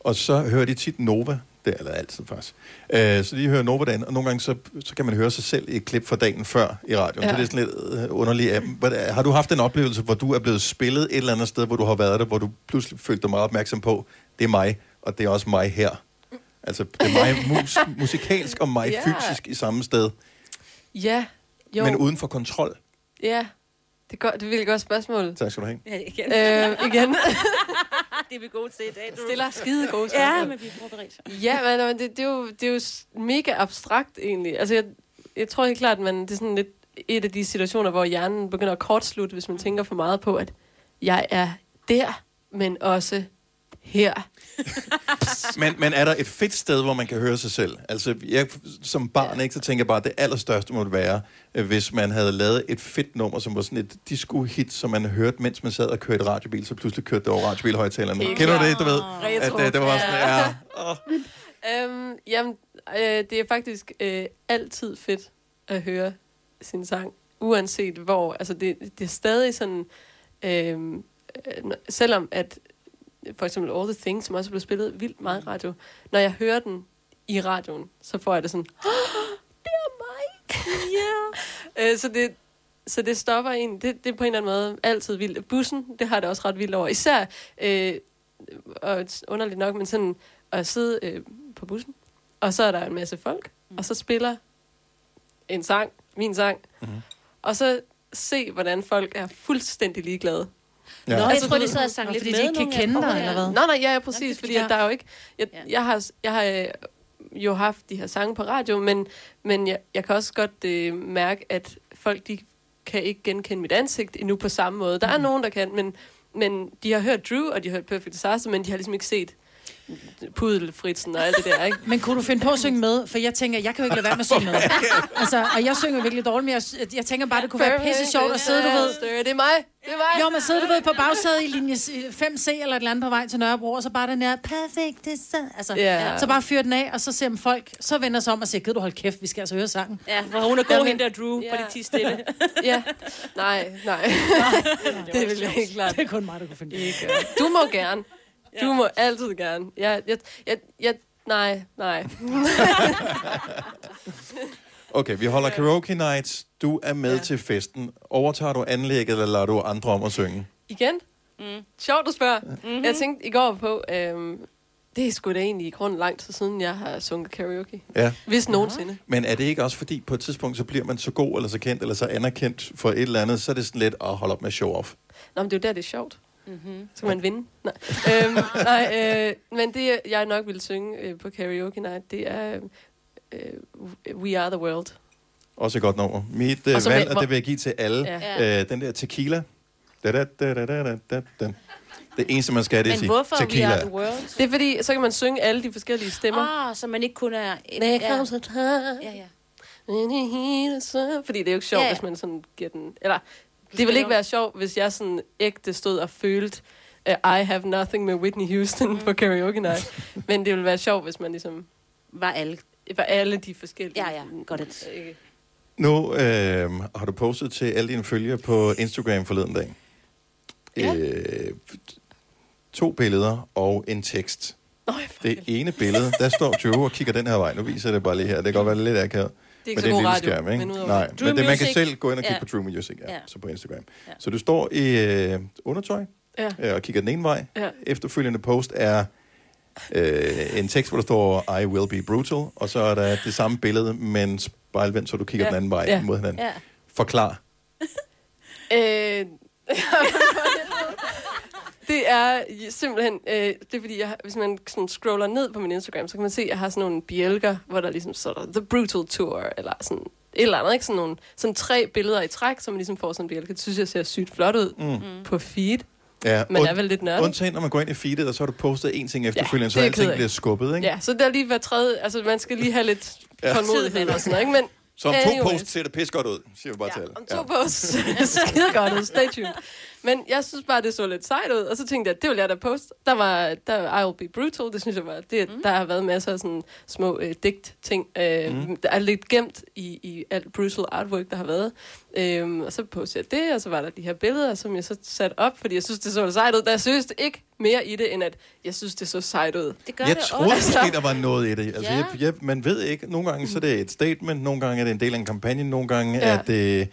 Og så hører de tit Nova, det eller altid faktisk. Øh, så de hører Nova derinde, og nogle gange så, så kan man høre sig selv i et klip fra dagen før i radioen. Ja. Så det er sådan lidt øh, underligt. af Har du haft en oplevelse, hvor du er blevet spillet et eller andet sted, hvor du har været der, hvor du pludselig følte dig meget opmærksom på, det er mig, og det er også mig her. Altså, det er mig mus, musikalsk og mig Ja. fysisk i samme sted, Ja, jo. men uden for kontrol. Ja, det er, godt, det er virkelig godt spørgsmål. Tak skal du have. Ja, igen. Øh, igen. det er vi gode til i dag. Du Stiller skide gode Ja, spørgsmål. men vi er forberedt. Ja, men, men det, det, er jo, det er jo mega abstrakt egentlig. Altså, jeg, jeg tror helt klart, at man, det er sådan lidt et af de situationer, hvor hjernen begynder at kortslutte, hvis man tænker for meget på, at jeg er der, men også her. Men, men er der et fedt sted, hvor man kan høre sig selv? Altså, jeg, som barn, ikke, så tænker jeg bare, at det allerstørste måtte være, øh, hvis man havde lavet et fedt nummer, som var sådan et disco-hit, som man hørte, mens man sad og kørte radiobil, så pludselig kørte det over radiobilhøjtalerne. Helt Kender du det, du ved? Retro. At, øh, det var sådan, ja. Øhm, jamen, øh, det er faktisk øh, altid fedt at høre sin sang, uanset hvor. Altså, det, det er stadig sådan, øh, øh, selvom at for eksempel All the Things, som også er blevet spillet vildt meget i radio, når jeg hører den i radioen, så får jeg det sådan, det er mig! yeah. øh, så det, så det stopper en. Det, det er på en eller anden måde altid vildt. Bussen, det har det også ret vildt over. Især, øh, og underligt nok, men sådan at sidde øh, på bussen, og så er der en masse folk, og så spiller en sang, min sang, Mhm. og så se, hvordan folk er fuldstændig ligeglade. Ja. Nå, jeg tror, de sad og sang lidt fordi med de ikke kan kende dig, eller hvad? Nej, nej, ja, ja præcis, Nå, fordi at der er jo ikke... Jeg, jeg, har, jeg har øh, jo haft de her sange på radio, men, men jeg, jeg kan også godt øh, mærke, at folk, de kan ikke genkende mit ansigt endnu på samme måde. Der er nogen, der kan, men, men de har hørt Drew, og de har hørt Perfect Disaster, men de har ligesom ikke set pudelfritsen og alt det der, ikke? Men kunne du finde på at synge med? For jeg tænker, jeg kan jo ikke lade være med at synge med. Altså, og jeg synger virkelig dårligt, men jeg, jeg tænker bare, det kunne være pisse sjovt at sidde, du ved. Det er mig, det er mig. Jo, man sidder, du ved, på bagsædet i linje 5C eller et eller andet på vej til Nørrebro, og så bare den her perfekt design. Altså, Ja. så bare fyr den af, og så ser man folk, så vender sig om og siger, gider du holde kæft, vi skal altså høre sangen. Ja, for hun er god, hende der Drew, ja. på de 10 stille. ja. Nej, nej. det vil jeg ikke klart. Det er kun mig, der kunne finde det. Ikke. Du må gerne. Du må altid gerne. Jeg, jeg, jeg, jeg, nej, nej. Okay, vi holder karaoke nights. Du er med ja. til festen. Overtager du anlægget, eller lader du andre om at synge? Igen? Mm. Sjovt, du spørger. Mm-hmm. Jeg tænkte i går på, øhm, det er sgu da egentlig i grunden lang tid siden, jeg har sunget karaoke. Ja. Hvis nogensinde. Men er det ikke også fordi, på et tidspunkt, så bliver man så god, eller så kendt, eller så anerkendt for et eller andet, så er det sådan lidt at holde op med show off. Nå, men det er jo der, det er sjovt. Mm-hmm. Så kan man vinde. Nej, øhm, nej øh, men det, jeg nok ville synge øh, på karaoke night, det er øh, We Are The World. Også et godt nummer. Mit Og så valg, vil- og det vil jeg give til alle. Ja. Uh, den der tequila. Da, da, da, da, da, da, da, da. Det eneste, man skal, det er Men hvorfor tequila. We Are The World? Det er fordi, så kan man synge alle de forskellige stemmer. Ah, så man ikke kun er... There ja. Ja, ja. Fordi det er jo ikke sjovt, ja. hvis man sådan giver den... Eller, det ville ikke være sjovt, hvis jeg sådan ægte stod og følte uh, I have nothing med Whitney Houston mm. på karaoke night. Men det ville være sjovt, hvis man ligesom... Var alle. Var alle de forskellige. Ja, ja, godt? Nu øh, har du postet til alle dine følgere på Instagram forleden dag. Ja. Øh, to billeder og en tekst. Nå, Det ene billede, der står Joe og kigger den her vej. Nu viser jeg det bare lige her. Det kan godt være lidt akavet. Er ikke men så det er god radio, skærm, ikke? men Nej, men det, man kan selv gå ind og kigge Ja. på True Music, ja, Ja. så på Instagram. Så du står i øh, undertøj Ja. øh, og kigger den ene vej. Ja. Efterfølgende post er øh, en tekst, hvor der står I will be brutal, og så er der det samme billede, men spejlvendt, så du kigger Ja. den anden vej Ja. mod hinanden. Ja. Forklar. Øh, det er simpelthen, øh, det er fordi, jeg, hvis man sådan scroller ned på min Instagram, så kan man se, at jeg har sådan nogle bjælker, hvor der ligesom står der, The Brutal Tour, eller sådan et eller andet, ikke? Sådan, nogle, sådan tre billeder i træk, som man ligesom får sådan en bjælke. Det synes jeg ser sygt flot ud Mm. på feed. Ja, Man er und- vel lidt nørdet. Undtagen, når man går ind i feedet, og så har du postet en ting efterfølgende, det så er alting bliver skubbet, ikke? Ja, så der er lige hver tredje, altså man skal lige have lidt Ja. tålmodighed og sådan noget, ikke? Men Så om to anyways. posts ser det pis godt ud, siger vi bare til alle. Om to ja. posts. Skide godt ud. Stay tuned. Men jeg synes bare, det så lidt sejt ud. Og så tænkte jeg, det vil jeg da poste. Der var, der I Will Be Brutal. Det synes jeg var... Det, mm. Der har været masser af sådan små øh, digt-ting. Øh, Mm. Der er lidt gemt i, i alt brutal artwork, der har været. Øhm, og så postede jeg det, og så var der de her billeder, som jeg så satte op, fordi jeg synes, det så lidt sejt ud. Der er seriøst ikke mere i det, end at jeg synes, det så sejt ud. Det Jeg troede måske, der var noget i det. Altså, Ja. jeg, jeg, man ved ikke. Nogle gange så er det et statement, nogle gange er det en del af en kampagne, nogle gange Ja. ja. er det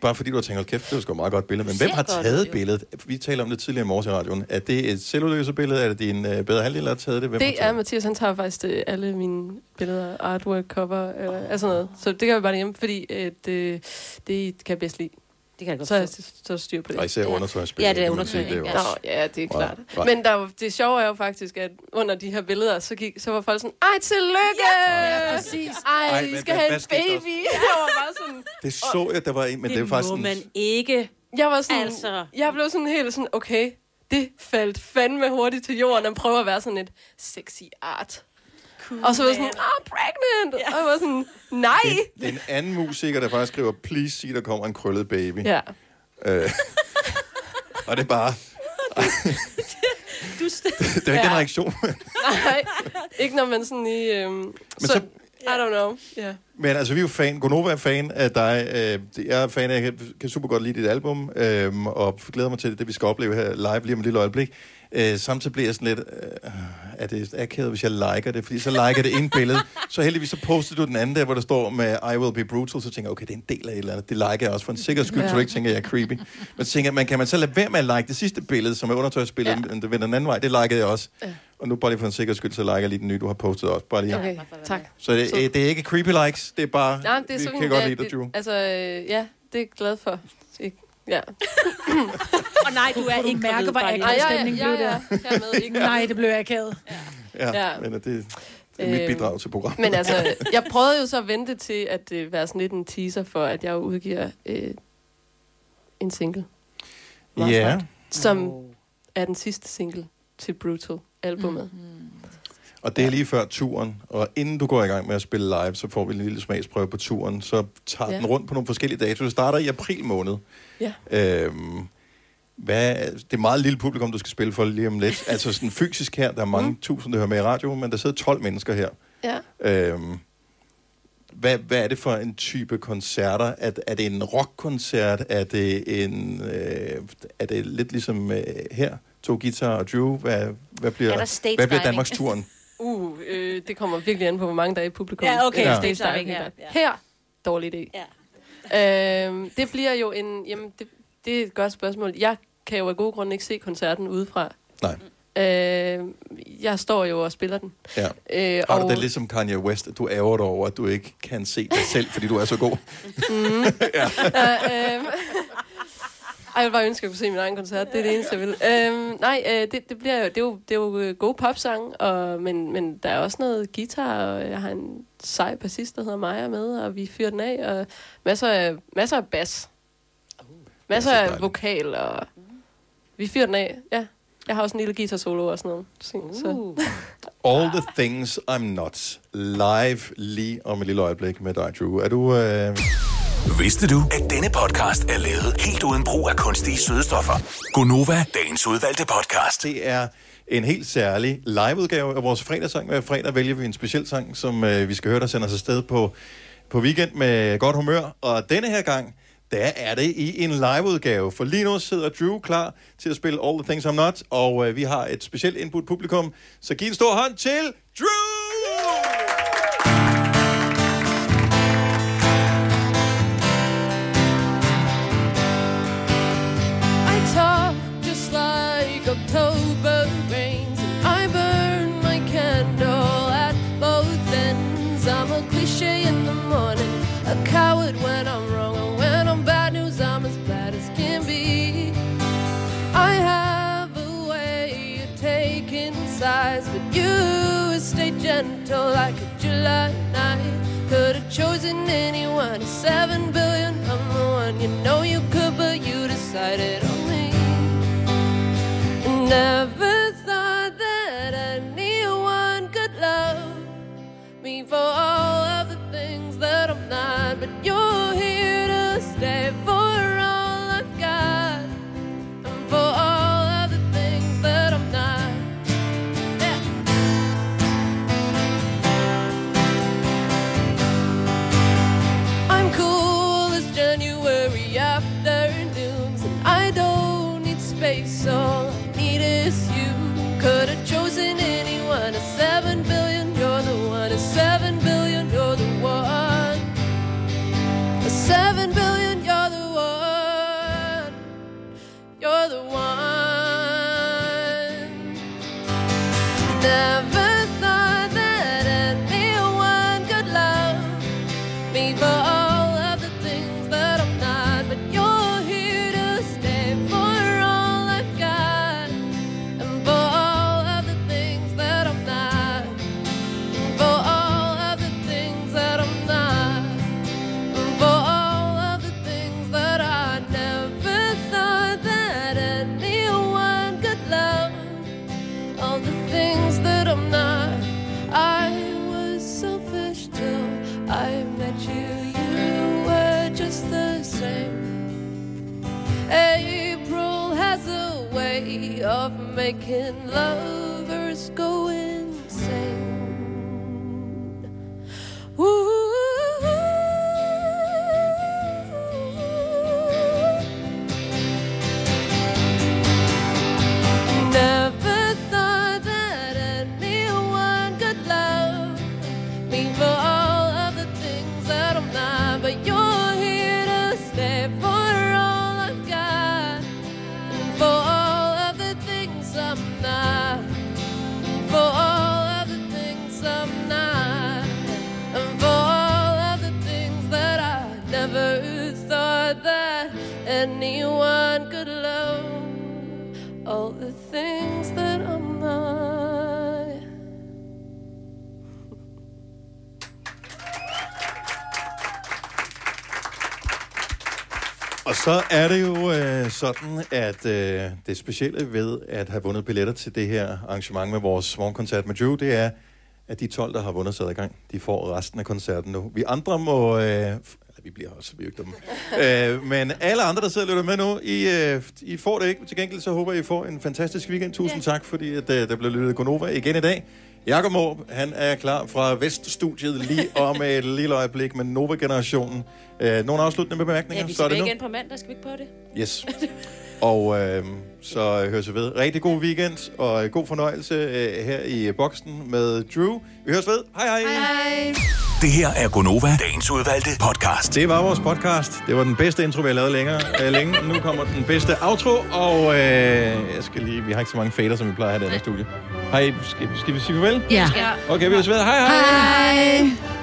bare fordi du har tænkt, "Hold kæft, det var sgu et meget godt billede. Men hvem har godt taget jo. billedet? Vi taler om det tidligere i morges i radioen. Er det et selvudløse billede? Er det din uh, bedre halvdel, der har taget det? Hvem Det er Mathias, han tager faktisk øh, alle mine billeder, artwork, cover, øh, altså noget. Så det gør vi bare hjemme, fordi øh, det, det kan jeg bedst lide. Det kan jeg godt så, så der styr på det. Og især undertøjsbilleder, Ja, det er kan man sige, undertøj, det er jo Nå, også- ja, det er klart. Wow. Men der, var- det sjove er jo faktisk, at under de her billeder, så, gik, så var folk sådan, ej, tillykke! Ja, præcis. Ej, Ej, I skal have en baby. Jeg var bare sådan... Det så jeg, der var en, men det, det er faktisk må sådan, man ikke. Jeg var sådan, Altså. jeg blev sådan helt sådan, okay, det faldt fandme hurtigt til jorden, og prøver at være sådan et sexy art. Cool, og så var jeg sådan, ah, pregnant! Ja. Og jeg var sådan, nej! det er en anden musiker, der faktisk skriver, please sig, der kommer en krøllet baby. Ja. Øh, og det er bare, Du det er ikke ja. en reaktion. Nej, ikke når man sådan i... Øhm, så, så- I don't know. Yeah. Men altså, vi er jo fan. Gonova er fan af dig. Øh, Jeg er fan af, jeg kan- super godt lide dit album, øh, og glæder mig til det, vi skal opleve her live lige om et lille øjeblik. Øh, samtidig bliver jeg sådan lidt, øh, er det akavet, hvis jeg liker det? Fordi så liker det ene billede, så heldigvis så postede du den anden der, hvor der står med I will be brutal, så tænker jeg, okay, det er en del af et eller andet. Det liker jeg også for en sikker skyld, ja. så du ikke tænker, jeg er creepy. Men så tænker man, kan man så lade være med at like det sidste billede, som er undertøjsbilledet, ja. det vender den anden vej, det likede jeg også. Ja. Og nu bare lige for en sikker skyld, så liker jeg lige den nye, du har postet også. Bare lige. Okay, tak. Så det, Så- det er ikke creepy likes, det er bare, Nej, det er vi så kan godt ja, lide dig, det, Drew. Altså, øh, ja, det er jeg glad for. Ikke- Ja. Og nej, du er ikke mærke, hvor akavet ja, ja, stemningen ja, blev ja. der? Er ikke Nej, det blev akavet. Ja, Ja. men det, det er mit Øhm, bidrag til programmet. Men altså, jeg prøvede jo så at vente til at øh, være sådan lidt en teaser for, at jeg udgiver øh, en single. Ja. snart, Som er den sidste single til Brutal-albummet. Mm. Og det er lige før turen, og inden du går i gang med at spille live, så får vi en lille smagsprøve på turen, så tager Ja. den rundt på nogle forskellige datoer. Det starter i april måned. Ja. Øhm, hvad, det er meget lille publikum, du skal spille for lige om lidt. altså sådan fysisk her, der er mange mm. tusind, der hører med i radio, men der sidder 12 mennesker her. Ja. Øhm, hvad, hvad er det for en type koncerter? Er, er det en rockkoncert? Er det en... Øh, er det lidt ligesom øh, her? To guitar og Drew? Hvad, hvad bliver, Er hvad bliver? Danmarks turen? Uh, øh, det kommer virkelig an på, hvor mange der er i publikum. Ja, okay, Øh, stage diving diving her, her. ja. Her, dårlig idé. Ja. Øhm, det bliver jo en... Jamen, det, det er et godt spørgsmål. Jeg kan jo af gode grunde ikke se koncerten udefra. Nej. Øh, jeg står jo og spiller den. Ja. Øh, Har du det lidt som Kanye West, at du ærger dig over, at du ikke kan se dig selv, fordi du er så god? Mm. ja. uh, øhm, ej, jeg vil bare ønske, at jeg kunne se min egen koncert. Det er det eneste, jeg vil. Øhm, nej, øh, det, det, bliver jo, det, er jo, det er jo øh, gode popsang, og, men, men der er også noget guitar, og jeg har en sej bassist, der hedder Maja med, og vi fyrer den af, og masser af, masser af bas. Masser af vokal, og vi fyrer den af, ja. Jeg har også en lille guitar solo og sådan noget. Så, så. All the things I'm not. Live lige om et lille øjeblik med dig, Drew. Er du... Øh... Vidste du, at denne podcast er lavet helt uden brug af kunstige sødestoffer? Gonova, dagens udvalgte podcast. Det er en helt særlig liveudgave af vores fredagssang. Hver fredag vælger vi en speciel sang, som øh, vi skal høre, der sender os afsted på, på weekend med godt humør. Og denne her gang, der er det i en liveudgave. For lige nu sidder Drew klar til at spille All the Things I'm Not, og øh, vi har et specielt input publikum. Så giv en stor hånd til Drew! Gentle like a July night. Could have chosen anyone, seven billion, I'm the one. You know you could, but you decided on me. Never thought that anyone could love me for Afternoons, and I don't need space. All I need is you. Could have chosen anyone. A Så er det jo øh, sådan, at øh, det specielle ved at have vundet billetter til det her arrangement med vores morgenkoncert med Drew, det er, at de 12, der har vundet sig i gang, de får resten af koncerten nu. Vi andre må... Øh, vi bliver også, vi dumme. øh, men alle andre, der sidder og lytter med nu, I, øh, I får det ikke. Til gengæld så håber jeg, I får en fantastisk weekend. Tusind tak, fordi at, øh, der blev lyttet Gonova igen i dag. Jakob Måb, han er klar fra Veststudiet lige om et lille øjeblik med Nova-generationen. Øh, nogle afsluttende bemærkninger? Ja, vi så er skal det nu. igen på mandag, skal vi ikke på det? Yes. Og øh, så høres vi ved. Rigtig god weekend, og god fornøjelse øh, her i boksen med Drew. Vi høres ved. Hej hej. Hej. Det her er Gonova, dagens udvalgte podcast. Det var vores podcast. Det var den bedste intro, vi har lavet længere, øh, længe. Nu kommer den bedste outro, og øh, jeg skal lige... Vi har ikke så mange fader, som vi plejer at have i det her studie. Hej, skal, skal vi sige farvel? Ja. Okay, vi høres ved. Hej hej. Hej.